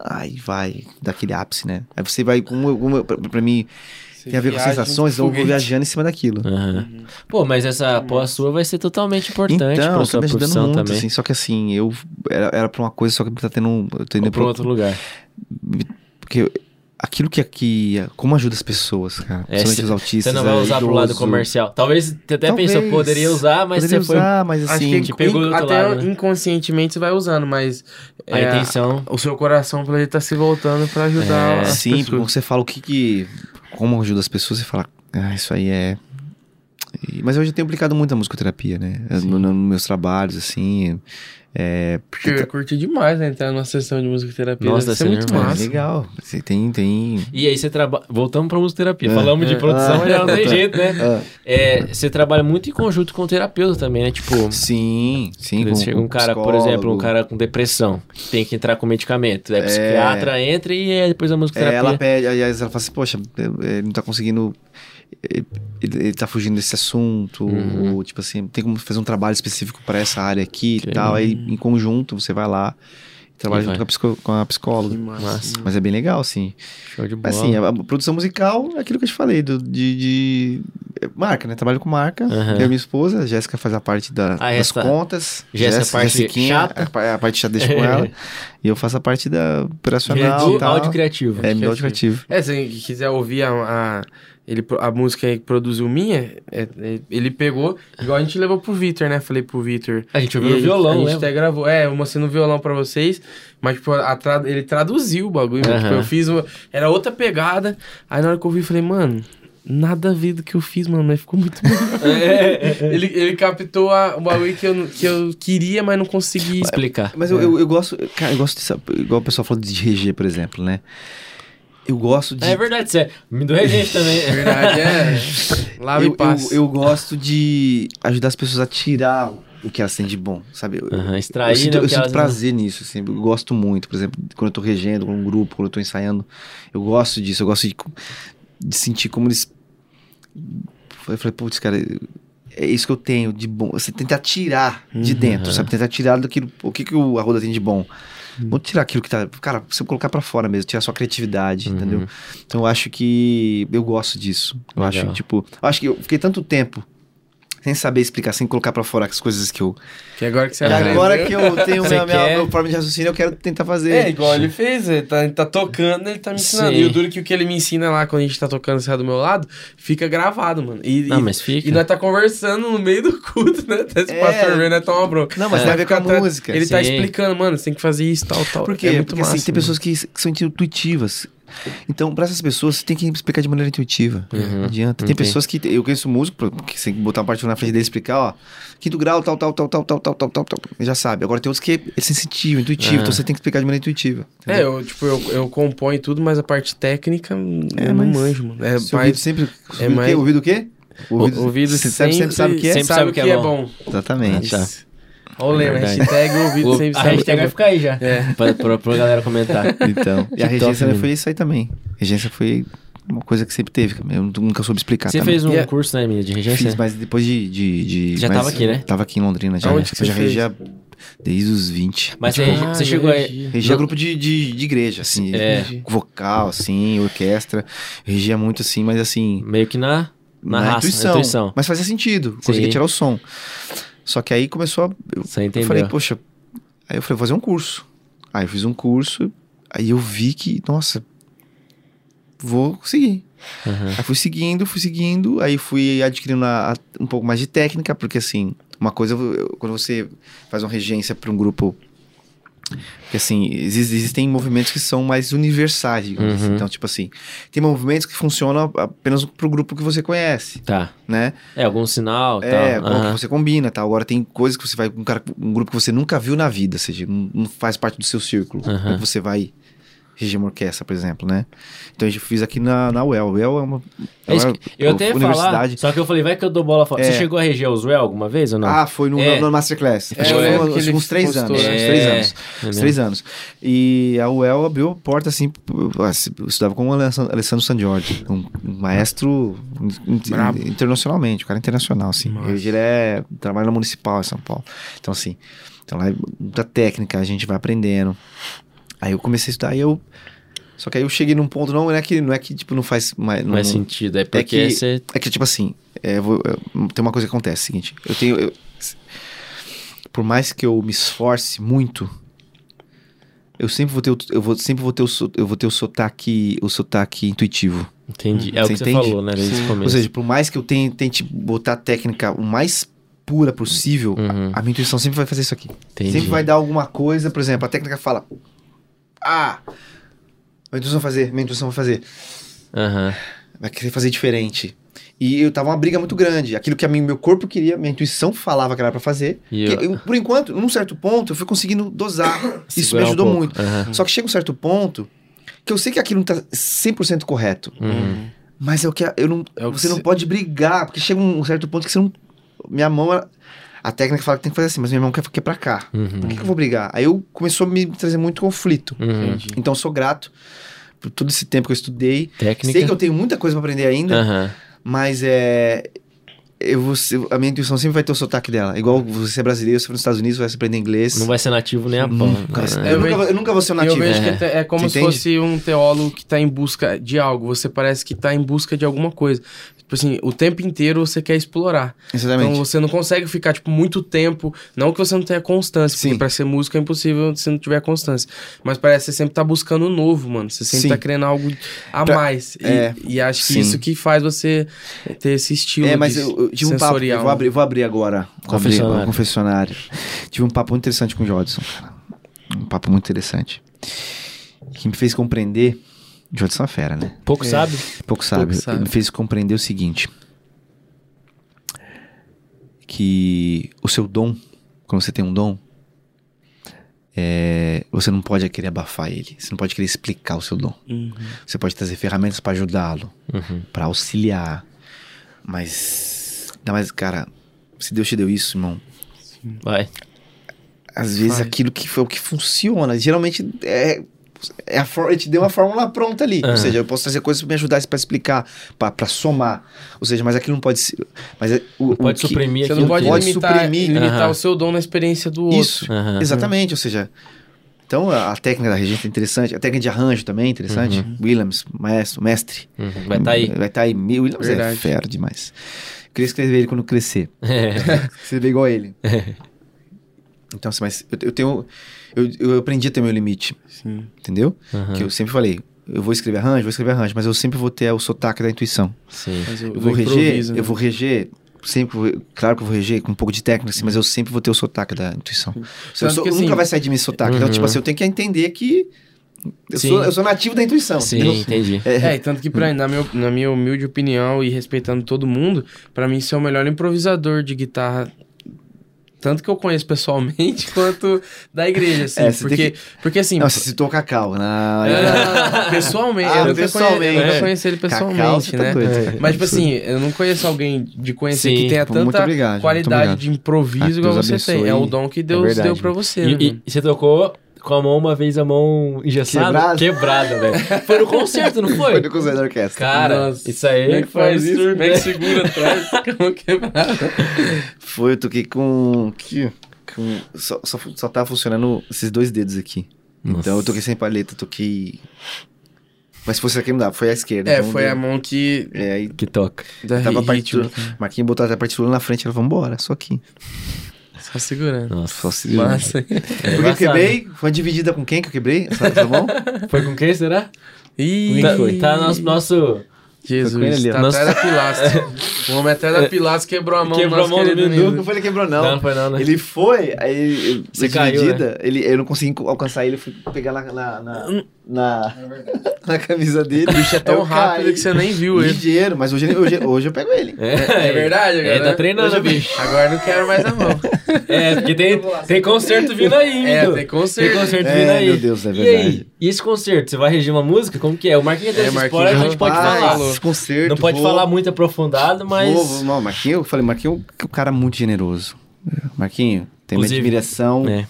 Aí vai, daquele ápice, né? Aí você vai com uma, pra, pra mim, tem a ver com sensações, então eu vou viajando em cima daquilo. Aham. Pô, mas essa pós sua vai ser totalmente importante então, pra sua me ajudando profissão muito, também. assim, só que assim, eu era, era pra uma coisa, só que tá tendo um, eu tô indo Ou pra pra outro lugar. porque eu- aquilo que aqui, como ajuda as pessoas, cara, É, principalmente os autistas, Você não vai é, usar pro lado comercial. Talvez você até Talvez. pensou, poderia usar, mas Poderia você foi. usar, mas Acho assim, que te pegou do outro até lado, né? inconscientemente você vai usando, mas A é, intenção. o seu coração pra ele tá se voltando pra ajudar É. as sim, porque pessoas. você fala o que que como ajuda as pessoas, você fala, ah, isso aí é E- mas hoje eu tenho aplicado muito a musicoterapia, né? No- no- Nos meus trabalhos, assim. É, Porque eu ia curtir demais, né? Entrar numa sessão de musicoterapia. Nossa, Deve ser muito é massa. legal. Você tem, tem. E aí você trabalha. Voltamos pra musicoterapia. É. Falamos de É. produção, mas já não tem jeito, né? Ah, É, você trabalha muito em conjunto com o terapeuta também, né? Tipo, sim, sim. Com- chega um cara, por psicólogo. exemplo, um cara com depressão, tem que entrar com medicamento. É. psiquiatra entra e aí depois a É, musicoterapia. ela pede, aí ela fala assim, poxa, ele não tá conseguindo. Ele, ele tá fugindo desse assunto, Uhum. ou tipo assim, tem como fazer um trabalho específico para essa área aqui Que e tal. Aí em conjunto você vai lá e trabalha E junto vai. com a, com a psicóloga. massa. Mas é bem legal, assim. Show de bola. Assim, a, a produção musical é aquilo que eu te falei, do, de, de- marca, né? Trabalho com marca. Aham. Eu e minha esposa, a Jéssica faz a parte da- Ah, das essa- contas. Jéssica, a parte Jessiquinha, chata. A, a parte chata deixa com ela. e eu faço a parte da operacional do e tal. áudio criativo. É, meu áudio criativo. É, se alguém quiser ouvir a, a, ele, a música que produziu minha, é- é- ele pegou, igual a gente levou pro Vitor, né? Falei pro Vitor. A gente ouviu no violão, A gente né? até gravou. É, eu mostrei no violão pra vocês. Mas, tipo, tra- ele traduziu o bagulho. né? Tipo, eu fiz. uma- Era outra pegada. Aí na hora que eu ouvi, eu falei, mano. Nada a ver do que eu fiz, mano, mas ficou muito bom. ele, ele captou a, o bagulho que eu, não- que eu queria, mas não consegui. Explicar. Mas eu, eu, eu gosto, cara, eu gosto dessa, igual o pessoal falou de RG, por exemplo, né? Eu gosto de. É verdade, você me do regente também. Na verdade, é. Lava eu, e passa. eu, eu gosto de ajudar as pessoas a tirar o que elas têm de bom, sabe? Eu, Aham, eu extrair, sinto, né, eu sinto elas- prazer nisso, assim, eu gosto muito, por exemplo, quando eu tô regendo com um grupo, quando eu tô ensaiando, eu gosto disso, eu gosto de, de sentir como eles. Eu falei, putz, cara, é isso que eu tenho de bom. Você tentar tirar de Uhum. dentro, sabe? Tentar tirar daquilo. O que, que o Arruda tem de bom? Uhum. Vou tirar aquilo que tá. Cara, você colocar pra fora mesmo, tirar sua criatividade, Uhum. entendeu? Então eu acho que. Eu gosto disso. Eu Legal. acho, tipo. Eu acho que eu fiquei tanto tempo sem saber explicar, sem colocar pra fora as coisas que eu. Que agora que você E Aham. aprendeu- agora que eu tenho minha, minha, minha forma de raciocínio, eu quero tentar fazer. É, igual ele fez, ele tá, ele tá tocando, ele tá me ensinando. Sim. E o duro que o que ele me ensina lá quando a gente tá tocando você do meu lado, fica gravado, mano. E, Não, e, mas fica. e nós tá conversando no meio do culto, né? Até esse É. pastor vendo, nós toma bronca. Não, mas É. tem a ver com a atrás- música. Ele tá Sim. explicando, mano, você tem que fazer isso, tal, tal. Por quê? É muito Porque massa, assim, tem mano. pessoas que, que são intuitivas. Então, pra essas pessoas, você tem que explicar de maneira intuitiva. Uhum. Não adianta. Tem Entendi. pessoas que. Eu conheço músico, que você tem que botar uma parte na frente dele e explicar, ó. Quinto grau, tal, tal, tal, tal, tal, tal, tal, tal, tal. Já sabe. Agora tem outros que é sensitivo, intuitivo. Ah. Então você tem que explicar de maneira intuitiva. É, eu, tipo, eu, eu componho tudo, mas a parte técnica É, eu não mas manjo, mano. É Seu mais... ouvido sempre. é ouvido o quê? mais- Ouvido o quê? O ouvido você sempre, sempre, sempre sabe o que é? Sempre sabe o que é bom. Exatamente. Ah, tá. Olha o lema, Verdade. hashtag ouvido O- sempre a que é hashtag vai ficar aí já. É. Pra, pra, pra galera comentar. Então. e a top, regência foi isso aí também. Regência foi uma coisa que sempre teve. Eu nunca soube explicar. Você também. fez um E é- curso, né, Emília, de regência? Fiz, mas depois de. de, de Já mas tava aqui, né? Tava aqui em Londrina já. Que eu você já fez? regia desde os 20. Mas Ah, você, você eu chegou a... regi. Regia grupo de, de, de igreja, assim. É. Vocal, assim, orquestra. Regia muito assim, mas assim. Meio que na, na, raça, intuição, na intuição. Mas fazia sentido. Conseguia tirar o som. Só que aí começou a. Eu, Você eu entendeu. falei, poxa. Aí eu falei, vou fazer um curso. Aí eu fiz um curso. Aí eu vi que, nossa. Vou conseguir. Aham. Aí fui seguindo, fui seguindo, aí fui adquirindo a- a- um pouco mais de técnica, porque assim, uma coisa, eu- quando você faz uma regência para um grupo. Porque assim, exis- existem movimentos que são mais universais, digamos assim. Uhum. Então, tipo assim, tem movimentos que funcionam apenas pro grupo que você conhece, Tá. né? É, algum sinal É, tal. que você combina, tá? Agora tem coisas que você vai com um, cara, um grupo que você nunca viu na vida, ou seja, não, não faz parte do seu círculo. Que você vai reger uma orquestra, por exemplo, né? Então a gente fiz aqui na, na UEL. UEL é uma, É isso uma eu até ia falar, universidade. só que eu falei, vai que eu dou bola fora. Você É. chegou a reger os Well alguma vez ou não? Ah, foi no, É. no Masterclass. É, Acho que foi que uns, três postou, anos. Uns três É, anos. é Uns três anos. E a UEL abriu a porta, assim, eu estudava com o Alessandro San Giorgi, um, um maestro Brabo. internacionalmente, um cara internacional, assim. Ele é, trabalha na Municipal em São Paulo. Então, assim, então lá é muita técnica, a gente vai aprendendo. Aí eu comecei a estudar e eu... Só que aí eu cheguei num ponto, não é que, não é que tipo, não faz... mais- Não não- sentido, é porque que- você... é que, tipo assim, é, vou- eu- tem uma coisa que acontece, é o seguinte, eu tenho... eu- por mais que eu me esforce muito, eu sempre vou ter, o- eu vou, sempre vou ter o, eu vou ter o sotaque, o sotaque intuitivo. Entendi. É o que você entende? falou, né. Ou seja, por mais que eu tenha, tente botar a técnica o mais pura possível, Uhum. a, a minha intuição sempre vai fazer isso aqui. Entendi. Sempre vai dar alguma coisa, por exemplo, a técnica fala... Ah! Minha intuição vai fazer, minha intuição vai fazer. Aham. vai querer fazer diferente. E eu tava uma briga muito grande. Aquilo que a mim, meu corpo queria, minha intuição falava que era pra fazer. E eu- eu, por enquanto, num certo ponto, eu fui conseguindo dosar. Isso me um ajudou pouco. muito. Aham. Só que chega um certo ponto que eu sei que aquilo não tá 100% correto. Uhum. Mas é o que eu não, É o que você não cê- pode brigar, porque chega um certo ponto que você não. Minha mão. ela- A técnica fala que tem que fazer assim, mas minha mão quer, quer pra cá. Uhum. Por que, que eu vou brigar? Aí eu começou a me trazer muito conflito. Uhum. Então eu sou grato por todo esse tempo que eu estudei. Técnica. Sei que eu tenho muita coisa pra aprender ainda, Aham. mas é. Eu vou a minha intuição sempre vai ter o sotaque dela. Igual você é brasileiro, você for nos Estados Unidos, vai aprender inglês. Não vai ser nativo nem a pau. Nunca ser- Né? eu, Eu nunca, eu nunca vou ser um Eu nativo. vejo É. que é como Você se entende? fosse um teólogo que tá em busca de algo. Você parece que tá em busca de alguma coisa. Tipo assim, o tempo inteiro você quer explorar. Exatamente. Então você não consegue ficar, tipo, muito tempo. Não que você não tenha constância, Sim. porque pra ser músico é impossível se não tiver constância. Mas parece que você sempre tá buscando o novo, mano. Você sempre Sim. tá querendo algo a Pra- mais. E, é, e acho que sim. isso que faz você ter esse estilo. É, mas de eu, eu tive um papo, eu sensorial. vou abrir, vou abrir agora. Abrir Confessionário. o confessionário. Tive um papo muito interessante com o Jodson, cara. Um papo muito interessante. Que me fez compreender. Jodson é uma fera, né? Pouco É. sabe? Pouco sabe. Pouco sabe. Me fez compreender o seguinte: que o seu dom, quando você tem um dom, é, você não pode querer abafar ele. Você não pode querer explicar o seu dom. Uhum. Você pode trazer ferramentas para ajudá-lo, Uhum. para auxiliar. Mas, ainda mais, cara, se Deus te deu isso, irmão, Vai. às vezes Faz. aquilo que foi o que funciona, geralmente é, é a for- ele te deu uma fórmula pronta ali. Ou Aham. seja, eu posso trazer coisas para me ajudar, para explicar, para somar. Ou seja, mas aquilo não pode ser. Mas é, o, o Pode que- suprimir Você aquilo não pode, pode limitar, suprimir. limitar Aham. o seu dom na experiência do outro. Isso, Aham. exatamente. Ou seja, então a, a técnica da regência é interessante, a técnica de arranjo também é interessante. Uhum. Williams, maestro, mestre. Uhum. Vai estar aí. Vai estar aí. Meu, Williams é Verdade. fera demais. Eu queria escrever ele quando crescer. É. Escrever igual a ele. Então, assim, mas eu, eu tenho. Eu, eu aprendi a ter meu limite, Sim. entendeu? Aham. Que eu sempre falei, eu vou escrever arranjo, vou escrever arranjo, mas eu sempre vou ter o sotaque da intuição. Sim. Mas eu, Eu vou eu reger, né? eu vou reger, sempre, vou- claro que eu vou reger com um pouco de técnica, assim, mas eu sempre vou ter o sotaque da intuição. Eu sou- que, nunca assim, vai sair de mim esse sotaque. Então, Uhum. tipo assim, eu tenho que entender que eu, Sim. sou, eu sou nativo da intuição. Sim, entendeu? entendi. É, e tanto que pra, na, meu, na minha humilde opinião e respeitando todo mundo, pra mim ser o melhor improvisador de guitarra, tanto que eu conheço pessoalmente, quanto da igreja, assim. É, você tem porque, que- porque assim... Não, você citou o Cacau. Não, é, pessoalmente, Ah, eu nunca pessoalmente, é. conheci ele Cacau, pessoalmente, tá né? doido. Mas, tipo assim, eu não conheço alguém de conhecer Sim, que tenha pô, muito tanta obrigado, qualidade de improviso Ah, igual Deus você abençoe. tem. É o dom que Deus verdade. deu pra você, E, né, e você tocou com a mão uma vez a mão engessada? Quebrada? Quebrada, velho. Foi no concerto, não Foi foi? do Conselho da Orquestra. Cara, Nossa. isso aí Como é que foi faz isso? absurdo, Como é que né? segura atrás? Ficou quebrado. Foi, eu toquei com. Que, com só, só, só tava funcionando esses dois dedos aqui. Nossa. Então eu toquei sem paleta, toquei. Mas se fosse aqui não dá, foi a esquerda. É, então foi deu- a mão que É, aí Que toca. tava a ritmo. partitura. Marquinhos botou até a partitura na frente, ela, vambora, só aqui. Só segurando. Nossa. Só se Massa. É Porque eu embaçado. quebrei, foi dividida com quem que eu quebrei? Essa, essa mão? Foi com quem, será? Ih, Tá, tá nosso, nosso... Jesus, Foi com ele ali, tá atrás da pilastra. o homem atrás da pilastra quebrou a mão Quebrou a mão do. Nino. Não foi ele que quebrou, não. Não, não foi não, né? Ele foi, aí Você caiu, dividida, ele, eu não consegui alcançar ele, eu fui pegar na, na, na, na, na camisa dele. O bicho é tão rápido caí. que você nem viu ele. Ligeiro, mas hoje, hoje, hoje eu pego ele. É verdade, É, agora. tá treinando, bicho. Agora não quero mais a mão. É, porque tem, tem concerto vindo aí, É, tem concerto. Tem concerto É, vindo aí. meu Deus, é E verdade. E esse concerto? Você vai regir uma música? Como que é? O Marquinhos É, esse Marquinhos spoiler, a gente pode falar. Esse concerto, Não pode vou- falar muito aprofundado, mas... Vou, vou, não, Marquinho, eu falei, Marquinho é um cara muito generoso. Marquinho, tem Inclusive, admiração, É.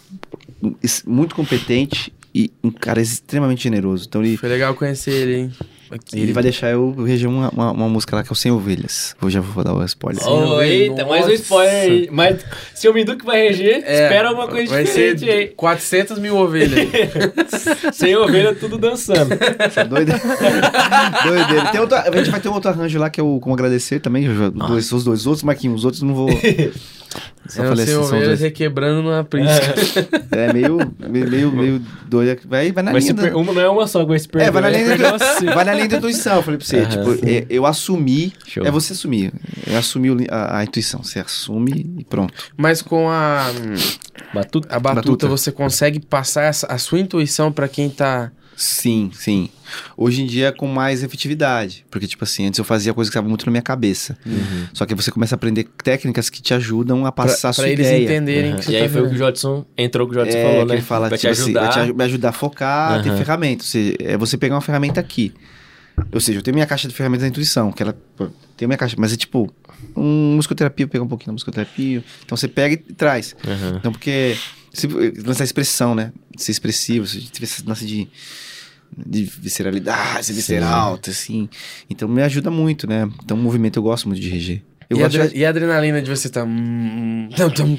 muito competente e um cara extremamente generoso. Então ele, Foi legal conhecer ele, hein? Aqui. ele vai deixar eu reger uma, uma, uma música lá que é o Sem Ovelhas. Eu já vou dar o spoiler. Oh, eita, mais um spoiler aí. Mas se o Minduque vai reger, É, espera alguma coisa vai diferente ser aí. 400 mil ovelhas. Sem ovelha, tudo dançando. Essa doida. Doideira. Tem outro, a gente vai ter um outro arranjo lá que é o Como Agradecer também. eu já- Dois, os dois outros, Marquinhos, os outros não vou. Só Eu falei assim, são dois. requebrando numa prisca. É meio, meio, meio, meio doido. Vai, vai na Vai linha. per... Uma não é uma só, vai se perder. É, vai na linha umas cinco. vai na linha da intuição, eu falei pra você. Aham, tipo, é, eu assumi. Show. É você assumir. Eu assumi a, a intuição. Você assume e pronto. Mas com a, Batuta. a batuta, Batuta. você consegue passar essa- a sua intuição pra quem tá Sim, sim. Hoje em dia com mais efetividade. Porque, tipo assim, antes eu fazia coisa que estava muito na minha cabeça. Uhum. Só que você começa a aprender técnicas que te ajudam a passar a sua pra eles ideia. entenderem Uhum. que você E aí tá foi o que o. Jodson entrou, o que o Jodson É, falou, que né? ele fala, pra te tipo assim, vai ajudar. te me ajudar a focar, ter Aham. ferramenta. Ou seja, é você pegar uma ferramenta aqui. Ou seja, eu tenho minha caixa de ferramentas da intuição, que ela tem minha caixa, mas é tipo, um musicoterapia, eu pego um pouquinho da musicoterapia. Então você pega e traz. Uhum. Então, porque se, lança a expressão, né? Ser expressivo, se tiver esse lance de, de visceralidade, ser visceral, assim. Então me ajuda muito, né? Então, o movimento eu gosto muito de reger. Eu E gosto adre- de... e a adrenalina de você tá. hum, tum.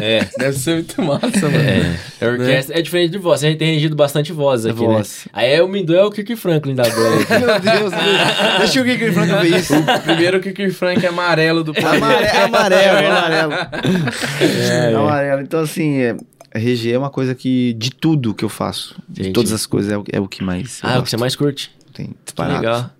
É. Deve ser muito massa, mano. É, a orquestra é diferente de voz. A gente tem regido bastante voz aqui, Voz. né? Aí é o Mindu é o Kirk Franklin da banda. Meu Deus, meu. deixa que ele Franco ver isso. Primeiro que o Kirk Frank é amarelo do planeta. Amarelo, amarelo, amarelo. É, é. amarelo. Então, assim, é, RG é uma coisa que, de tudo que eu faço, de Entendi. todas as coisas, é o, é o que mais. Ah, é o que você mais curte. Tem Que disparado. legal.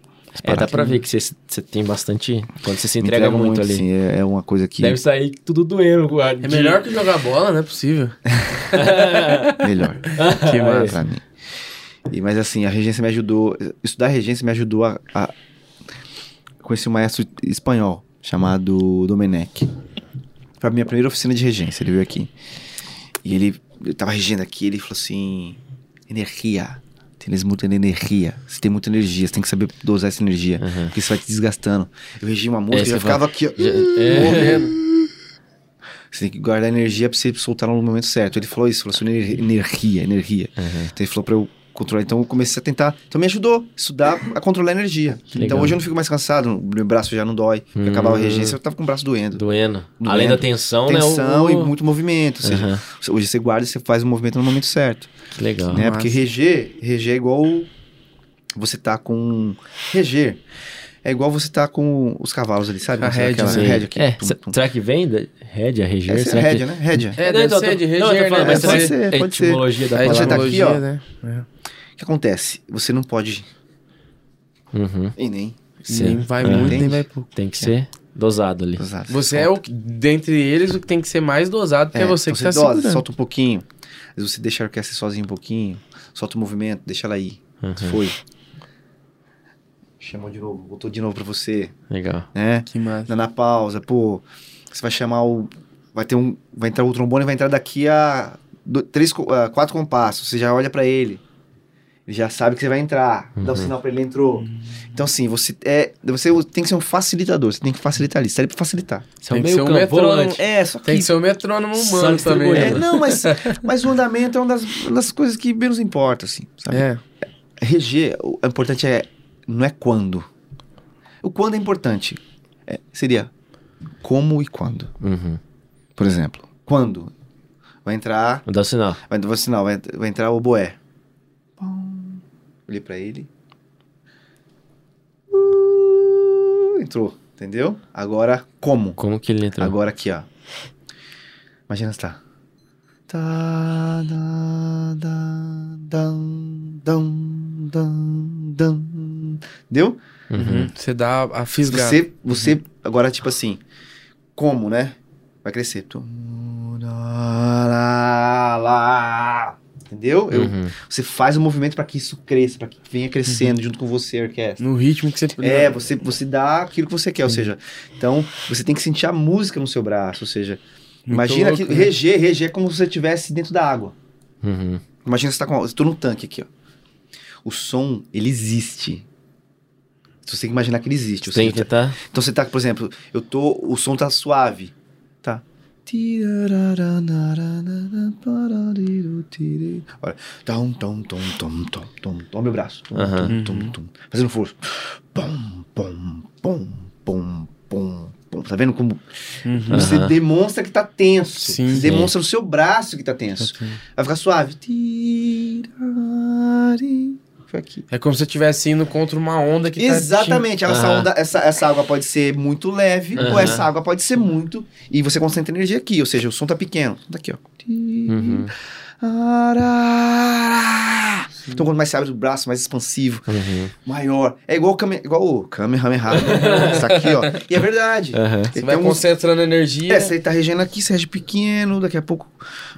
É, dá pra ver que você, você tem bastante. Quando você se Me entrega, muito, ali. Sim, é, é uma coisa que. Deve sair tudo doendo. É melhor que jogar bola, não é possível. Melhor. Que massa. pra mim. E, mas assim, a regência me ajudou. Estudar regência me ajudou a, a conhecer um maestro espanhol chamado Domenech. Foi a minha primeira oficina de regência. Ele veio aqui. E ele eu tava regendo aqui. Ele falou assim: energia. Tens muita energia. Você tem muita energia. Você tem que saber dosar essa energia. Uhum. Porque você vai te desgastando. Eu regi uma música e você já ficava aqui, ó. É. Morrendo. Você tem que guardar energia pra você soltar no momento certo. Ele falou isso, falou assim, ener- energia, energia. Uhum. Então ele falou pra eu controlar. Então eu comecei a tentar. Então me ajudou a estudar a controlar a energia. legal. Então hoje eu não fico mais cansado, meu braço já não dói. Hum. acabava a regência, eu tava com o braço doendo. Doendo. Doendo. Além da tensão, Tensão né? e o- muito movimento. Ou seja, hoje você guarda e você faz o movimento no momento certo. Que legal. né? Massa. Porque reger, reger é igual você tá com. Reger. É igual você tá com os cavalos ali, sabe? A Você- rédea, aquela Sim. rédea aqui. É, tum, tum. será que vem da rédea, reger? Essa é rédea, que... né? Rédea. É, Não, deve então, ser de não, reger, falando, né? mas Deve será ser. é pode ser. etimologia da A Pode ser palavra? daqui, ó. etimologia, né? O que acontece? Você não pode. Uhum. E nem. Sim. Nem vai Ah. muito, nem vai pouco. Tem que ser dosado ali. dosar. Você é o que, dentre eles, o que tem que ser mais dosado, porque é, você então que tá dosa, segurando. solta um pouquinho. Vezes você deixa a orquestra sozinha um pouquinho, solta o movimento, deixa ela ir. Uhum. Foi. Chamou de novo, voltou de novo pra você, Legal. né? Que massa. Dando a pausa, pô. Você vai chamar o. Vai ter um. Vai entrar o trombone, vai entrar daqui a. do- três, a quatro compassos. Você já olha pra ele. Ele já sabe que você vai entrar. Dá o Uhum. sinal pra ele, ele entrou. Então, assim, você é. Você tem que ser um facilitador. Você tem que facilitar ali. Você tá pra facilitar. Você é um que meio ser um metrônomo. É, só que. Tem que ser o metrônomo humano também. distribuindo. É, né? não, mas, mas o andamento é uma das, uma das coisas que menos importa, assim, sabe? É. Reger, o importante é, não é quando. O quando é importante. É, seria como e quando. Uhum. Por exemplo, quando vai entrar, Vou dar o sinal. vai, vou sinal, vai, vai entrar o boé. Olhei pra ele. Uh, entrou, entendeu? Agora, como? Como que ele entrou? Agora aqui, ó. Imagina se tá. Tá, da, da, dam, dam, dam, dam. Deu? Uhum. Você dá a fisgada. Você, você agora, tipo assim, como, né? Vai crescer. Tu, lá, lá, lá. Entendeu? Eu, Uhum. você faz o movimento pra que isso cresça, pra que venha crescendo junto com você, a orquestra. No ritmo que você... É, você, você dá aquilo que você quer, ou seja, então você tem que sentir a música no seu braço, ou seja, Muito imagina louco, que né? reger, reger é como se você estivesse dentro da água. Uhum. Imagina que você tá com, eu tô num tanque aqui, ó. O som, ele existe. Você tem que imaginar que ele existe. Tem que tá... Então você tá, por exemplo, eu tô, o som tá suave, tá? Olha, tom, tom, tom, tom, tom, tom, tom, meu braço, tom, tom, tom, tom, fazendo força, pom, pom, pom, pom, pom, pom, tá vendo como Uhum. você demonstra que tá tenso, Sim. você Sim. demonstra no seu braço que tá tenso, vai ficar suave, foi aqui. É como se você estivesse indo contra uma onda que tá... Exatamente, essa, Aham. onda, essa, essa água pode ser muito leve ou essa água pode ser muito e você concentra energia aqui, ou seja, o som tá pequeno, tá aqui, ó. Uhum. Arara. Então, quanto mais você abre o braço, mais expansivo, Uhum. maior. É igual o, Kame, igual o Kamehameha. Isso aqui, ó. E é verdade. Aham. Você Ele vai uns- concentrando energia. É, você tá regendo aqui, você rege pequeno, daqui a pouco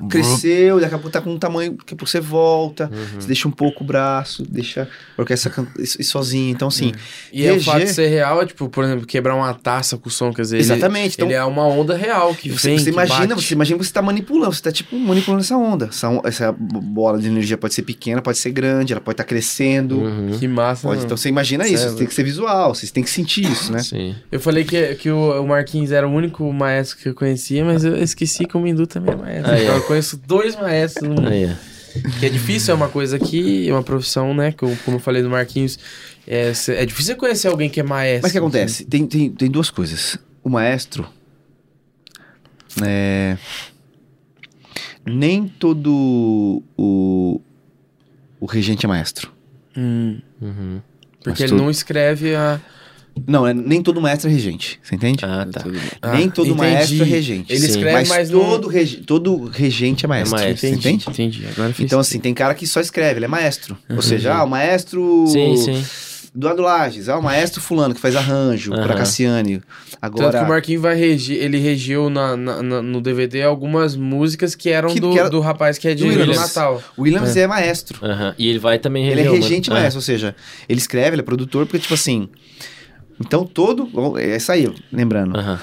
cresceu, daqui a pouco tá com um tamanho, daqui a pouco você volta, Uhum. você deixa um pouco o braço, deixa a orquestra can- sozinha. Então, assim, E é o reger- fato de ser real, é tipo, por exemplo, quebrar uma taça com o som, quer dizer, ele- Exatamente, então- ele, é uma onda real que você, vem, você que imagina, bate. você imagina que você tá manipulando, você tá tipo manipulando essa onda. Essa, essa bo- bola de energia pode ser pequena, pode ser grande, ela pode estar crescendo. Uhum. Que massa, Pode, então você imagina isso, é você tem que ser visual, vocês têm que sentir isso, né? Sim. Eu falei que, que o, o Marquinhos era o único maestro que eu conhecia, mas eu esqueci que o Mindu também é maestro. Ah, é. Então eu conheço dois maestros no mundo. Aí, ó. Que é difícil, é uma coisa que, é uma profissão, né? Que eu- como eu falei do Marquinhos, é, é difícil conhecer alguém que é maestro. Mas o que acontece? Tem, tem, tem duas coisas. O maestro. É, nem todo o, o regente é maestro. Hum, Uhum. porque Mas ele não escreve a. Não, é, nem todo maestro é regente. Você entende? Ah, tá. Ah, nem todo entendi. maestro é regente. Ele Sim. escreve, mas, mas, não- todo, todo regente é maestro. maestro, Você Entendi, entende? entendi. Agora Então, assim, tem cara que só escreve, ele é maestro. Ou seja, ah, o maestro Sim, sim. Do Adulages, ah, o maestro fulano que faz arranjo Aham. pra Cassiane. Tanto que o Agora, Marquinhos vai regir, ele regiu na, na- na- no DVD algumas músicas que eram Que- do, que era- do rapaz que é de Williams. Natal. o Williams é, maestro. Aham. E ele vai também Ele é regente Ah. maestro, ou seja, ele escreve, ele é produtor, porque, tipo assim. Então, todo. É isso aí, lembrando. Aham.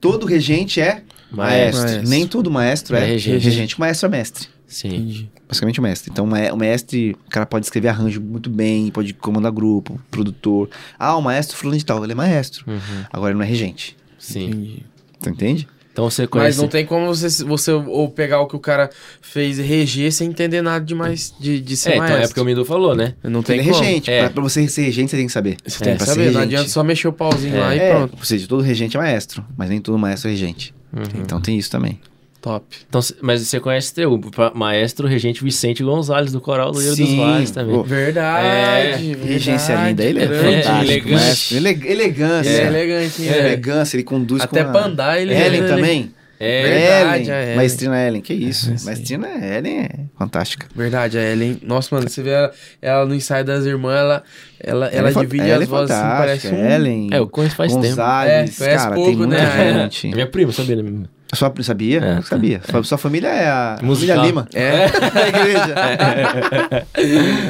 Todo regente é maestro. Maestro. Nem todo maestro é, É regente. regente. O maestro é mestre. Sim. Entendi. Basicamente o mestre. Então, o mestre, o cara pode escrever arranjo muito bem, pode comandar grupo, produtor. Ah, o maestro fulano de tal, ele é maestro. Uhum. Agora ele não é regente. Sim. Entendi. Tu entende? Então você Mas conhece. não tem como você, você ou pegar o que o cara fez e reger sem entender nada demais de, de ser É, então maestro. é porque o Mindu falou, né? Não tem ele é como. regente. É. Pra, pra você ser regente, você tem que saber. Você tem É, que pra ser saber, não regente. adianta só mexer o pauzinho lá e É, pronto. Ou seja, todo regente é maestro, mas nem todo maestro é regente. Uhum. Então tem isso também. Top. Então, mas você conhece teu maestro regente Vicente Gonzalez do Coral do Ilha dos. Vales também. Ô, Verdade. É, verdade, Regência linda, ele é grande. fantástico. elegante. maestro. Ele- elegância. Ele é elegante, hein? É, É. elegância, ele conduz Até com a... pra andar ele... Ellen ele- também. É, Verdade, Ellen. a Ellen. Maestrina Ellen, que isso. É. Maestrina Ellen é fantástica. Verdade, a Ellen. Nossa, mano, você vê ela, ela no ensaio das irmãs, ela, ela, ela, é divide ela as vozes assim, parece um... Ellen, É, eu conheço faz tempo. Gonzalez, É, cara, pouco, tem muita né? gente. É minha prima, sabia? Né? Sua, sabia? É, Não sabia. Sua, sua família é a Musical. família Lima. É. a igreja.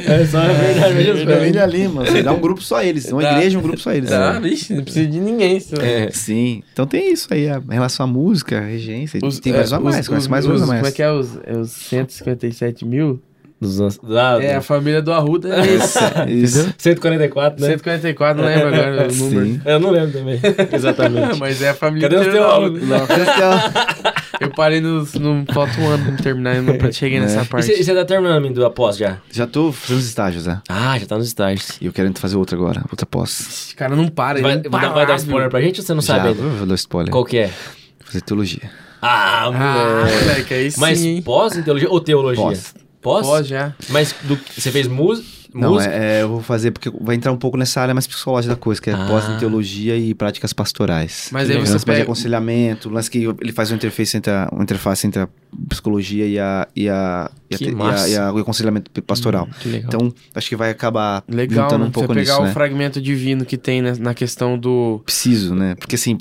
É só a verdade mesmo. família Lima. Você dá um grupo só eles. Uma Dá. igreja, um grupo só eles. Ah, vixe, não precisa de ninguém. Isso. É. Sim. Então tem isso aí, a, em relação à música, a regência. tem mais é, uma mais, conhece mais uma os, mais. Como é que é? Os, é os 157 mil? Dos. Da, É, a família do Arruda é esse. Isso. 144, né? 144, não lembro agora o número. Sim. Eu não lembro também. Exatamente. Mas é a família Cadê do teólogos? Arruda. Não. Eu parei nos, no. Falta um ano pra me terminar e não cheguei nessa É. E parte. você você tá terminando Mindu após já? Já tô fazendo os estágios, né? Ah, já tá nos estágios. E eu quero fazer outra agora, outra pós. Esse cara não para. Vai, não vai, para, vai dar viu? spoiler pra gente ou você não Já, sabe ainda? vou, vou dar spoiler. Qual que é? Vou fazer teologia. Ah, Ah, moleque. moleque, aí sim. Mas hein? pós em teologia ou teologia? Pós. Pós? Pós já. Mas do, você fez música? Não, é, é, eu vou fazer porque vai entrar um pouco nessa área mais psicológica da coisa, que é Ah. pós em teologia e práticas pastorais. Mas aí você lance de pega. aconselhamento, lance que ele faz uma interface entre a, uma interface entre a psicologia e a, e a, e a, e a- e a- o aconselhamento pastoral. Que legal. Então, acho que vai acabar Legal, juntando né? um pouco você pegar nisso, o né? fragmento divino que tem né, na questão do. Preciso, né? Porque assim,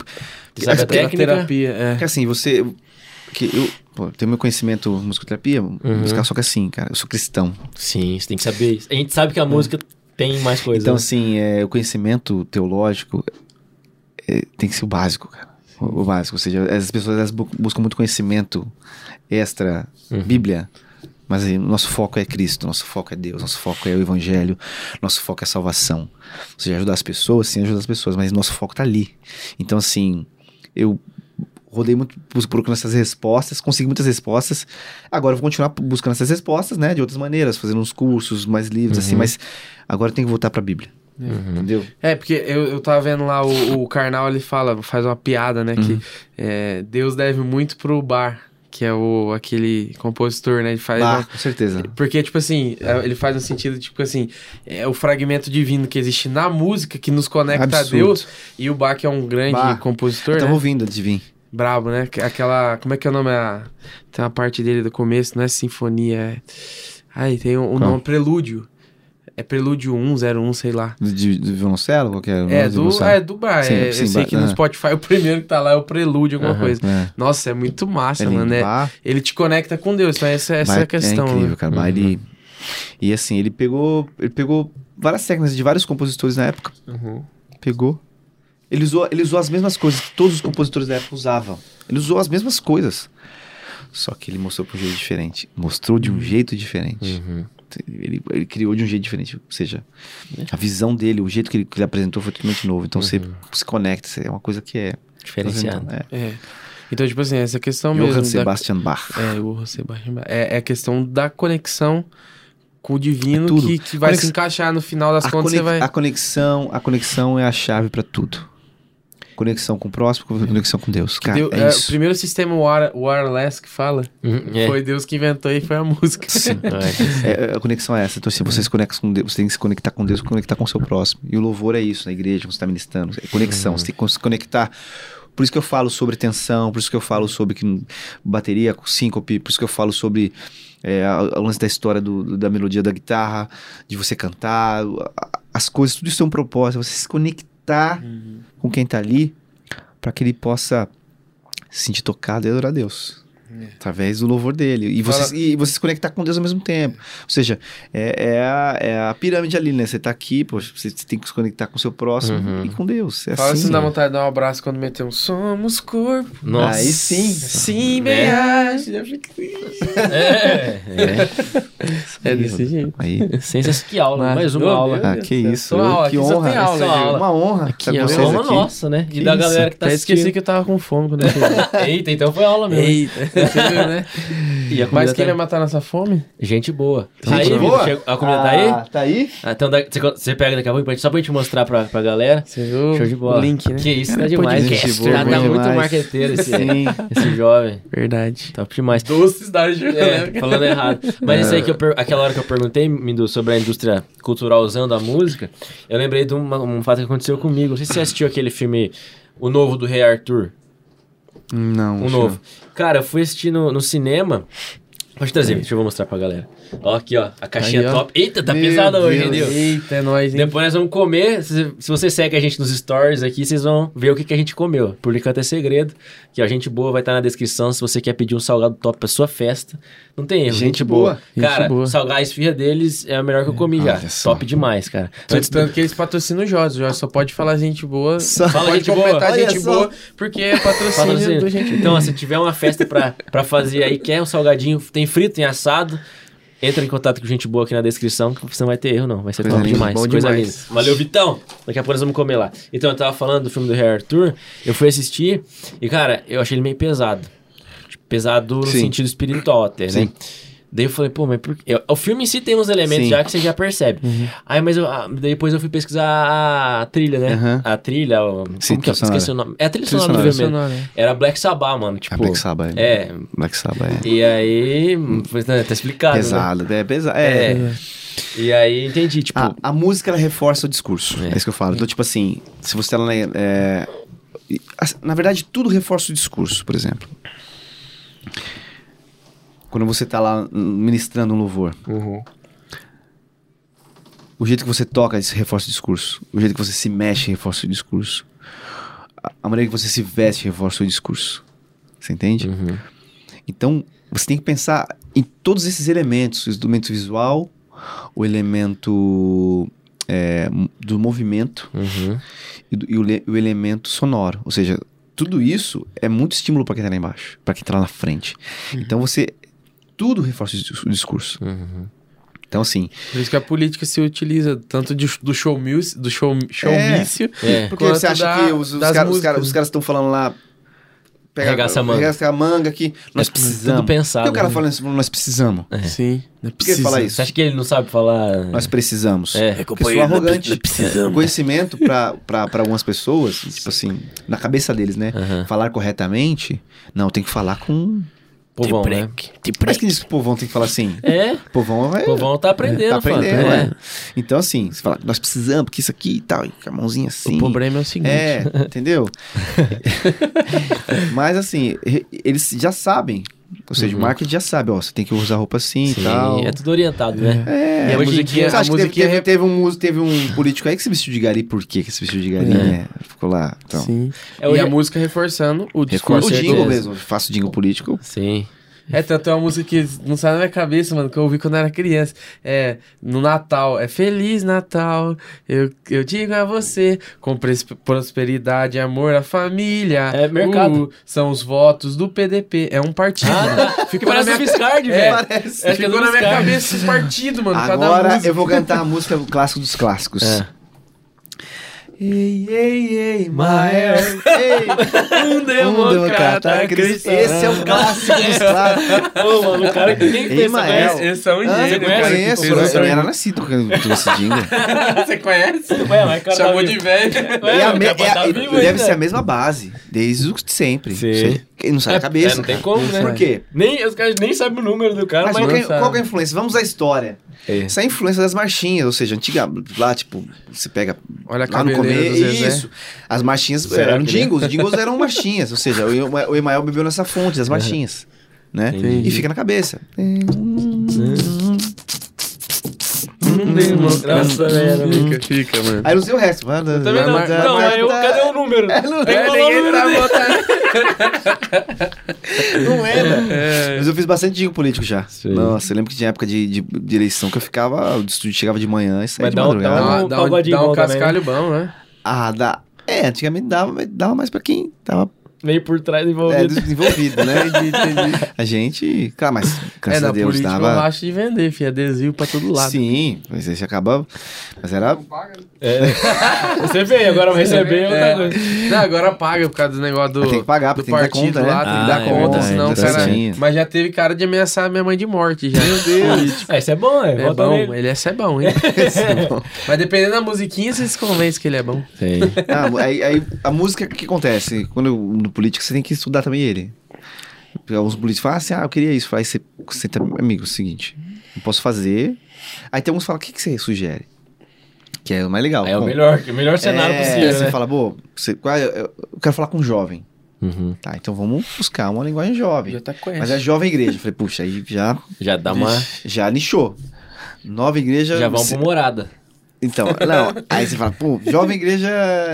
sabe a da técnica? terapia. É. porque assim, você... Que eu pô, tenho meu conhecimento musicoterapia, Uhum. musical, só que assim, cara, eu sou cristão. Sim, você tem que saber isso. A gente sabe que a música tem mais coisa. Então, né? assim, é, o conhecimento teológico é, tem que ser o básico, cara. O, o básico. Ou seja, as pessoas elas bu- buscam muito conhecimento extra, Uhum. Bíblia. Mas aí, nosso foco é Cristo, nosso foco é Deus, nosso foco é o Evangelho, nosso foco é a salvação. Ou seja, ajudar as pessoas, sim, ajudar as pessoas, mas nosso foco tá ali. Então, assim, eu rodei muito procurando essas respostas, consegui muitas respostas. Agora eu vou continuar buscando essas respostas, né, de outras maneiras, fazendo uns cursos mais livres, assim, Uhum. mas agora eu tenho que voltar pra Bíblia. Entendeu? É, porque eu, eu tava vendo lá o, o Karnal, ele fala, faz uma piada, né? Uhum. Que é, Deus deve muito pro Bar, que é o, aquele compositor, né? Ele faz. Ah, uma- com certeza. Porque, tipo assim, é, ele faz no sentido, tipo assim, é o fragmento divino que existe na música que nos conecta Absurdo. a Deus. E o Bach é um grande Bach. compositor, Eu né? ouvindo antes de vir. Brabo, né? Que- Aquela. Como é que é o nome? A- Tem uma parte dele do começo, não é sinfonia, é. Aí tem o, o Qual? nome Prelúdio. É Prelúdio 101, sei lá. De, de violoncelo? Qualquer É do, é do bar. Sim, é, sim, eu sei ba- que no ah. Spotify o primeiro que tá lá é o Prelúdio, alguma Aham. coisa. É. Nossa, é muito massa, É mano. É- ele te conecta com Deus, então essa, essa é a questão. É incrível, né? cara. Bah, ele- E assim, ele pegou, ele pegou várias técnicas de vários compositores na época. Uhum. Pegou. Ele usou, ele usou as mesmas coisas que todos os compositores da época usavam. Ele usou as mesmas coisas. Só que ele mostrou de um jeito diferente. Mostrou de um jeito diferente. Uhum. Ele, ele criou de um jeito diferente. Ou seja, a visão dele, o jeito que ele, que ele apresentou foi totalmente novo. Então você se conecta. É uma coisa que é. Diferenciado. É. É. Então, tipo assim, essa questão mesmo. Johann da- Sebastian Bach. É, o Sebastian Bach. É, é a questão da conexão com o divino É que, que vai Conex- se encaixar no final das a, contas. conex- Você vai. a conexão, a conexão é a chave pra tudo. Conexão com o próximo, conexão com Deus. Cara, Deu- é, é, o primeiro sistema wire- wireless que fala Uhum, é. foi Deus que inventou e foi a música. Sim. É. É, a conexão é essa. Então, se você se conecta com Deus, você tem que se conectar com Deus, conectar com o seu próximo. E o louvor é isso, na igreja, quando você está ministrando. É conexão. Você tem que se conectar. Por isso que eu falo sobre tensão, por isso que eu falo sobre que, bateria, síncope, por isso que eu falo sobre é, a- o lance da história do- da melodia da guitarra, de você cantar, as coisas, tudo isso tem um propósito. Você se conectar com quem tá ali para que ele possa se sentir tocado e adorar a Deus. Através do louvor dele. E você, Fala- e você se conectar com Deus ao mesmo tempo. Ou seja, é, é a, é a pirâmide ali, né? Você tá aqui, poxa, você tem que se conectar com o seu próximo Uhum. e com Deus. É Fala assim. se dá vontade de dar um abraço quando meteu um Somos corpo. Nossa. Aí sim. Sim, Né? bem age. É, é. É desse jeito. Aí. Sensacional. Que aula, Mas- mais uma aula. Deus. Ah, que isso. Só aula, que aqui só honra. tem aula, aula. Uma honra Aqui estar é uma nossa, né? Que e da isso? galera que tá Até esqueci que eu tava com fome quando eu cheguei. Eita, então foi aula mesmo. Eita, viu, né? E a Mas comida quem tá- vai matar nossa fome? Gente boa. Gente aí, Vitor, boa? chega- a comida tá Ah, aí? Tá aí? Ah, Então dá- você, pega daqui a pouco, só pra gente mostrar pra, pra galera. Você viu Show de bola. o link, né? Que isso, tá É, demais. podcast, Gente boa, bom tá muito demais. marqueteiro esse, esse jovem. Verdade. Top demais. Doces da É, Júlia. falando errado. Mas isso aí que eu per- aquela hora que eu perguntei, Mindu, sobre a indústria cultural usando a música, eu lembrei de uma- um fato que aconteceu comigo. Não sei se você assistiu aquele filme, o novo do Rei Arthur. Não. O deixa novo. Cara, eu fui assistir no, no cinema. Pode trazer, deixa eu mostrar pra galera. Ó, aqui, ó, a caixinha Aí, ó. top. Eita, tá Meu pesada hoje, hein, Deus. Deus? Eita, é nóis, hein? Depois nós vamos comer. Se, se você segue a gente nos stories aqui, vocês vão ver o que, que a gente comeu. Por enquanto é segredo. Que a gente boa vai estar na descrição se você quer pedir um salgado top pra sua festa. Não tem erro. Gente boa. Cara, Gente boa. salgar a esfirra deles é a melhor que eu comi já. olha só. Top demais, cara. Tanto, tanto que eles patrocinam o Jorge. O Jorge só pode falar gente boa. Só- Fala pode gente boa. completar Olha gente só. boa, porque é patrocínio Patrocínio. do gente Então, ó, se tiver uma festa pra, pra fazer aí, quer um salgadinho, tem frito, tem assado, entra em contato com gente boa aqui na descrição, que você não vai ter erro, não. Vai ser Coisa top demais. bom coisa demais. linda. Valeu, Vitão! Daqui a pouco nós vamos comer lá. Então, eu tava falando do filme do Rei Arthur, eu fui assistir e, cara, eu achei ele meio pesado. Tipo, pesado no Sim. sentido espiritual até, né? Sim. Daí eu falei, pô, mas por quê? O filme em si tem uns elementos Sim. já que você já percebe. Aí, mas eu, ah, depois eu fui pesquisar a trilha, né? Aham. A trilha, o, Sim, como que eu sonora. esqueci o nome? É a trilha Trilha sonora do filme. Sonora. Era Black Sabbath, mano. Tipo, Ah, Black Sabbath. É. Black Sabbath é. E aí. foi- Tá explicado. né? Pesado, é pesado. É. É. E aí entendi, tipo. A, a música ela reforça o discurso. É. É, isso que eu falo. Então, tipo assim, se você tá lá. É, assim, na verdade, tudo reforça o discurso, por exemplo. Quando você tá lá ministrando um louvor, Uhum. o jeito que você toca reforça o discurso. O jeito que você se mexe reforça o discurso. A, maneira que você se veste reforça o discurso. Você entende? Uhum. Então, você tem que pensar em todos esses elementos: o elemento visual, o elemento é, do movimento Uhum. e, do- e o, o elemento sonoro. Ou seja, tudo isso é muito estímulo para quem tá lá embaixo, para quem tá lá na frente. Então, você. Tudo reforça o dis- o discurso. Uhum. Então, assim. Por isso que a política se utiliza tanto de- do showmício, do show, showmício É. Porque quanto você acha da- que os, os caras cara, os caras estão falando lá. Pega, Arregaça a manga. arregaça a manga aqui. Nós É precisamos. tudo pensado, Por que o cara né? fala isso? Nós precisamos. Sim. Não Por que ele fala isso? Você acha que ele não sabe falar. Nós precisamos. É. Porque sou arrogante. Conhecimento pra, pra, pra algumas pessoas, tipo assim, na cabeça deles, né? Falar corretamente, não, tem que falar com. Povão, né? Mas que diz que o povão tem que falar assim? É. O povão vai. O povão tá aprendendo, tá aprendendo, fala. é. Então, assim, você fala, nós precisamos, porque isso aqui e tal, e com a mãozinha assim. O problema é o seguinte. É, entendeu? Mas assim, eles já sabem Ou seja, Uhum. o marketing já sabe, ó, você tem que usar roupa assim e tal. é tudo orientado, né? É, E a hoje em musiquinha- dia, você a acha que teve, teve, rep- teve um, músico- teve um político aí que se vestiu de gari, por quê que se vestiu de gari, É. né? Ficou lá. Então, Sim. É, e a música reforçando o Reforça discurso. o certeza. jingle mesmo, faço jingle político. Sim. É, tanto é uma música que não sai na minha cabeça, mano, que eu ouvi quando eu era criança. É, no Natal, é Feliz Natal, eu, eu digo a você, com prosperidade, amor, a família. É mercado. Uh, são os votos do PDP. É um partido. mano. Que Ficou na parece o minha, Fiscard, É, velho. Parece. É ficou do na minha Fiscard. cabeça esse partido, mano. cada Agora eu vou cantar a música, o clássico dos clássicos. É. Ei, ei, ei, Mael. Ei, Um democrata cristão. Esse é o clássico dos clássicos. Ô, mano, o cara que quem fez Mael. essa Esse, é um Ah, gênio, eu conheço, eu, nem era nascido quando eu jingle. Você conhece? Ué, mas cara Chamou tá de velho. É é tá vivo deve ser a mesma base, desde sempre. Sim. Não sai da É, cabeça. não tem cara. como, né? Por quê? Nem, os caras nem sabem o número do cara, Mas mas... qual, é, é a influência? Vamos à história. É. Essa é a influência das marchinhas, ou seja, antiga, lá, tipo, você pega Olha a lá no começo. Isso. As marchinhas Será eram jingles, os jingles eram marchinhas, ou seja, o Ema- o Emael bebeu nessa fonte das marchinhas. Né? Entendi. E fica na cabeça. Nossa, velho. Fica, fica, mano. Aí não sei o resto. Também Também não. Não, mas eu, cadê o número? É, não, É, ninguém tá. Não lembra. É. Mas eu fiz bastante jingle político já. Sim. Nossa, eu lembro que tinha época de, de, de eleição que eu ficava, o estúdio chegava de manhã e saía Mas de dá um- madrugada. dá Dá, um dá um, dá um também, cascalho bom, né? Ah, dá. É, antigamente dava, mas dava mais pra quem tava Meio por trás é, envolvido. desenvolvido, né? A gente. Claro, mas É, graças na a Deus política eu dava. acho de vender, filho. Adesivo pra todo lado. Sim, mas aí você acaba. Mas era. É. Você veio, agora receber é outra É. coisa. Não, agora paga por causa do negócio do, Mas tem que pagar, do porque tem que dar partido conta, né? lá, tem que Ah, dar é conta, verdade, senão o tá cara... certinho. Mas já teve cara de ameaçar minha mãe de morte já. Meu Deus. Ah, isso é bom, é. É bom, nele. ele é é bom, hein? Mas dependendo da musiquinha, você se convence que ele é bom. Sim. Ah, aí, aí a música, o que acontece? Quando eu, político, você tem que estudar também ele. Alguns políticos falam assim, ah, eu queria isso. Aí você, você tá, amigo, é o seguinte, eu posso fazer. Aí tem alguns que falam, o que, que você sugere? Que é o mais legal. É o Bom, melhor, o melhor cenário é, possível, Você né? fala, pô, você, é- eu, quero falar com um jovem. Uhum. Tá, então vamos buscar uma linguagem jovem. Já tá conhece. Mas é jovem igreja. Eu falei, puxa, aí já, Já dá uma... já nichou. Nova igreja. Já vão você- pro morada. Então, não. Aí você fala, pô, jovem igreja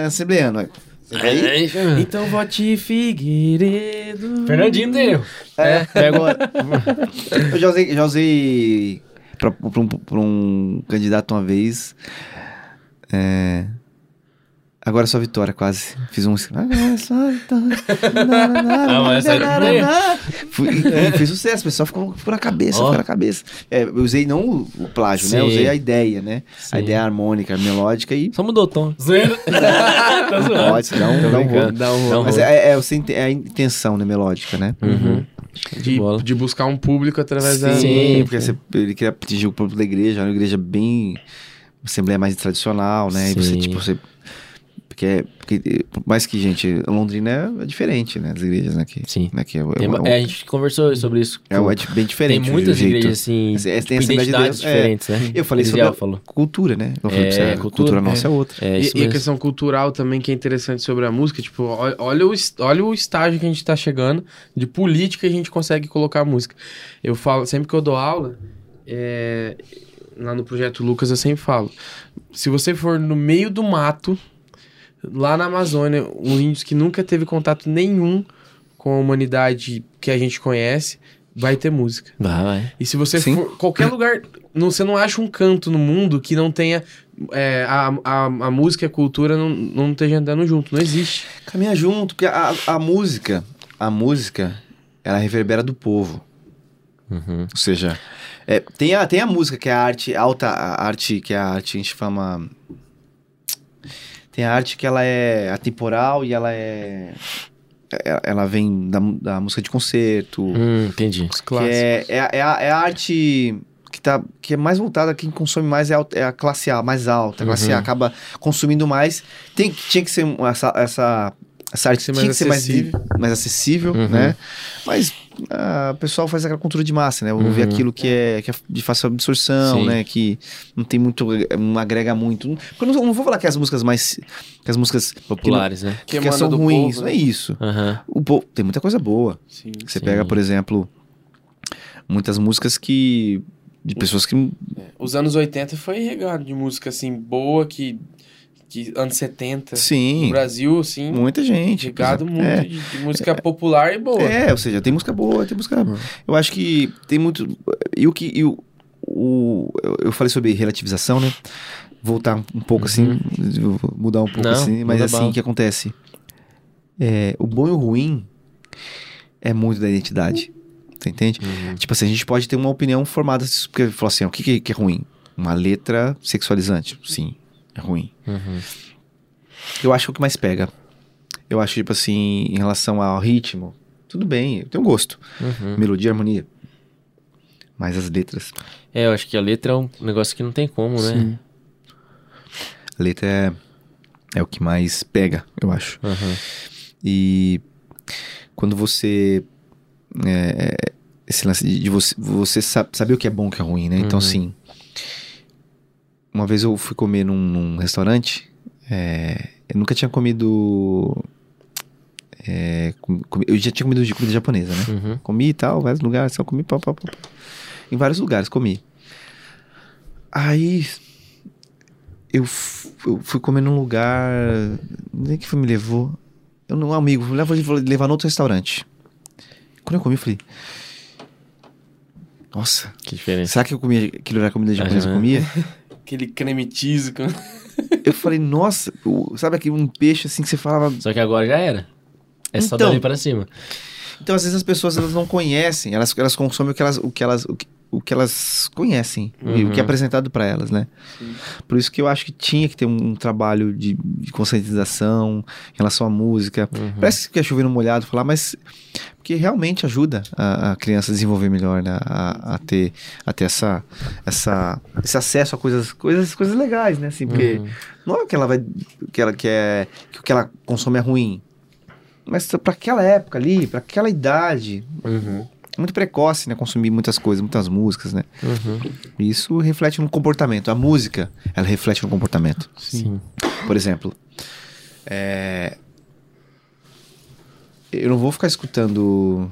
assembleano. Aí, aí Então vote Figueiredo. Fernandinho deu. É, Pega agora. eu já usei, já usei pra, pra um, pra um candidato uma vez. É, agora é só vitória, quase. Fiz um. Agora é só vitória. Ah, mas é fez sucesso, o pessoal ficou, ficou na cabeça, Ó. ficou na cabeça. É, eu usei não o, plágio, né? Eu Sim. usei a ideia, né? Sim. A ideia harmônica, melódica e. Só mudou o tom. Tá zoando. Pode, dá um, dá um rolo. Dá um um Mas rolo. é, é, ente- é a intenção, né? Melódica, né? Uhum. De, bola. de buscar um público através da... Sim. porque você, ele queria atingir o público da igreja, uma igreja bem. Uma assembleia mais tradicional, né? E você, Sim. tipo, você. Porque, é- porque, por mais que, gente, Londrina é, é diferente, né? Das igrejas, né? Que, Sim. Né, que é, é, Tem é, é, a gente conversou sobre isso. é, é bem diferente. Tem muitas jeito. igrejas, assim, Mas é- tem tipo, de identidades é. diferentes, né? Eu falei sobre Elisiel a falou. cultura, né? Eu falei É, pra você, a cultura, cultura nossa é, outra. É E, isso e a questão cultural também que é interessante sobre a música, tipo, olha, o, olha o estágio que a gente tá chegando de política a gente consegue colocar a música. Eu falo, sempre que eu dou aula, é, lá no Projeto Lucas eu sempre falo, se você for no meio do mato, lá na Amazônia, um índio que nunca teve contato nenhum com a humanidade que a gente conhece, vai ter música. Vai, vai. E se você Sim. for. Qualquer lugar. Não, você não acha um canto no mundo que não tenha. é, a, a, a música e a cultura não, não esteja andando junto. Não existe. Caminha junto, porque a, a música, a música, ela reverbera do povo. Uhum. Ou seja, é, tem, a, tem a música, que é a arte alta, a arte que é a arte, a gente chama. Tem a arte que ela é atemporal e ela é. é- Ela vem da, da música de concerto. Hum, entendi. Os que clássicos. é, é, a- é a, é a arte que, tá, que é mais voltada, quem consome mais é a, é a classe A, mais alta. A classe A Uhum. acaba consumindo mais. Tem, tinha que ser essa, essa, essa arte tinha mais que ser mais, acessível. mais acessível, Uhum. né? Mas o pessoal faz aquela cultura de massa, né? Ouvir Uhum. aquilo que é, que é de fácil absorção, Sim. né? Que não tem muito, não agrega muito. Porque eu não, não vou falar que as músicas mais... Que as músicas que não- Populares, né? que, emana são ruins, povo, não é né? isso. Aham. O povo, tem muita coisa boa. Sim. Você Sim. pega, por exemplo, muitas músicas que. de pessoas que. Os anos 80 foi regado de música, assim, boa, que... que anos 70. No Sim, Brasil, assim, muita gente. regado muito É, de, de música popular e boa. É, ou seja, tem música boa, tem música. Eu acho que tem muito. E o que. E o, o- eu- falei sobre relativização, né? Voltar um pouco assim, eu vou mudar um pouco Não, assim, mas assim, que acontece? É, o bom e o ruim é muito da identidade. Você entende? Tipo assim, a gente pode ter uma opinião formada, porque falar assim, o que, que- que é ruim? Uma letra sexualizante. Sim, é ruim. Uhum. Eu acho que é o que mais pega. Eu acho, tipo assim, em relação ao ritmo, tudo bem, eu tenho gosto. Uhum. Melodia, harmonia. Mas as letras. É, eu acho que a letra é um negócio que não tem como, né? Sim. A letra é, é o que mais pega, eu acho. Uhum. E quando você. é, esse lance de, você, você sa- saber o que é bom e o que é ruim, né? Então, Uhum. assim. Uma vez eu fui comer num, num restaurante. é, eu nunca tinha comido. é, com- comi- eu já tinha comido de comida japonesa, né? Uhum. Comi e tal, vários lugares, só comi, pá, pá, pá. Em vários lugares, comi. Aí. Eu, eu fui comer num lugar. Nem que foi me levou. Eu não, um amigo, me levou vou levar no outro restaurante. Quando eu comi, eu falei. Nossa, Que diferença. será que eu comia aquilo era comida japonesa? Eu Aham. comia? Aquele creme cheese. com- Eu falei, nossa, sabe aquele um peixe assim que você falava. Só que agora já era. É só Então. dali para cima. Então, às vezes as pessoas elas não conhecem, elas, elas consomem o que elas, o que elas, o que, o que elas conhecem, e o que é Uhum. apresentado para elas, né? Sim. Por isso que eu acho que tinha que ter um, trabalho de, de conscientização em relação à música. Uhum. Parece que é chovendo molhado falar, mas porque realmente ajuda a, a criança a desenvolver melhor, né? A, a ter, a ter essa, essa, esse acesso a coisas, coisas, coisas legais, né? Assim, porque Uhum. não é que ela vai, que ela quer, que o que ela consome é ruim, mas para aquela época ali, para aquela idade, Uhum. É muito precoce, né? Consumir muitas coisas, muitas músicas, né? Uhum. Isso reflete no comportamento. A música, ela reflete no comportamento. Sim. Por exemplo, é, eu não vou ficar escutando.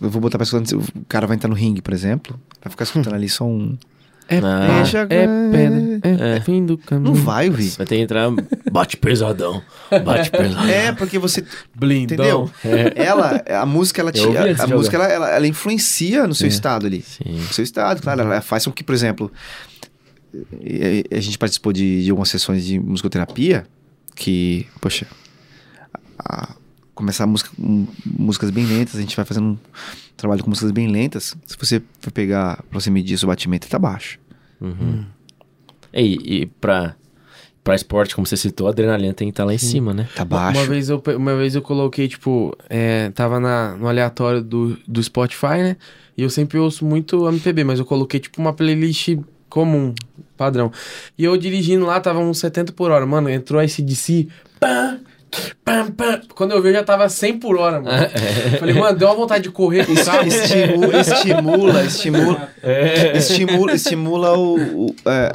Eu vou botar pra escutar. O cara vai entrar no ringue, por exemplo. Vai ficar escutando ali só um. É Ah. pedra, é pedra, é, É. fim do caminho. Não vai ouvir. Vai ter que entrar. Bate pesadão. Bate pesadão. É, porque você. Blindão. Entendeu? Ela, a música, ela, te, a, de música ela, ela, ela influencia no seu É. estado ali. Sim. No seu estado, claro. Ela faz com que, por exemplo, a gente participou de, de algumas sessões de musicoterapia que, poxa, a- começar música, um, músicas bem lentas, a gente vai fazendo um trabalho com músicas bem lentas. Se você for pegar pra você medir seu batimento, tá baixo. Uhum. E, e pra, pra esporte, como você citou, a adrenalina tem que estar lá em cima, né? Tá baixo. Uma vez eu, uma vez eu coloquei, tipo, é, tava na, no aleatório do, do Spotify, né? E eu sempre ouço muito MPB, mas eu coloquei, tipo, uma playlist comum, padrão. E eu dirigindo lá, tava uns 70 por hora. Mano, entrou esse DC. Pam, pam. Quando eu vi, eu já tava 100 por hora, mano. Eu Falei, mano, deu uma vontade de correr com o carro. Estimula, estimula, estimula, É. estimula, estimula o. o- é,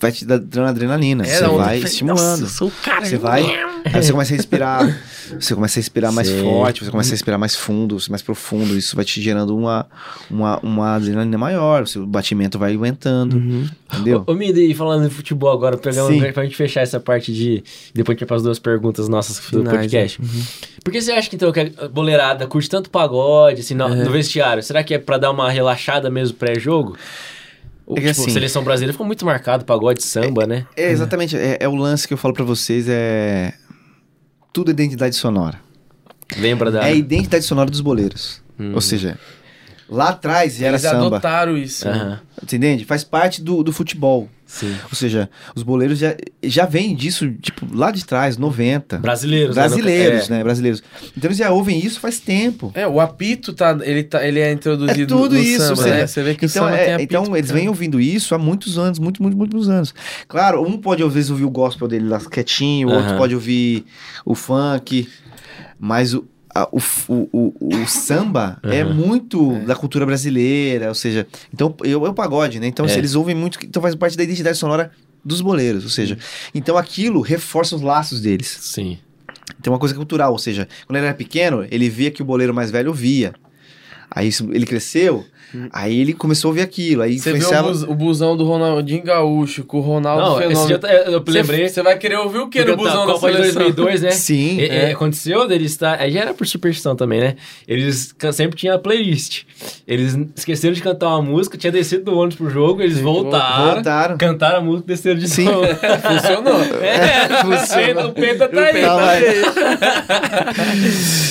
vai te dar adrenalina. É, você uma- vai Nossa, estimulando. eu sou cara. Você vai, aí você começa a respirar, você começa a respirar mais Sim. forte, você começa a respirar mais fundo, mais profundo, isso vai te gerando uma, uma, uma adrenalina maior, o seu batimento vai aumentando, Uhum. entendeu? Ô, Mindy, e falando de futebol agora, Sim. um pra gente fechar essa parte de. Depois a gente vai para as duas perguntas nossas do Finais, podcast. né? Uhum. Por que você acha que então que a boleirada curte tanto pagode, assim, no, É. no vestiário? Será que é pra dar uma relaxada mesmo pré-jogo? O, É tipo, assim- seleção brasileira ficou muito marcado, pagode, samba, né? É exatamente, é, é o lance que eu falo pra vocês, é tudo é identidade sonora. Lembra da. É a identidade sonora dos boleiros. Uhum. Ou seja, lá atrás era Eles samba, adotaram isso. Aham, entende? Faz parte do, do futebol. sim. Ou seja, os boleiros já, já vêm disso, tipo, lá de trás, 90. Brasileiros, né? Brasileiros, É. né? Brasileiros. Então eles já ouvem isso faz tempo. É, o apito tá, ele tá, ele é introduzido É tudo no isso, samba, você- né? Você vê que Então, o samba é- tem apito. então eles vêm ouvindo isso há muitos anos, muito, muito, muitos anos. Claro, um pode às vezes ouvir o gospel dele lá quietinho, o outro Aham. pode ouvir o funk, mas o, a- o, o, o, o samba é Aham. muito da cultura brasileira, ou seja, então eu, é o pagode, né? Então É. se eles ouvem muito, então faz parte da identidade sonora dos boleiros, ou seja, então aquilo reforça os laços deles. Sim. Tem uma coisa cultural, ou seja, quando ele era pequeno, ele via que o boleiro mais velho ouvia. Aí isso- ele cresceu, aí ele começou a ouvir aquilo, aí. Você viu o, bus- o busão do Ronaldinho Gaúcho com o Ronaldo Não, esse Fenômeno. dia eu, lembrei. Você vai querer ouvir o que no busão da da Copa de seleção? 2002, né? Sim, E- é. aconteceu deles estar. Aí já era por superstição também, né? Eles sempre tinham a playlist. Eles esqueceram de cantar uma música, tinha descido do ônibus pro jogo, eles voltaram, voltaram. cantaram a música e desceram de Sim. novo. Funcionou. É, Funcionou. o Penta tá aí. Tá, tá aí.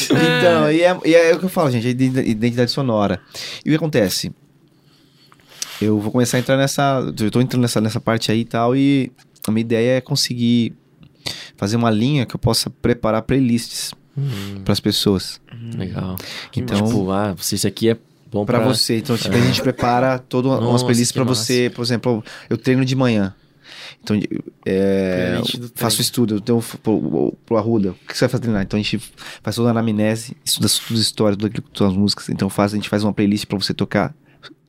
Então, e é, e é o que eu falo, gente, a ident- identidade sonora. E o que acontece? Eu vou começar a entrar nessa. Eu tô entrando nessa, nessa parte aí e tal, e a minha ideia é conseguir fazer uma linha que eu possa preparar playlists para as pessoas. Legal. Então- tipo, ah, isso aqui é bom pra, você. Então, tipo, a gente prepara todas umas playlists massa. você. Por exemplo, eu treino de manhã. Então, é, faço estudo, eu tenho pro, pro Arruda. O que você vai fazer treinar? Então a gente faz toda a anamnese, estuda tudo as histórias, tudo aquilo, todas as músicas. Então faz, a gente faz uma playlist pra você tocar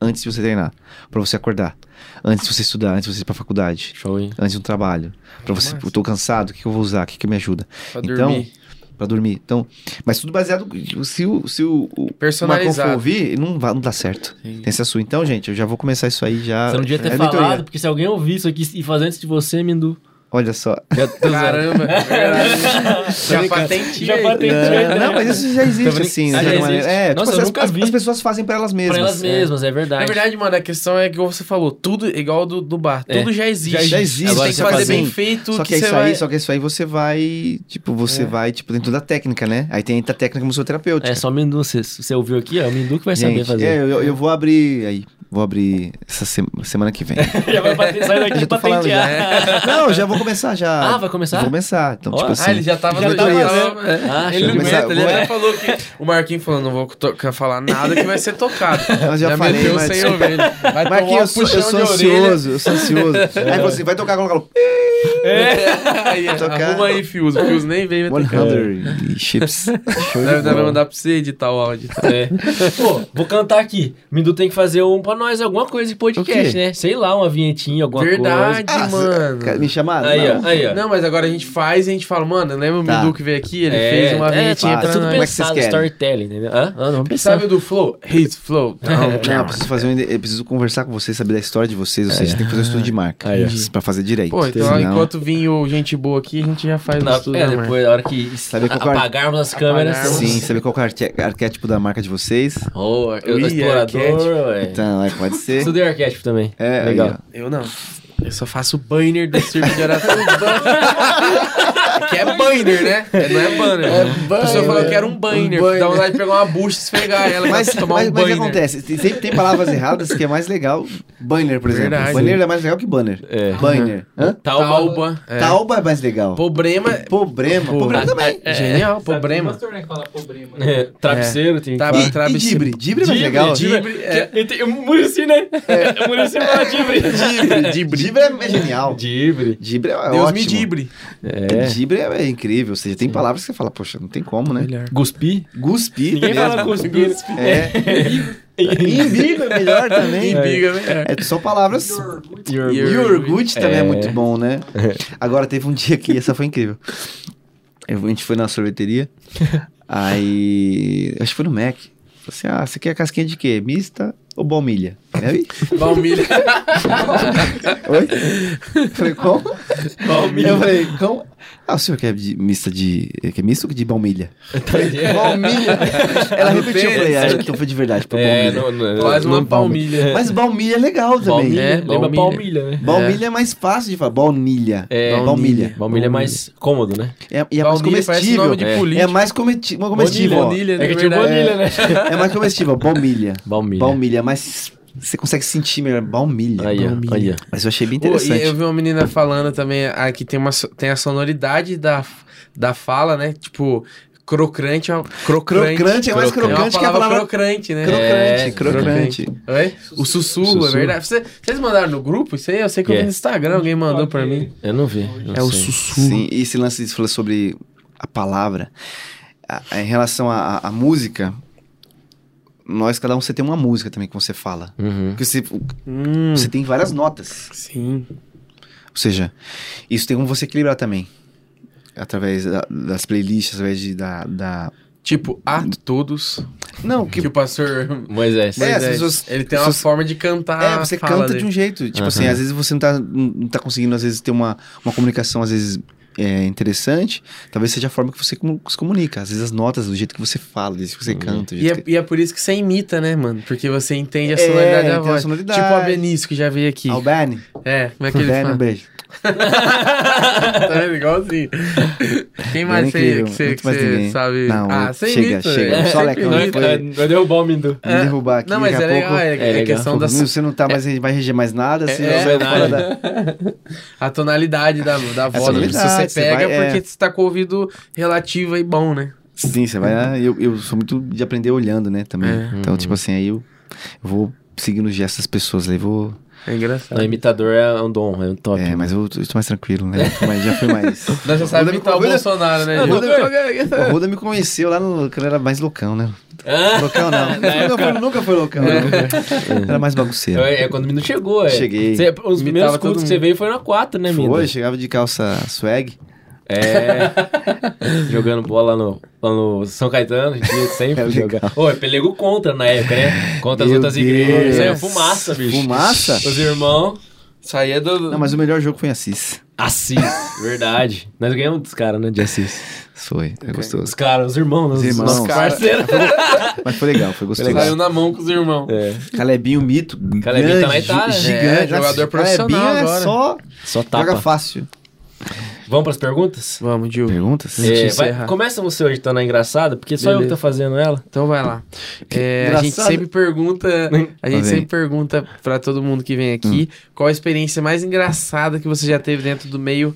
antes de você treinar, pra você acordar, antes de você estudar, antes de você ir pra faculdade, Show, antes do trabalho. Pra você, eu tô cansado, o que, que eu vou usar? O que, que me ajuda? Pra Então, dormir. Pra dormir. Então, mas tudo baseado. Se o, se o, o Personalizado. for ouvir, não, vai, não dá certo. Sim. Tem essa sua. Então, gente, eu já vou começar isso aí já. Você não devia ter é falado, porque se alguém ouvir isso aqui e fazer antes de você, Mindu. Olha só. Já. Caramba, é já patenteei. Já patenteei. Não, não, mas isso já existe, assim, Ah, já certa maneira. existe? É, tipo, Nossa, eu as, nunca as- vi. as pessoas fazem pra elas mesmas. Pra elas mesmas, é verdade. Na verdade, mano, a questão é que você falou, tudo igual do, do bar, É. tudo já existe. Já existe. Você Agora tem que fazer faz bem assim, feito Só que, que, é isso vai... aí, só que isso aí você vai, tipo, você É. vai, tipo, dentro da técnica, né? Aí tem a técnica musicoterapêutica. É só o Mindu, você, você ouviu aqui, é o Mindu que vai saber Gente, fazer. é, eu, eu vou abrir aí, vou abrir essa sema- semana que vem. já vai sair daqui já tô falando já. patentear. Não, já vou começar já. Ah, vai começar? Vou começar. Então, tipo ah, assim. Ah, ele já tava... Já já tava tava- é. Ah, ele Começar- meta, ele até falou que... O Marquinhos falou, não vou falar nada que vai ser tocado. Mas já falei, meteu mas- sem ovelha. Vai tomar um Marquinhos, eu sou, eu sou ansioso, eu sou ansioso. Aí você vai tocar, coloca Aí, Tocar. arruma aí, Fius. O Fius nem veio. vai tocar. 100 chips. Show de Deve, mandar pra você editar o áudio. É. Pô, vou cantar aqui. Mindu tem que fazer um pra nós, alguma coisa de O podcast, né? Sei lá, uma vinhetinha, alguma Verdade, Ah, mano. Me chamar? coisa. Aí, Não. ó, aí, ó. Não, mas agora a gente faz e a gente fala, mano, lembra o Tá. Midu que veio aqui? Ele é, fez uma é, vinhetinha tá, pra tá tudo nós. Como é que vocês pensado, querem? storytelling, entendeu? Hã? Ah, não pensar. Sabe do flow? His flow. Não, eu preciso fazer um, eu preciso conversar com vocês, saber da história de vocês, ou seja, tem que fazer um estudo de marca Aí, ó. pra fazer direito. Pô, então Senão- enquanto vir o gente boa aqui, a gente já faz Não, o estudo é, marca. depois, a hora que Sabe qual é o- apagarmos as câmeras. Apagarmos. Sim, saber qual é o arquétipo da marca de vocês. Oh, eu, explorador. Então, aí pode ser. Estudei arquétipo também. É, legal. aí. Eu não. Eu só faço banner do circo de Aratuba. que é banner, né? É, Não é banner. É A pessoa banner. falou que era um banner. Um banner. Dá vontade de pegar uma bucha e esfregar ela. Mas, Mas, tomar mas, um mas o que banner. acontece? Sempre tem palavras erradas que é mais legal. Banner, por exemplo. Verdade. Banner é mais legal que banner. É. Banner. Hã? Talba. Tauba. É. Tauba é mais legal. Problema. Problema. Problema também. Genial, problema. É, travesseiro, tem que. E, e dibre. Dibre é mais legal. Dibre, é. Murici, né? O Murici fala dibre. Dibre, dibre. É, é genial. Dibre. Dibre é Deus ótimo. me dibre. É. Dibre é, é incrível. Ou seja, tem palavras que você fala, poxa, não tem como, né? Melhor. Guspi. Guspi. Ninguém mesmo. fala cuspir. É. Imbigo é melhor também. Embiga é melhor. É só palavras. Your- E o Urgut também é. É. muito bom, né? Agora teve um dia que essa foi incrível. A gente foi na sorveteria. aí. Acho que foi no Mac. Falei assim: ah, você quer casquinha de quê? Mista ou baumilha? Aí, Baumilha. Oi? Falei, como? Baumilha. Eu falei, como? Ah, o senhor quer de, mista de. Quer misto ou de baumilha? Baumilha. Ela repetiu, eu falei, ah, então foi de verdade, foi É, baumilha. não, não, Faz uma palmilha. Mas baumilha é legal também. Baumilha, É, lembra baumilha. palmilha, né? Baumilha é. mais fácil de falar. Baunilha. É, baumilha. Baumilha é mais cômodo, né? É, e é mais Baunilha comestível. nome de É. É mais cometi comestível. É né? que baunilha, né? É mais comestível, baumilha. Baumilha. Baumilha, mas você consegue sentir melhor. Baumilha. Aí, Baumilha. olha. Mas eu achei bem interessante. e eu vi uma menina falando também, aqui tem, uma, tem a sonoridade da, da fala, né? Tipo, crocante é uma... Crocante, Crocante é mais Crocante. é que a palavra crocante, né? Crocante, É, crocante. Oi? O sussurro, é Sussurro. verdade. Você- vocês mandaram no grupo? Isso aí eu sei que eu É. vi no Instagram, alguém mandou pra mim. Eu não vi. não É o sei. sussurro. Sim, e esse lance de falar sobre a palavra. A- a- em relação à música, nós, cada um, você tem uma música também que você fala. Uhum. Porque você, Hum, você tem várias notas. sim. Ou seja, isso tem como você equilibrar também. Através da- das playlists, através de, da, da, Tipo, a todos. Não, que Que o pastor. Moisés. É, Moisés, pessoas- ele tem uma pessoas- forma de cantar. É, você canta dele. de um jeito. Tipo assim, às vezes você não tá, não tá conseguindo, às vezes, ter uma, uma comunicação, às vezes, é, interessante. Talvez seja a forma que você se comunica. Às vezes as notas, do jeito que você fala, do jeito que você canta. do E é, que... e é por isso que você imita, né, mano? Porque você entende a É, sonoridade da tem a voz. sonoridade. Tipo o Benício, que já veio aqui. Albani. É, como é que ele Albani, um fala? beijo. tá vendo? Igualzinho. Quem mais incrível, que você, sabe? Não, ah, você chega, imita. chega. é, Só Lecão, Vai derrubar o Mindu. Me derrubar aqui, Não, mas daqui é a legal, pouco... é, é legal. questão da Você não tá mais, vai reger mais nada, assim, É, fora da... a tonalidade da, da voz. tonalidade, Se você pega vai- é. porque você tá com o ouvido relativo e bom, né? Sim, você vai... Eu, eu sou muito de aprender olhando, né, também. É. Então, tipo assim, aí eu, eu vou seguindo os gestos das pessoas, aí vou... É engraçado. Não, imitador é um dom, é um top. É, mas eu, eu tô mais tranquilo, né? Já fui mais... Já fui mais... Nós já sabe imitar o Bolsonaro, né? O? Ruda, o Ruda me conheceu lá no... Quando era mais loucão, né? Ah, Loucão não. nunca, foi, nunca foi loucão, não. Era mais bagunceiro. é, é quando o Mindu chegou, é. Cheguei. Você- os primeiros cultos que você veio foi na 4, né, Mindu? Foi, chegava de calça swag. É. Jogando bola lá no, no São Caetano, a gente sempre É jogar. Ô, é pelego contra na época, né? Contra as Meu outras Deus. igrejas. Isso aí é fumaça, bicho. Fumaça? Os irmãos. Saía do. Não, mas o melhor jogo foi em Assis. Assis, verdade. Nós ganhamos dos caras, né, de Assis. Foi, Os gostoso. caras, os irmãos, Os os, irmãos. nossos parceiros. Mas foi legal, foi gostoso. Saiu na mão com os irmãos. É, Calebinho, mito. Calebinho grande, também tá, né? Gigante. É, jogador profissional Calebinho é agora. só só joga tapa. fácil. Vamos pras perguntas? Vamos, Gil. Perguntas? É, vai, começa você hoje, tá na engraçada, porque só eu que Beleza. tô fazendo ela. Então vai lá. É, a gente sempre pergunta, a gente vem. sempre pergunta pra todo mundo que vem aqui qual a experiência mais engraçada que você já teve dentro do meio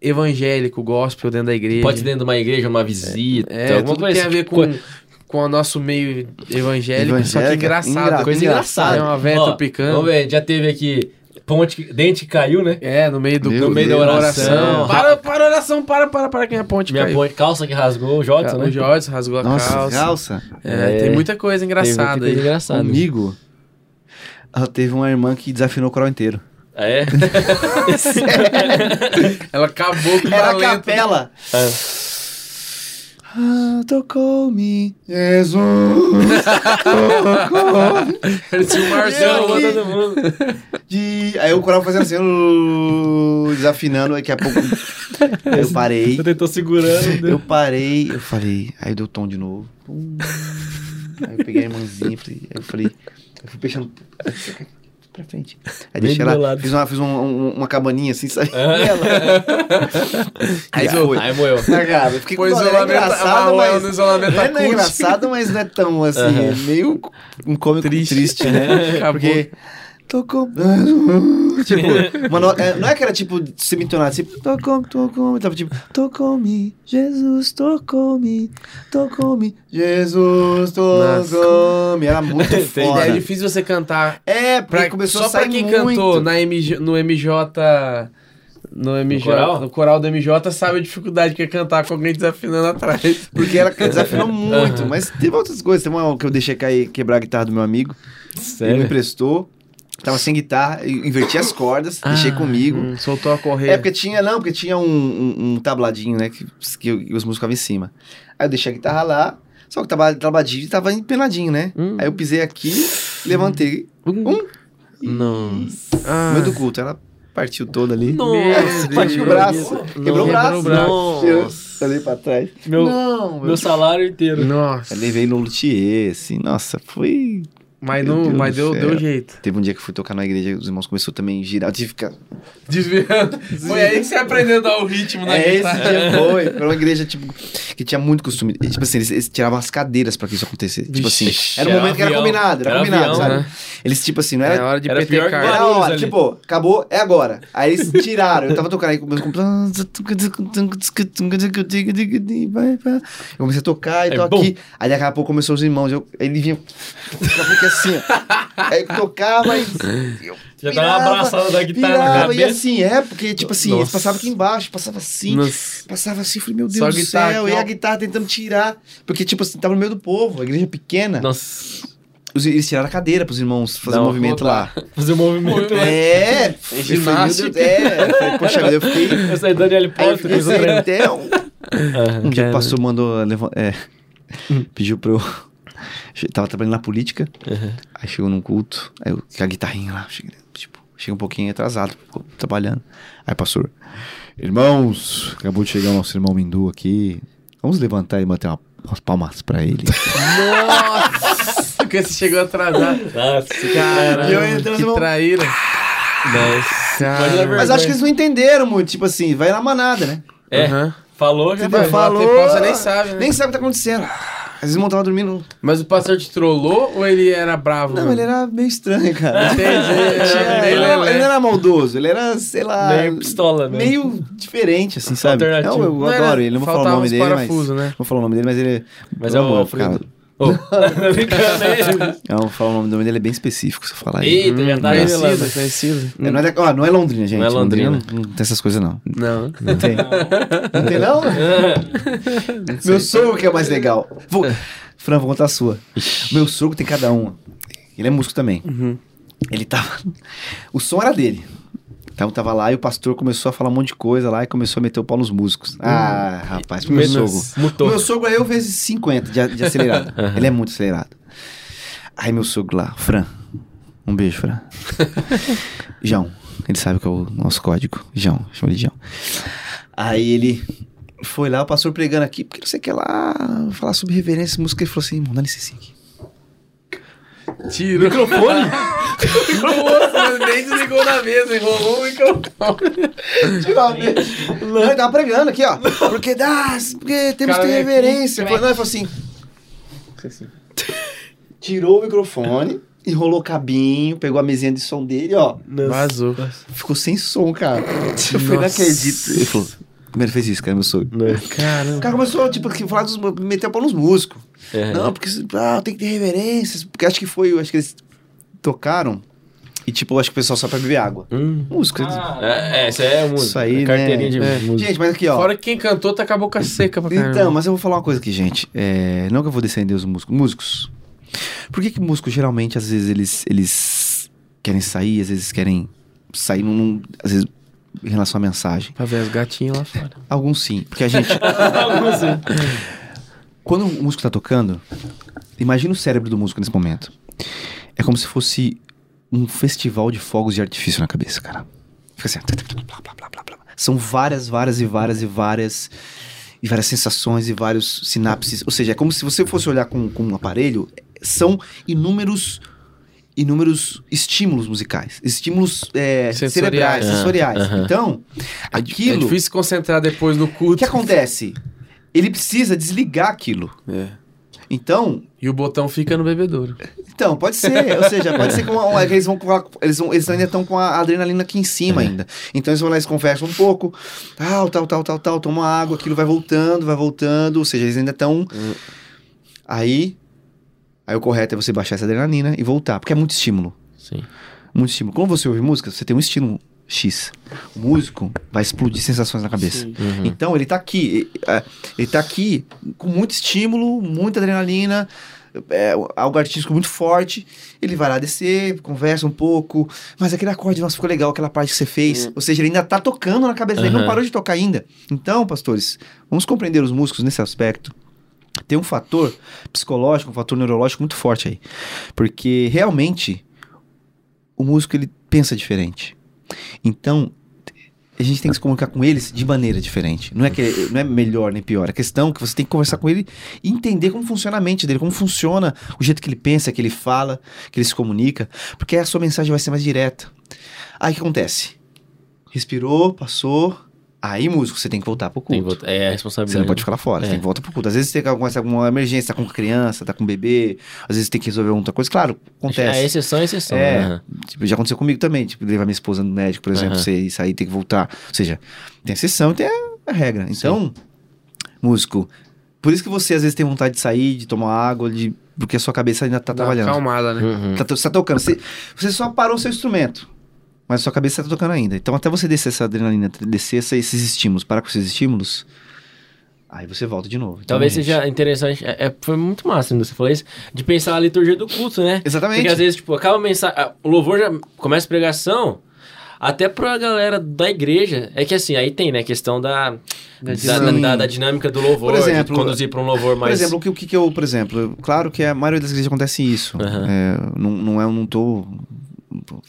evangélico, gospel, dentro da igreja. Pode ser dentro de uma igreja, uma visita, É, alguma tudo coisa tem a ver com, com o nosso meio evangélico, só que Evangélica, engraçado. engra- coisa engraçada. É uma Ó, tropicana. Vamos ver, já teve aqui ponte, que- dente que caiu, né? É, no meio do Meu no meio da oração. Oração. Para, para a oração, para, para, para quem é ponte Minha caiu. ponte, calça que rasgou, o Jodson, O né? Jorge rasgou a Nossa, calça. calça. É, É. tem muita coisa muita engraçada coisa aí. engraçada. Comigo, ela teve uma irmã que desafinou o coral inteiro. Ah, É? Ela acabou com o Era a talento. capela. Ah. Ah, tocou-me, Jesus. Parecia o Eu Marcelo. aqui. todo mundo. De... Aí o coral fazendo assim, uh, desafinando, daqui a pouco eu parei. Você tentou segurando. Eu parei, eu falei, aí deu tom de novo. Pum. Aí eu peguei a irmãzinha, falei, aí eu falei, eu fui fechando pra frente. Aí deixei ela, fiz uma, fiz um- um- uma cabaninha assim, sabe? Aí Já foi. foi. Aí moeu. Ah, cara, eu fiquei com isolamento, engraçado, ela mas... no isolamento Não é, acústico. engraçado, mas não é tão assim, é meio um cômico Triste. triste, né? Acabou. Porque tocou. tipo, mano, é, não é que era tipo semitonado, tipo, tocou, tocou, tava tipo, tocou-me, Jesus, tocou-me, tocou-me, Jesus, tocou-me. Era muito foda. é difícil você cantar. É, porque Pra, começou só a sair pra quem muito. cantou na MJ, no MJ. No MJ. coral? no coral do MJ sabe a dificuldade que é cantar com alguém desafinando atrás. Porque ela desafinou muito, mas teve outras coisas. Teve uma que eu deixei cair, quebrar a guitarra do meu amigo. Ele me Sério? emprestou. Tava sem guitarra, inverti as cordas, deixei comigo. Hum, soltou a correr. É porque tinha, não, porque tinha um, um, um tabladinho, né? Que, que os músicos ficavam em cima. Aí eu deixei a guitarra lá, só que o tabla- tabladinho tava empenadinho, né? Hum. Aí eu pisei aqui, levantei. Um, Nossa. Ah, meio do culto. Ela partiu toda ali. Nossa, Partiu o braço. Quebrou o braço. Quebrou o braço. Nossa. Olhei pra trás. Meu, não, meu salário inteiro. Nossa. Eu levei no luthier, assim, nossa, foi. Mas, Meu não, mas deu, deu jeito. Teve um dia que eu fui tocar na igreja, os irmãos começaram também a girar. Eu tive que ficar. Desviando. Foi aí que você aprendeu a dar o ritmo na É, esse guitarra. dia foi. Era uma igreja, tipo, que tinha muito costume. E, Tipo assim, eles, eles tiravam as cadeiras pra que isso acontecesse. Tipo assim, era um era momento que era combinado, era, Era combinado, avião, sabe? né? Eles, tipo assim, não É era. hora de Era PT pior carro. Era hora, ali. tipo, acabou, é agora. Aí eles tiraram, eu tava tocando aí com meus Eu comecei a tocar e tô É aqui. Aí daqui a pouco começou os irmãos. Eu, aí ele vinha. Eu assim, ó. Aí eu tocava e. Eu Já tava abraçado da guitarra na virava, E cabeça. assim, é, porque, tipo assim, eles Nossa. passavam aqui embaixo, passava assim. Nossa. Passava assim, falei, meu Só Deus a do guitarra céu. E a guitarra tentando tirar. Porque, tipo assim, tava no meio do povo, a igreja pequena. Nossa. Os- eles tiraram a cadeira pros irmãos fazer Dá um uma movimento lá. Fazer um movimento. É, eu falei, meu ginástica. Deus, é. Eu falei, poxa eu fiquei. Eu saí Daniel Aí eu Potter, fiquei coisa até um, um dia o pastor mandou. É, pediu pra eu. Tava trabalhando na política, aí chegou num culto, aí eu com a guitarrinha lá, cheguei, tipo, cheguei um pouquinho atrasado, ficou trabalhando. Aí, pastor, irmãos, acabou de chegar o nosso irmão Mindu aqui, vamos levantar e bater uma- umas palmas pra ele. Nossa! Porque você chegou atrasado. Nossa, que Caramba, E eu entrando, que irmão. traíra. Nossa. Cara. Mas acho que eles não entenderam muito, tipo assim, vai na manada, né? É, Aham. falou, já Entendeu? vai. Falou, Falou, você nem sabe, né? Nem sabe o que tá acontecendo. Às vezes não tava dormindo. Mas o pastor te trollou ou ele era bravo? Não, ele era meio estranho, cara. Entendi. Era ele, não era, ele não era maldoso, ele era, sei lá. Meio pistola mesmo. Meio diferente, assim, sabe? Alternativo. Não, eu era- adoro ele, não vou falar o nome dele, mas. né? Não vou falar o nome dele, mas ele. Mas eu é o cara. Ô, tá brincando. Não, vou falar o nome dele, ele é bem específico, se eu falar aí. Eita, já tá conhecido, revelando. conhecido. É, não, é ó, não é Londrina, gente. Não é Londrina. não, não tem essas coisas, não. Não. Não tem. Não tem, não? Meu sogro que é o mais legal. Vou... Fran, vou contar a sua. Meu sogro tem cada uma. Ele é músico também. Ele tava. O som era dele. Então tava lá e o pastor começou a falar um monte de coisa lá e começou a meter o pau nos músicos. Ah, rapaz, pro meu sogro. Mutou. Meu sogro é eu vezes 50 de, de acelerado. Ele é muito acelerado. Aí meu sogro lá, Fran. Um beijo, Fran. João. Ele sabe que é o nosso código. João, chama ele de João. Aí ele foi lá, o pastor pregando aqui, porque não sei o que lá, falar sobre reverência, música. Ele falou assim, irmão, dá licença aqui. Tira. Microfone? Nossa, mas nem desligou na mesa, enrolou o microfone. Não, ele tava pregando aqui, ó. Porque dá, porque temos que ter aqui, reverência. Não, ele falou assim, tirou o microfone, enrolou o cabinho, pegou a mesinha de som dele, ó. Vazou. Ficou sem som, cara. Eu falei, não acredito. Ele falou, como ele fez isso, cara, meu sogro? O Caramba. cara começou, tipo, a falar dos, meter a pau nos músicos. É. Não, porque ah, tem que ter reverências. Porque acho que foi, acho que eles tocaram e, tipo, acho que o pessoal só pra beber água. Hum. Música. É, é, isso aí é um Isso aí, carteirinha de né? música. Gente, mas aqui, ó. Fora que quem cantou tá com a boca seca pra caramba. Então, mas eu vou falar uma coisa aqui, gente. É, não que eu vou defender os músicos. Músicos. Por que que músicos, geralmente, às vezes, eles, eles querem sair, às vezes querem sair num... Às vezes, em relação à mensagem. Pra ver as gatinhas lá fora. Alguns sim. Porque a gente... Quando o músico tá tocando, imagina o cérebro do músico nesse momento. É como se fosse um festival de fogos de artifício na cabeça, cara. Fica assim. São várias, várias e várias e várias e várias sensações e vários sinapses. Ou seja, é como se você fosse olhar com, com um aparelho. São inúmeros inúmeros estímulos musicais, estímulos é, Sensoriais. cerebrais, Ah, sensoriais. aham. Então, É di- aquilo É difícil se concentrar depois no o culto. que acontece? Ele precisa desligar aquilo. É. Então, E o botão fica no bebedouro. então, pode ser. Ou seja, pode ser que, uma- eles vão eles, vão, eles ainda estão com a adrenalina aqui em cima ainda. Então eles vão lá, eles conversam um pouco, tal, tal, tal, tal, tal, toma água, aquilo vai voltando, vai voltando. Ou seja, eles ainda estão. Aí. Aí o correto é você baixar essa adrenalina e voltar, porque é muito estímulo. Sim. Muito estímulo. Quando você ouve música, você tem um estímulo X. O músico vai explodir sensações na cabeça. Uhum. Então ele tá aqui, é, ele tá aqui com muito estímulo, muita adrenalina, é, algo artístico muito forte. Ele vai lá descer, conversa um pouco, mas aquele acorde, nossa, ficou legal, aquela parte que você fez. Ou seja, ele ainda tá tocando na cabeça, ele não Aham. parou de tocar ainda. Então, pastores, vamos compreender os músicos nesse aspecto. Tem um fator psicológico, um fator neurológico muito forte aí. Porque realmente o músico ele pensa diferente. Então, a gente tem que se comunicar com eles de maneira diferente. Não é que não é melhor nem pior. A questão é que você tem que conversar com ele e entender como funciona a mente dele, como funciona o jeito que ele pensa, que ele fala, que ele se comunica, porque a sua mensagem vai ser mais direta. Aí o que acontece? Respirou, passou. Aí, músico, você tem que voltar pro Tem culto. voltar- É a Você responsabilidade. não pode ficar lá fora, você É. tem que voltar pro culto. Às vezes você tem alguma, alguma emergência, tá com criança, tá com bebê, às vezes tem que resolver outra coisa. Claro, acontece. A exceção é exceção. É, né? tipo, já aconteceu comigo também, tipo, levar minha esposa no médico, por exemplo, Aham. você ir sair, ter que voltar. Ou seja, tem exceção e tem a, a regra. Então, músico, por isso que você às vezes tem vontade de sair, de tomar água, de porque a sua cabeça ainda tá Dá trabalhando. acalmada, né? Uhum. Tá, você tá tocando. Você, você só parou o seu instrumento. Mas a sua cabeça tá tocando ainda. Então, até você descer essa adrenalina, descer essa- esses estímulos, parar com esses estímulos, aí você volta de novo. Então, Talvez gente, seja interessante. é- é- foi muito massa quando você falou isso. De pensar a liturgia do culto, né? Exatamente. Porque às vezes, tipo, acaba a mensagem. O louvor já começa a pregação. Até pra galera da igreja. É que assim, aí tem, né, a questão da, da, da, da- da dinâmica do louvor, Por exemplo, de conduzir pra um louvor mais... Por exemplo, o que, o que que eu, por exemplo, claro que a maioria das igrejas acontece isso. Aham. É, não, não é, eu não tô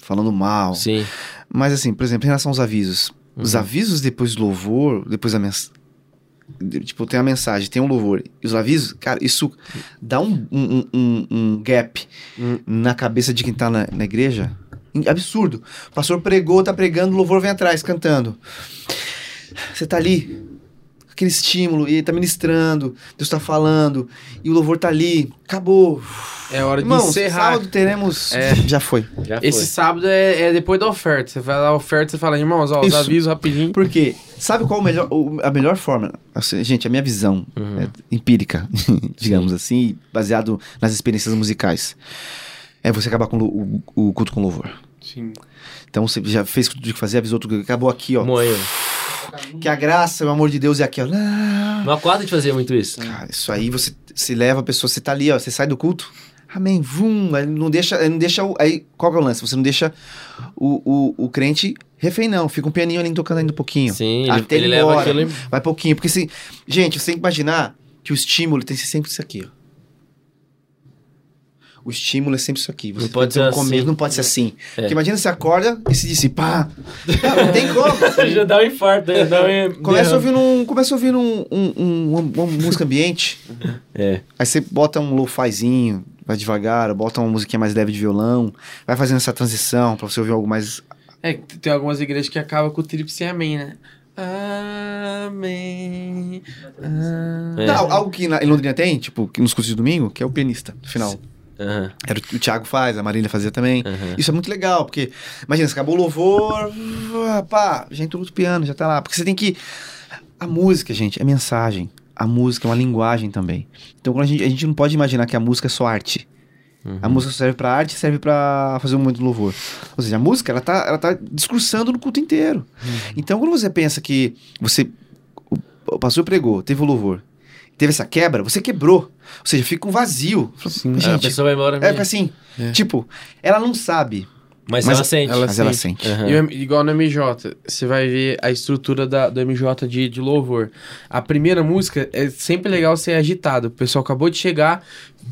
falando mal. Sim. Mas assim, por exemplo, em relação aos avisos. Os Uhum. avisos depois do louvor, depois da mensagem. Tipo, tem a mensagem, tem um louvor. E os avisos, cara, isso dá um, um, um- um gap Hum. na cabeça de quem tá na, na igreja. Absurdo. O pastor pregou, tá pregando, o louvor vem atrás, cantando. Você tá ali, aquele estímulo, e ele tá ministrando, Deus tá falando, e o louvor tá ali, acabou. É hora de Irmãos, encerrar. sábado teremos. É. Já foi. Já foi. Esse sábado é, é depois da oferta. Você vai lá a oferta, você fala, irmãos, ó, os avisos rapidinho. Porque, sabe qual o melhor, o- a melhor forma? Assim, gente, a minha visão Uhum. é empírica, digamos assim, baseado nas experiências musicais, é você acabar com o, o- o culto com louvor. Sim. Então você já fez o que tinha que fazer, avisou tudo, acabou aqui, ó. Que a graça, o amor de Deus é aqui, ó. Lá. No aquário a gente fazia muito isso. Cara, isso aí você se leva a pessoa, você tá ali, ó, você sai do culto, amém, vum, aí não deixa, aí não deixa, o- aí qual que é o lance? Você não deixa o, o, o crente refém não, fica um pianinho ali tocando ainda um pouquinho. Sim, Até ele ele leva embora. aquilo... Vai pouquinho, porque se, gente, você tem que imaginar que o estímulo tem que ser sempre isso aqui, ó. O estímulo é sempre isso aqui. Você Não pode ser um começo, assim. não pode ser assim. É. Porque imagina você acorda e se dissipar. Não, não tem como. Já dá um infarto, né? Dá um... Começa ouvindo, um, começa ouvindo um, um, um- uma, uma música ambiente. É. Aí você bota um lo-fizinho, vai devagar, bota uma musiquinha mais leve de violão, vai fazendo essa transição pra você ouvir algo mais. É, que tem algumas igrejas que acabam com o tríplice amém, né? Amém. amém. É. Não, algo que na, em Londrina tem, tipo, nos cursos de domingo, que é o pianista, no final. Aham, Era o, o Thiago faz, a Marília fazia também. aham. Isso é muito legal, porque, imagina, você acabou o louvor, pá, já entrou o piano, já tá lá. Porque você tem que. A música, gente, é mensagem. A música é uma linguagem também. Então a gente, a gente não pode imaginar que a música é só arte. A Uhum. música serve pra arte serve pra fazer um momento de louvor. Ou seja, a música, ela tá, ela tá discursando no culto inteiro. Então, quando você pensa que você. O pastor pregou, teve o louvor, teve essa quebra, você quebrou. Ou seja, fica um vazio. Sim. a Gente, pessoa vai embora. é assim, É. tipo, ela não sabe, Mas, mas ela sente. ela- mas ela sente. Aham. E igual no MJ, você vai ver a estrutura da, do MJ de, de louvor. A primeira música é sempre legal ser agitado. O pessoal acabou de chegar,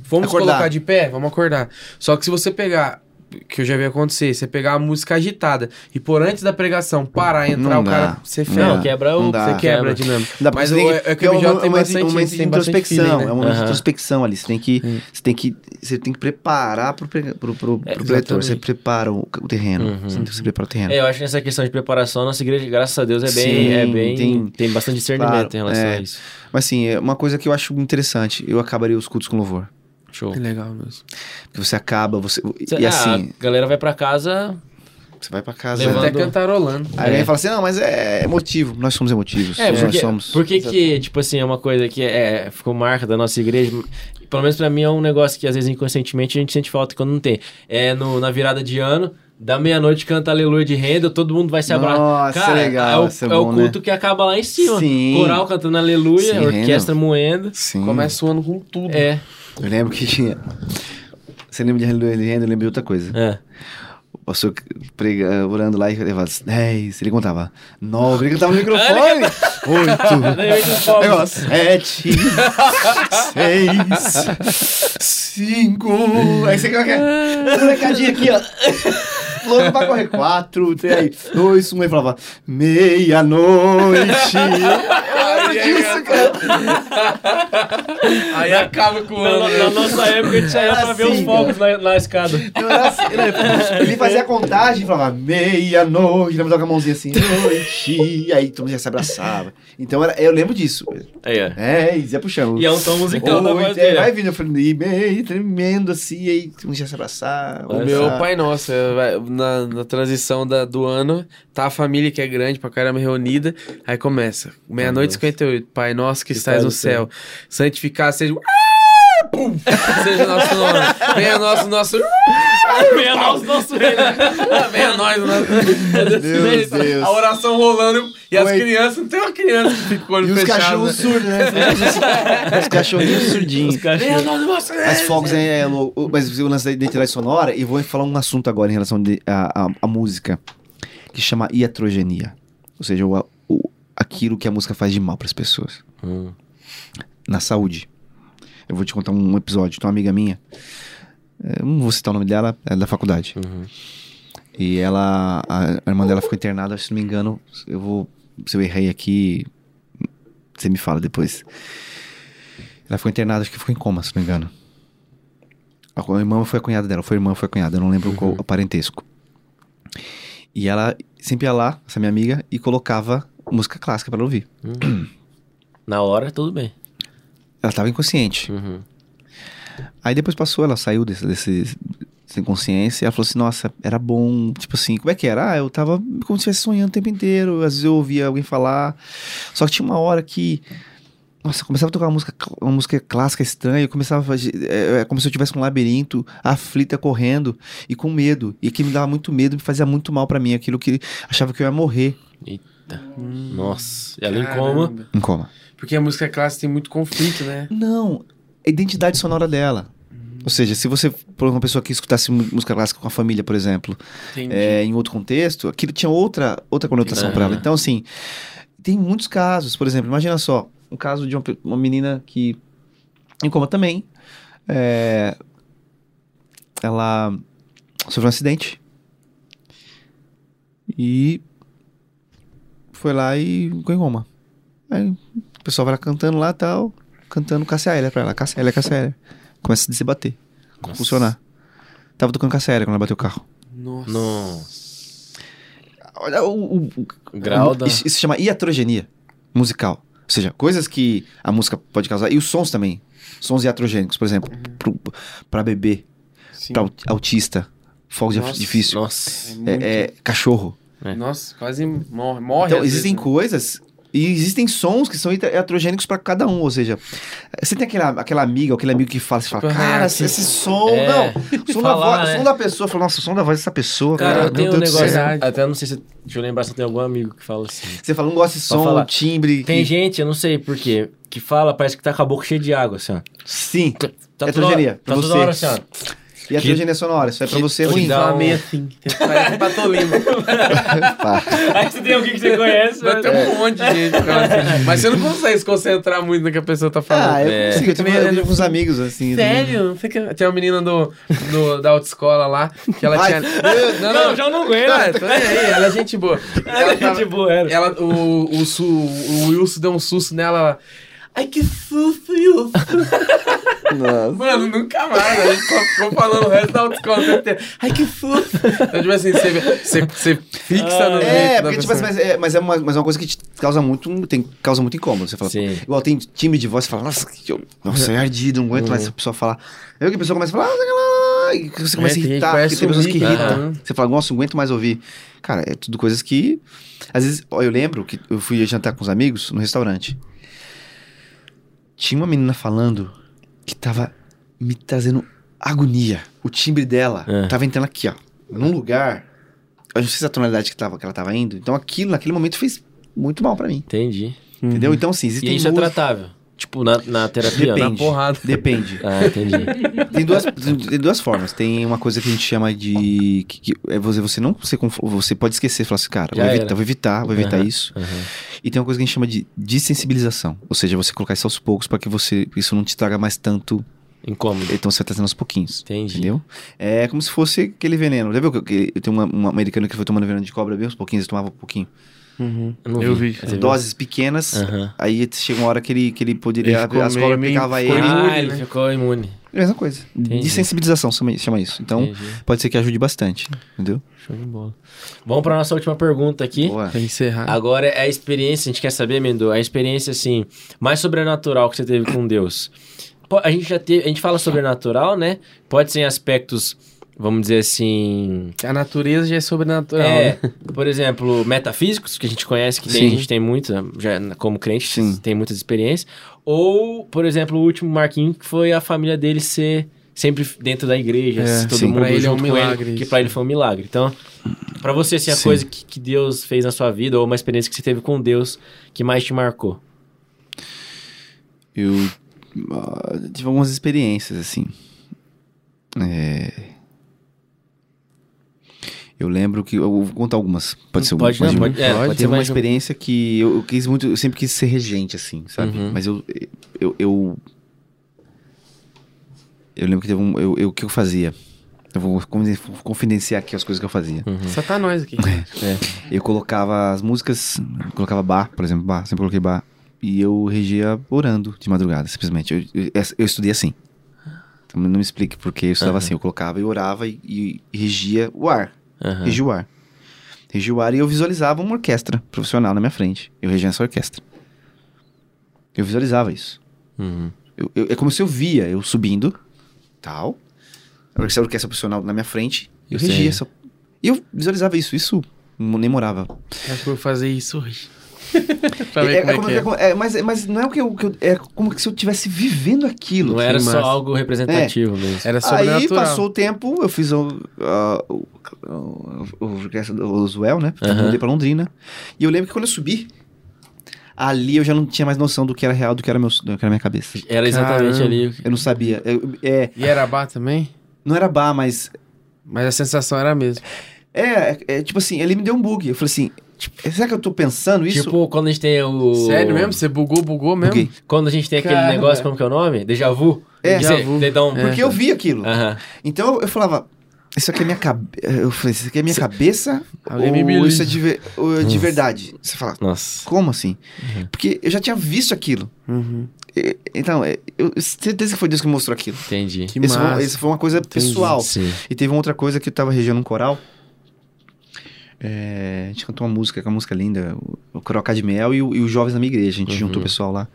vamos Acordar. colocar de pé? Vamos acordar. Só que se você pegar, que eu já vi acontecer, você pegar a música agitada e por antes da pregação parar e entrar, Não o dá. cara, você ferra. Não, quebra o... Você quebra a dinâmica. Dá Mas você o, é, é que o MJ um tem momento- bastante, um de tem bastante introspecção, feeling, né? é um momento de Aham. introspecção ali. Você tem que, Hum. você tem que, você tem que preparar pro, pro, pro, É, pro pretor. Você prepara o, o terreno. Uhum. Você, você prepara o terreno. É, eu acho que essa questão de preparação, nossa igreja, graças a Deus, é bem... Sim, é bem tem- tem, bastante discernimento Claro, em relação é. a isso. Mas assim, é uma coisa que eu acho interessante. Eu acabaria os cultos com louvor. Show. É legal mesmo. Porque você acaba, você. Cê- E ah, assim, A galera vai pra casa... você vai pra casa. Levando- Até cantarolando. Aí alguém fala assim: não, mas é emotivo. Nós somos emotivos. É, nós porque, somos. por que que, tipo assim, é uma coisa que é, ficou marca da nossa igreja, pelo menos pra mim é um negócio que às vezes inconscientemente a gente sente falta quando não tem. É no, na virada de ano, da meia-noite canta Aleluia de Renda, todo mundo vai se abraçar. Nossa, Cara, legal, é o, é é o né? culto que acaba lá em cima. Sim. Coral cantando Aleluia, Sim, orquestra moendo. Sim. Começa o ano com tudo. É, Eu lembro que tinha. Você lembra de Renda? Eu lembro de outra coisa. é. O pastor prega, orando lá e levava 10, ele contava 9, ele cantava no microfone, 8, negócio, 7, 6, 5, aí você quer um recadinho aqui, ó, louco pra correr, 4, 3, 2, 1, aí falava meia-noite, eu lembro disso, cara. Aí acaba com o Na, ano. na- na nossa época a gente saía Era pra ver os assim, fogos na, na escada. Não, era assim, ele- ele fazia a contagem e falava meia-noite, lembra com a mãozinha assim, noite, e aí todo mundo já se abraçava. Então era, eu lembro disso. Aí, ó. É, e ia puxando. E é um tom musical da voz é, dele. vai vindo, eu falei, e meio, tremendo assim, e aí todo mundo já se abraçava. O meu pai nosso, é, vai- na, na transição da, do ano, tá a família que é grande pra caramba reunida, aí começa, meia-noite e 58, Pai nosso que, estás no céu, santificado seja... Ah, Pum! Seja o nosso nome. Venha nosso, nosso... Venha nosso, nosso reino. Venha nós, nosso... Deus, Deus. A oração rolando e as Oi. crianças, não tem uma criança que fica com o olho E os fechado. cachorros surdos, né? os cachorrinhos surdinhos. Os cachorros. Venha nosso, nosso... As fogos é, é. Mas o lance da identidade sonora, e vou falar um assunto agora em relação de- a, a, a música. que chama iatrogenia. Ou seja, o, o- aquilo que a música faz de mal para as pessoas. Hum. Na saúde. Eu vou te contar um episódio. Tem uma amiga minha, eh, não vou citar o nome dela, é da faculdade. Uhum. E ela, a, a irmã dela ficou internada, se não me engano, eu vou, se eu errei aqui, você me fala depois. Ela ficou internada, acho que ficou em coma, se não me engano. A a irmã foi a cunhada dela, foi a irmã, foi a cunhada, eu não lembro qual o parentesco. E ela sempre ia lá, essa minha amiga, e colocava música clássica pra ela ouvir. Na hora, tudo bem. Ela tava inconsciente. Uhum. Aí depois passou, ela saiu desse, desse sem consciência, e ela falou assim, nossa, era bom, tipo assim, como é que era? Ah, eu tava como se estivesse sonhando o tempo inteiro, às vezes eu ouvia alguém falar, só que tinha uma hora que, nossa, começava a tocar uma música, uma música clássica estranha, eu começava a fazer, é, é como se eu tivesse um labirinto, aflita, correndo, e com medo, e aquilo me dava muito medo, me fazia muito mal pra mim, aquilo que achava que eu ia morrer Eita. Nossa. E ela em coma. Em coma. Porque a música clássica tem muito conflito, né? Não, a identidade sonora dela. Ou seja, se você for uma pessoa que escutasse música clássica com a família, por exemplo, é, em outro contexto, aquilo tinha outra, outra conotação para ela. Então, assim, tem muitos casos. Por exemplo, imagina só, um caso de uma, uma menina que, em coma também, é, ela sofreu um acidente e foi lá e ficou em coma. Aí pessoal vai lá cantando lá e tal, cantando Cássia Eller pra ela. Cássia Eller, Cássia Eller. Começa a se bater, funcionar. Tava tocando Cássia Eller quando ela bateu o carro. Nossa. Nossa. Olha o, o- o- grau da. Isso, se chama iatrogenia musical. Ou seja, coisas que a música pode causar. E os sons também. Sons iatrogênicos, por exemplo, pro, pra bebê, Sim. pra aut- autista, fogo de Nossa. difícil, Nossa. muito- é, é, cachorro. Nossa, quase morre. morre Então, existem vezes, né? coisas e existem sons que são iatrogênicos pra cada um. Ou seja, você tem aquela, aquela amiga ou aquele amigo que fala, você fala, cara, reativo. esse som, É, não. O som, da falar, voz, o né? som da pessoa, fala, nossa, o som da voz dessa pessoa, Cara, cara, eu tenho um negócio. Até não sei se. Deixa eu lembrar se tem algum amigo que fala assim. Você fala, não gosta de som, falar. timbre. Tem que- gente, eu não sei porquê, que fala, parece que tá com a boca cheia de água, assim, ó. Sim. Tá Heterogeneia, pra tá toda hora assim, ó. E a heterogeneia sonora, isso é pra que- você que ruim. dá um- meio assim. Parece Patolino. Aí você tem alguém que você conhece, Vai né? ter um monte de gente. que assim. Mas você não consegue se concentrar muito no que a pessoa tá falando. Ah, eu É. consigo, eu Também tenho é eu com os amigos, assim. Sério? Que- Tinha uma menina do, do- da autoescola lá, que ela Ai, tinha... Não, não, já não aguento. Não, tô aí, ela é gente boa. Ela tava- de boa, era. ela, o, o, su, o Wilson deu um susto nela, ela... Ai, que susto, Wilson. Nossa. Mano, nunca mais. A gente só ficou falando o resto da autoescola. Ai, que susto. Então, tipo assim, você, você, você fixa no É, porque, tipo assim, mas, é, mas, é uma, mas é uma coisa que te causa muito, tem, causa muito incômodo. Você fala, Sim. igual tem timbre de voz, você fala, nossa, que eu, nossa, é ardido, não aguento mais essa pessoa falar. Aí que a pessoa começa a falar, ah, e você começa É, a irritar, que porque tem pessoas que irritam. mico, Você fala, nossa, não aguento mais ouvir. Cara, é tudo coisas que. Às vezes, ó, eu lembro que eu fui jantar com os amigos no restaurante. Tinha uma menina falando que tava me trazendo agonia. O timbre dela É. tava entrando aqui, ó. Num lugar. Eu não sei se a tonalidade que, tava, que ela tava indo. Então aquilo, naquele momento, fez muito mal pra mim. Entendi. Entendeu? Então, assim, E isso é tratável. Tipo, na, na terapia. Depende. Na... Porrada. Depende. Ah, entendi. Tem duas, tem duas formas. Tem uma coisa que a gente chama de. Que, que é você, você não se conf- Você pode esquecer, falar assim, cara, vou evitar, vou evitar, vou evitar Aham, isso. aham. E tem uma coisa que a gente chama de desensibilização. Ou seja, você colocar isso aos poucos para que você isso não te traga mais tanto. Incômodo. Então você vai trazendo aos pouquinhos. Entendi. Entendeu? É como se fosse aquele veneno. Já viu que que- eu tenho uma, uma americana que foi tomando veneno de cobra bem uns pouquinhos, ele tomava um pouquinho. Uhum. Eu não Eu vi. vi. Doses pequenas. Aham. Aí chega uma hora que ele, que ele poderia. Ele ficou as cobras picavam ele. imune, Ah, ele né? ficou imune. Mesma coisa. Entendi. Desensibilização chama, chama isso. Então, Entendi. pode ser que ajude bastante. Entendeu? Show de bola. Vamos pra nossa última pergunta aqui. Boa. Pra encerrar. Agora é a experiência, a gente quer saber, Mendo, a experiência assim, mais sobrenatural que você teve com Deus. A gente já teve, a gente fala sobrenatural, né? Pode ser em aspectos, vamos dizer assim, A natureza já é sobrenatural. é, né? por exemplo, metafísicos, que a gente conhece, que tem, a gente tem muito, já como crente, Sim. tem muitas experiências. Ou, por exemplo, o último Marquinho, que foi a família dele ser sempre dentro da igreja, É, todo sim. mundo Pra ele é um milagre que isso. pra ele foi um milagre. Então, pra você, assim, a Sim. coisa que, que Deus fez na sua vida, ou uma experiência que você teve com Deus, que mais te marcou? Eu ah, tive algumas experiências, assim. É... Eu lembro que. Eu vou contar algumas. Pode ser. Pode, não, pode, é, Pode. pode Teve ser uma experiência que eu, eu quis muito. Eu sempre quis ser regente, assim, sabe? Uhum. Mas eu. Eu. Eu, eu lembro que teve um. Eu, eu- o que eu fazia? Eu vou confi- confidenciar aqui as coisas que eu fazia. Só tá nós aqui. É. Eu colocava as músicas, colocava bar, por exemplo, bar, sempre coloquei bar. E eu regia orando de madrugada, simplesmente. Eu, eu, eu estudei assim. Então não me explique porque eu estudava Aham. assim. Eu colocava e orava e, e regia o ar. Aham. Regia o ar. Regia o ar e eu visualizava uma orquestra profissional na minha frente. Eu regia essa orquestra. Eu visualizava isso. Uhum. Eu- eu- é como se eu via eu subindo, tal. A orquestra, profissional na minha frente. Eu Você- regia essa. E eu visualizava isso. Isso nem morava. Acho que eu vou fazer isso hoje. pra ver É, como é é, como é. que- é, mas, mas não é o que eu, que eu- É como que se eu estivesse vivendo aquilo. Não era que só massa. algo representativo mesmo. Era Aí sobrenatural. passou o tempo, eu fiz o, a- o, o, o, orquestra do Oswell, né? Aham. Mudei pra Londrina. E eu lembro que quando eu subi, ali eu já não tinha mais noção do que era real, do que era, meu, do que era minha cabeça. Era exatamente Caramba. ali. Eu não sabia. Eu- é, E era bar também? não era bar, mas Mas a sensação era a mesma. É, é, tipo assim, ele me deu um bug. Eu falei assim, tipo, será que eu tô pensando isso? Tipo, quando a gente tem o. Sério mesmo? Você bugou, bugou mesmo? Buguei. Quando a gente tem aquele Cara. negócio, como que é o nome? Déjà vu? É. Você- vu. um- É. Porque eu vi aquilo. Aham. Então eu, eu falava, isso aqui é minha cabeça. Eu falei, isso aqui é minha cabeça? Alguém ou me isso é de, ver- ou é de verdade? Você fala, Nossa. como assim? Porque eu já tinha visto aquilo. Uhum. E- Então, é, eu certeza que foi Deus que me mostrou aquilo. Entendi. Que Isso foi, isso foi uma coisa pessoal. Sim. E teve uma outra coisa que eu tava regendo um coral. É, a gente cantou uma música, que é uma música linda, o, o Coral Cadmiel e, o- e os jovens da minha igreja. A gente Uhum. juntou o pessoal lá.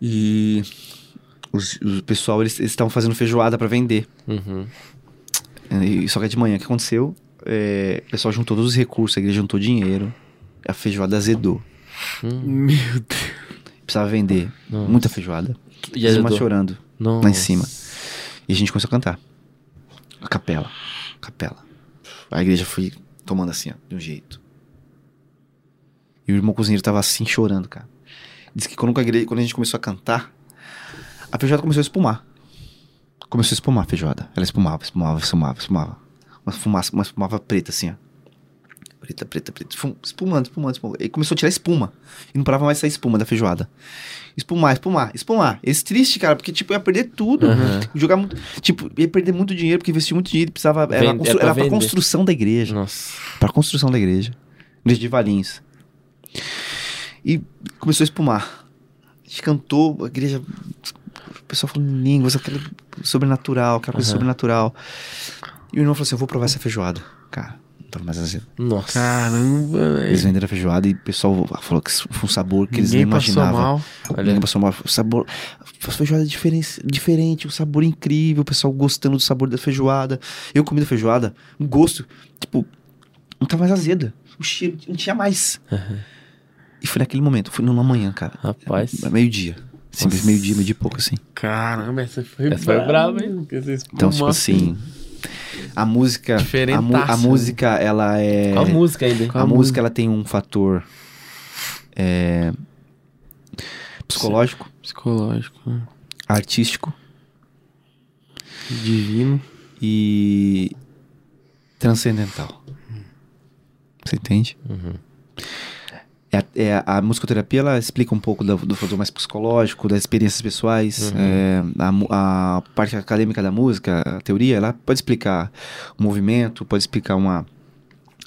E os- o pessoal, eles estavam fazendo feijoada pra vender. Uhum. E, só que é de manhã, o que aconteceu? É, o pessoal juntou todos os recursos, a igreja juntou dinheiro. A feijoada azedou. Meu Deus. Precisava vender Nossa. muita feijoada. E azedou. chorando Nossa. lá em cima. E a gente começou a cantar. A capela. Capela. A igreja foi tomando assim, ó, de um jeito. E o irmão cozinheiro tava assim, chorando, cara. Diz que quando quando a gente começou a cantar, a feijoada começou a espumar. Começou a espumar a feijoada. Ela espumava, espumava, espumava, espumava. Uma fumaça, uma espumava preta assim, ó. Preta, preta, preta. Espumando, espumando, espumando. E começou a tirar espuma. E não parava mais sair espuma da feijoada. Espumar, espumar, espumar. Esse triste, cara, porque, tipo, ia perder tudo. Aham. Jogar muito. Tipo, ia perder muito dinheiro, porque investiu muito dinheiro precisava. Era, Vende- constru- é pra era pra construção da igreja. Nossa. Pra construção da igreja. Igreja de Valinhos. E começou a espumar. A gente cantou, a igreja. O pessoal falando em línguas, aquele sobrenatural, aquela coisa Aham. sobrenatural. E o irmão falou assim: Eu vou provar essa feijoada. Cara, tava mais azedo. Nossa. Caramba, Eles velho. venderam a feijoada e o pessoal falou que foi um sabor que eles nem Ninguém passou imaginavam. mal. Ninguém passou mal. O sabor. A feijoada é diferente, diferente, um sabor incrível, o pessoal gostando do sabor da feijoada. Eu comi da feijoada, um gosto, tipo, não tá mais azeda. O cheiro não tinha mais. E foi naquele momento, foi numa manhã, cara. Rapaz. É Meio-dia. Simples meio-dia, meio-dia e pouco, assim. Caramba, essa foi Essa foi brava, hein? Então, tipo assim. A música. A, mu- a música, ela é. Qual a música ainda? hein? A, música, ela tem um fator. é, psicológico, Psicológico. né? artístico Divino. e transcendental. Você entende? Uhum. É, a- é a musicoterapia ela explica um pouco do, do fator mais psicológico, das experiências pessoais. Uhum. É, a, a parte acadêmica da música, a teoria, ela pode explicar o movimento, pode explicar uma.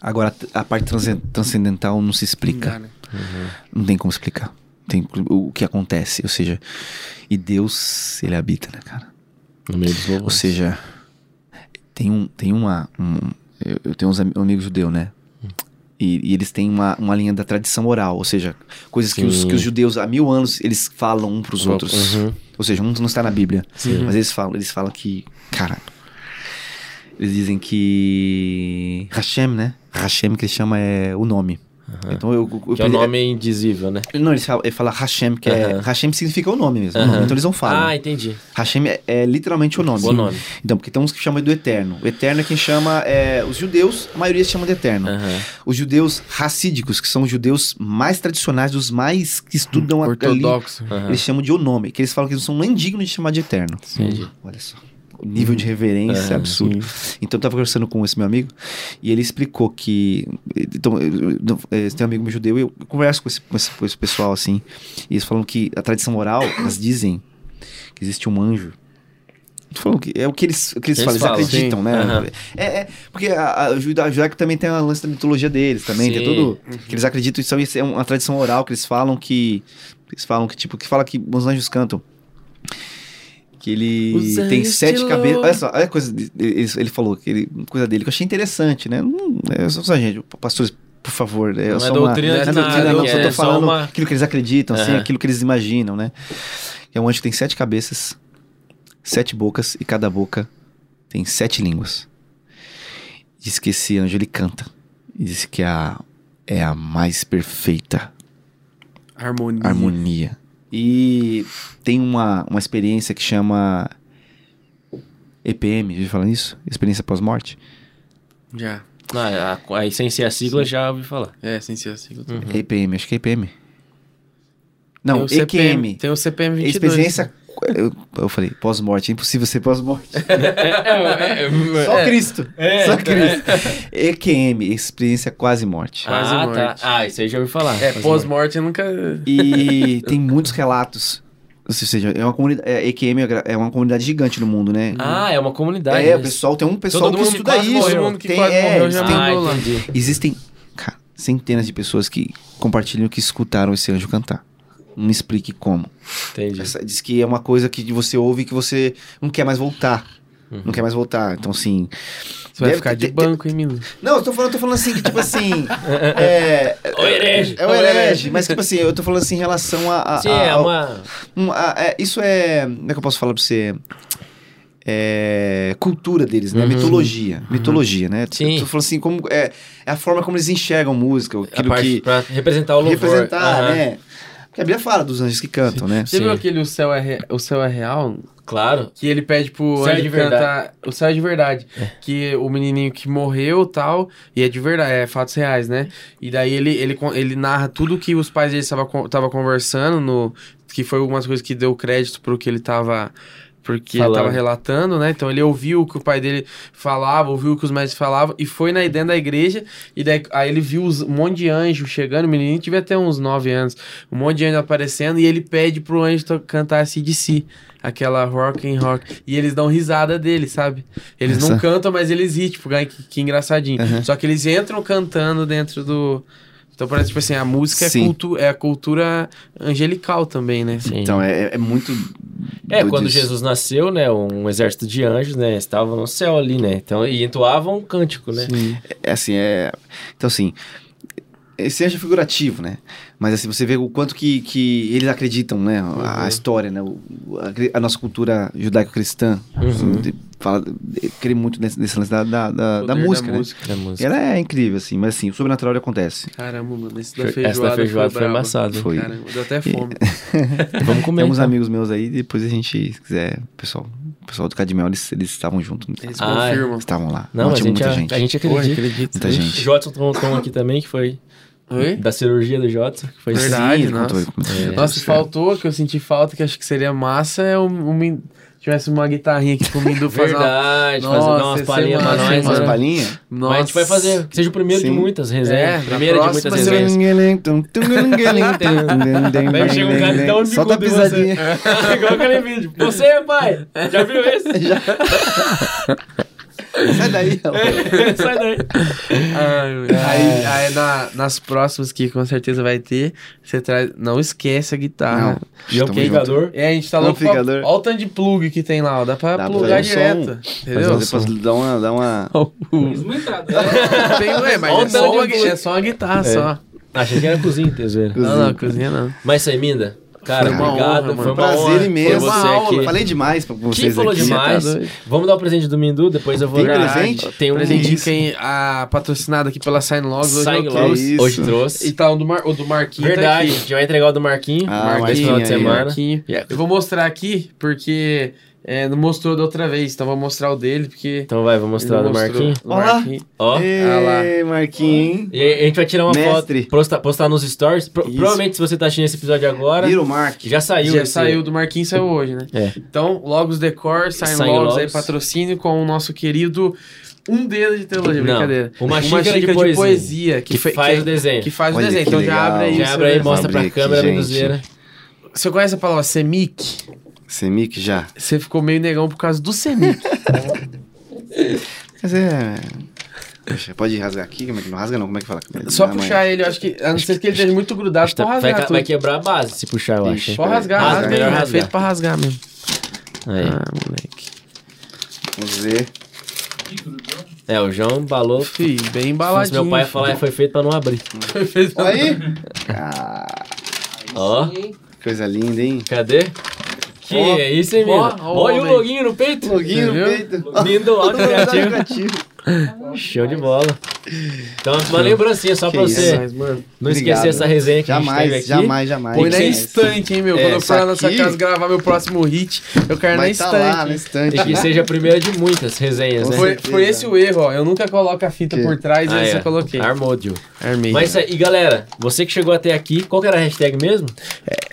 Agora, a parte transcen- transcendental não se explica. Engana. Não tem como explicar. Tem o que acontece, ou seja, e Deus, ele habita, né, cara? No meio dos Ou seja, tem um, tem uma, um, eu, eu tenho uns am- amigos judeus, né? E, e eles têm uma, uma linha da tradição oral, ou seja, coisas que os, que os judeus há mil anos eles falam um pros outros. Uhum. Ou seja, um não está na Bíblia, Sim. mas eles falam, eles falam que, cara, eles dizem que Hashem, né? Hashem que ele chama é o nome. Então eu, eu, eu Que é o nome indizível, né? não, eles falam, ele fala Hashem, que é. Aham. Hashem significa o nome mesmo. o Aham. nome, então eles não falam. Ah, entendi. Hashem é, é literalmente o nome. O nome. Então, porque tem uns que chamam do Eterno. O Eterno é quem chama. é, os judeus, a maioria se chama de Eterno. Os judeus racídicos, que são os judeus mais tradicionais, os mais que estudam a- ali, Ortodoxo. Eles chamam de o nome, que eles falam que eles são nem dignos de chamar de Eterno. Entendi. Olha só. O nível de reverência é É, absurdo. Então eu tava conversando com esse meu amigo e ele explicou que. Então, eu- eu- eu- tem um amigo meu judeu e eu converso com esse, com esse, com esse pessoal assim. E eles falam que a tradição oral, elas dizem que existe um anjo. É o que eles, o que eles, Eles falam, eles acreditam, sim. né? Aham. É, é, porque a, a, juda- a também tem a lance da mitologia deles também, tem Sim. tudo. Que eles acreditam, isso é uma tradição oral que eles falam que. Eles falam que, tipo, que fala que os anjos cantam. Que ele Os tem sete te cabeças. Olha só, olha a coisa. de- Ele, ele falou, que ele, coisa dele, que eu achei interessante, né? Não, é só, gente, pastores, por favor. É Não é só doutrina uma, de não é doutrina, não, que só tô é só falando uma- aquilo que eles acreditam, assim, Aham. aquilo que eles imaginam, né? É um anjo que tem sete cabeças, sete bocas, e cada boca tem sete línguas. Diz que esse anjo ele canta. E diz que a, é a mais perfeita Harmonia. harmonia. E tem uma, uma experiência que chama EPM, já falar nisso? Experiência pós-morte. Já. Ah, a- aí sem ser a sigla já ouvi falar. É, sem ser a sigla. Uhum. EPM, acho que é EPM. Não, tem o CPM, EQM. Tem o CPM 22. Experiência. Eu, eu falei, pós-morte, é impossível ser pós-morte. é, Só Cristo. É, Só é. Cristo. EQM, experiência quase morte. Quase ah, morte. tá. Ah, isso aí já ouvi falar. É, pós-morte eu nunca... E tem muitos relatos. Ou seja, é uma comunidade. É, EQM é é uma comunidade gigante no mundo, né? Ah, é uma comunidade. é, o pessoal tem um pessoal Todo que mundo estuda isso. morreu. Todo mundo que Tem- quase é, morreu já tem- Ah, mandou lá. entendi. Existem cara, centenas de pessoas que compartilham que escutaram esse anjo cantar. Não me explique como. Entendi. Essa- diz que é uma coisa que você ouve e que você não quer mais voltar. Uhum. Não quer mais voltar. Então, assim. Você vai ficar de banco, hein, menino? Não, eu tô falando, tô falando assim, que tipo assim. é, O herege. é o herege, mas tipo assim, eu tô falando assim em relação a. a- Sim, a- é uma... um, a- é, isso é. Como é que eu posso falar pra você? É. Cultura deles, né? Uhum. Mitologia. Mitologia, né? Sim. Tô falando assim, como. É, é a forma como eles enxergam música, a aquilo parte que. pra representar o louvor. representar, Aham. né? Porque a Bíblia fala dos anjos que cantam, né? Você Sim. viu aquele O Céu é, Re- o céu é Real? Claro. Que ele pede pro Céu anjo de verdade. cantar O Céu é de Verdade. Que o menininho que morreu tal, e é de verdade, é fatos reais, né? E daí ele, ele, ele narra tudo que os pais dele estavam conversando, no, que foi algumas coisas que deu crédito pro que ele tava. Porque Falando. tava relatando, né? Então ele ouviu o que o pai dele falava, ouviu o que os médicos falavam, e foi na dentro da igreja, e daí aí ele viu os- um monte de anjo chegando, o menininho devia ter uns 9 anos, um monte de anjo aparecendo, e ele pede pro anjo cantar CDC, aquela rock and rock, e eles dão risada dele, sabe? Eles não Essa- cantam, mas eles ri, tipo, que, que engraçadinho. Aham. Só que eles entram cantando dentro do... Então parece, tipo assim, a música é, cultu é a cultura angelical também, né? Sim. Então, é, é muito. É, doido quando. Jesus nasceu, né, um exército de anjos, né, estavam no céu ali, né, então, e entoavam um cântico, né. Sim. É assim, é. Então, assim. Esse anjo é figurativo, né? Mas assim, você vê o quanto que, que eles acreditam, né? A, a Uhum. história, né? O- a, a nossa cultura judaico-cristã. Uhum. assim, fala, crê muito nesse, nesse lance da, da, da, da Poder música, né? Da E música. ela é incrível, assim, mas assim, o sobrenatural acontece. Caramba, mano, esse da Essa feijoada, da feijoada foi, brabo. embaçado. Foi. Caramba, deu até fome. Vamos comer, Tem uns então. amigos meus aí, depois a gente, se quiser, pessoal, o pessoal do Cadmel, eles, eles estavam juntos. Eles Ah, é. confirmam. Estavam lá. Não, mas a tinha gente, muita a, gente. a gente Porra, acredita. acredito. Muita gente. Jotson Tom aqui também, que foi Oi? da cirurgia do Jotson, que foi Verdade, Sim, nossa. contou. É. Nossa, faltou, que eu senti falta, que acho que seria massa, é um, um- tivesse uma guitarrinha aqui comigo fazer uma... Verdade, Nossa, fazer umas palhinhas pra nós. hein, Umas né? palhinhas? Mas a gente vai fazer, que seja o primeiro de Sim. muitas resenhas. É, na primeira de muitas resenhas. Daí chega um cara e dá um Solta a bicudo em você. pisadinha. Igual aquele vídeo. Você, pai, já viu esse? Sai daí, rapaz. Sai daí. Aí, aí na- nas próximas que com certeza vai ter, você traz... Não esquece a guitarra. E Tamo amplificador. É, a gente tá louco pra... Amplificador. Olha o tanto de plug que tem lá, ó. Dá pra Dá pra plugar um direto. Entendeu? Depois dá uma, dá uma... Entrada. Tem, ué, mas é só, uma, é só uma guitarra, É. só. Achei que era cozinha, tesoura. Não, não, cozinha não. Mas isso aí, Minda. Cara, Foi uma obrigado. honra, foi uma Prazer imenso. Foi uma você aula. aqui. Falei demais pra vocês Quem falou aqui. demais? Tá. Vamos dar o presente do Mindu, depois eu vou Tem dar. presente? Tem um Presentinho Isso. quem a patrocinada aqui pela Sign Logs hoje Sign Logs, hoje trouxe. E tá o do, Mar, o do Marquinhos Verdade, a tá gente vai entregar o do Marquinho. Ah, Marquinho, Marquinho final de semana. Marquinho. Yeah. Eu vou mostrar aqui porque é, não mostrou da outra vez, então vou mostrar o dele, porque. Então vai, vou mostrar do. Marquinhos. O Ó lá. Marquinhos. Ó. Ê, Marquinhos? E aí a gente vai tirar uma Mestre. foto, postar, postar nos stories. Pro- provavelmente, se você tá assistindo esse episódio agora, Vira o Mark. já saiu. Já esse- saiu do Marquinhos, saiu hoje, né? É. Então, Logos Decor, saem Saem Logos aí, Logos. patrocínio com o nosso querido Um Dedo de Teologia, Não, brincadeira. uma xícara de poesia, que, que fe- faz que- o desenho. Que faz Olha o desenho. que Então já legal. abre aí. Já abre aí, mostra pra câmera, gente. Mendozeira. Você conhece a palavra semic? Semic já. Você ficou meio negão por causa do semic. Mas é. Poxa, pode rasgar aqui? Como é que não rasga, não? Como é que fala? Só Ah, puxar ele, eu acho que. A não ser que ele esteja muito grudado, Tá- pode vai, rasgar vai tudo. quebrar a base se puxar, eu Ixi. acho. Pode rasgar, Rasga, rasga, melhor É rasgar. feito pra rasgar mesmo. Aí. Ah, moleque. Vamos ver. É, o João embalou. Fih, bem Se embaladinho. meu pai ia falar, foi feito pra não abrir. Foi feito pra- Aí. Ah, Ó, coisa linda, hein? cadê? Que Ó, é isso, hein, Mindo? ó, Olha o velho. loginho no peito. Loguinho no peito. Mindo áudio criativo. Show de bola. Então, uma lembrancinha só Que pra isso, você Mas, mano, não Obrigado. esquecer essa resenha que a gente Jamais, teve aqui. jamais, jamais. Põe na estante, hein, meu? É, Quando eu for lá na isso sua aqui- casa gravar meu próximo hit, eu quero na Vai tá lá na hein? estante. E que seja a primeira de muitas resenhas, né? Foi, foi esse o erro, ó. Eu nunca coloco a fita Que? por trás e Ah, esse é. eu coloquei. Armou, Gil. Armei. Mas isso aí, e galera, você que chegou até aqui, qual que era a hashtag mesmo?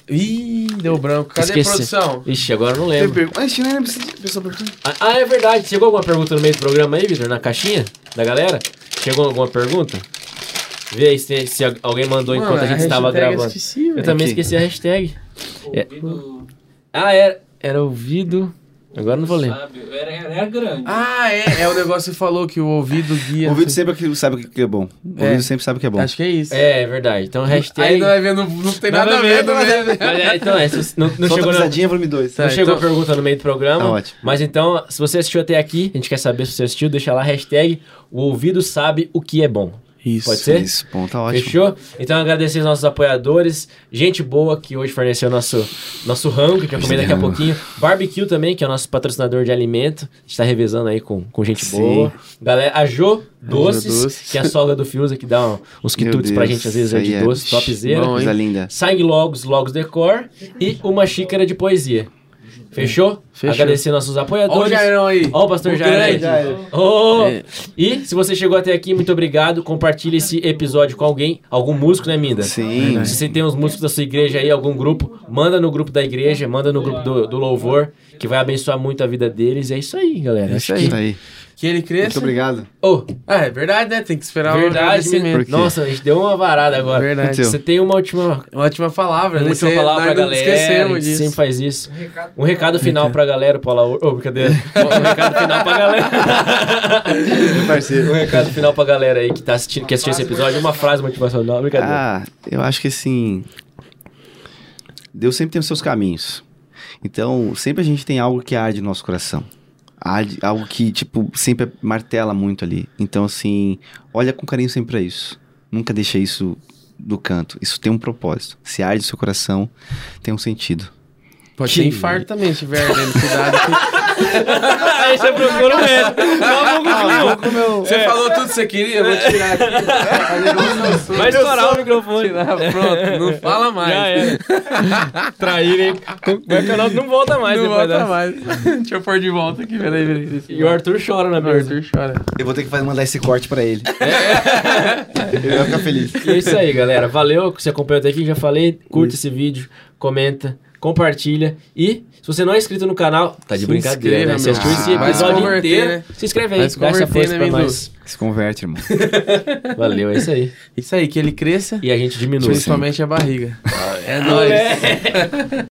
Ih, deu branco. Cadê Esqueci. a produção? Ixi, agora eu não lembro. Antes, não. Ah, Ah, é verdade. Chegou alguma pergunta no meio do programa aí, Vitor? Na caixinha da galera? Chegou alguma pergunta? Vê aí se, se alguém mandou enquanto Mano, a gente estava eu gravando. esqueci, Eu também Aqui. esqueci a hashtag. É. Ouvido, Ah, era, era ouvido. Agora não vou ler. sabe? Era, era, grande. Ah, é. É o negócio que você falou que o ouvido guia. O ouvido sempre aquilo- sabe o que é bom. O É. ouvido sempre sabe o que é bom. Acho que é isso. É, é verdade. Então, hashtag. Aí não vai ver, não, não tem nada, a ver, nada não é? Mas então, é, não, não Solta chegou a na, pisadinha, volume 2. Tá, Não chegou então- a pergunta no meio do programa. Tá ótimo. Mas então, se você assistiu até aqui, a gente quer saber se você assistiu, deixa lá a hashtag o ouvido sabe o que é bom. Isso. Pode ser? Isso, bom, tá ótimo. Fechou? Então agradecer aos nossos apoiadores, gente boa que hoje forneceu nosso, nosso rango, que vai comer daqui a pouquinho. Barbecue também, que é o nosso patrocinador de alimento. A gente tá revezando aí com, com gente Sim. boa. Galera, a Jo Doces, Doces. que é a sogra do Fiusa, que dá uns quitutes pra gente às vezes aí de é- doce, topzera. Coisa linda. Sangue Logos, Logos Decor e uma xícara de poesia. Fechou? Fechou. Agradecer nossos Olha o apoiadores. Jairão aí. Ó o pastor O Jair. Oh! É. E se você chegou até aqui, muito obrigado. Compartilhe esse episódio com alguém, algum músico, né, Minda? Sim. Se você tem uns músicos da sua igreja aí, algum grupo, manda no grupo da igreja, manda no grupo do, do louvor, que vai abençoar muito a vida deles. É isso aí, galera. É isso aí. Tá aí. Que ele Muito cresça. obrigado. Oh, Ah, é verdade, né? Tem que esperar o verdade, agradecimento. Por quê? Nossa, a gente deu uma varada agora. Verdade. Você tem uma última, Uma última palavra, uma né? última palavra pra galera. Esquecemos disso. sempre faz isso. Um recado. Um recado final pra galera, Paula. Ô, brincadeira. Um recado final pra galera. Meu parceiro. Um recado final pra galera aí que tá assistindo, que assistiu esse episódio. Uma frase motivacional, brincadeira. Ah, eu acho que assim. Deus sempre tem os seus caminhos. Então, sempre a gente tem algo que arde no nosso coração. Algo que, tipo, sempre martela muito ali. Então, assim, olha com carinho sempre pra isso. Nunca deixa isso do canto. Isso tem um propósito. Se arde o seu coração, tem um sentido. Pode Que- ter infarto também, se tiver ardendo. Cuidado. que- Aí você procura o médico. Calma, Gugu. Você falou tudo que você queria, eu vou tirar aqui. O. Vai estourar o microfone. Tirar, pronto, não fala mais. Já é. Traírem. É que o nosso não volta mais não volta dessa. mais. Deixa eu pôr de volta aqui, peraí, peraí. E o Arthur chora na O mesa. Arthur chora. Eu vou ter que fazer- mandar esse corte pra ele. ele vai ficar feliz. E é isso aí, galera. Valeu que você acompanhou até aqui. Já falei. Curte esse vídeo, comenta, compartilha. E se você não é inscrito no canal, tá de Se brincadeira, inscreva, né? Você assistiu esse episódio inteiro. né? Se inscreve aí, Vai se dá essa força né, pra nós. Se converte, irmão. Valeu, é isso aí. Isso aí, que ele cresça, E a gente diminui. principalmente a barriga. É nóis.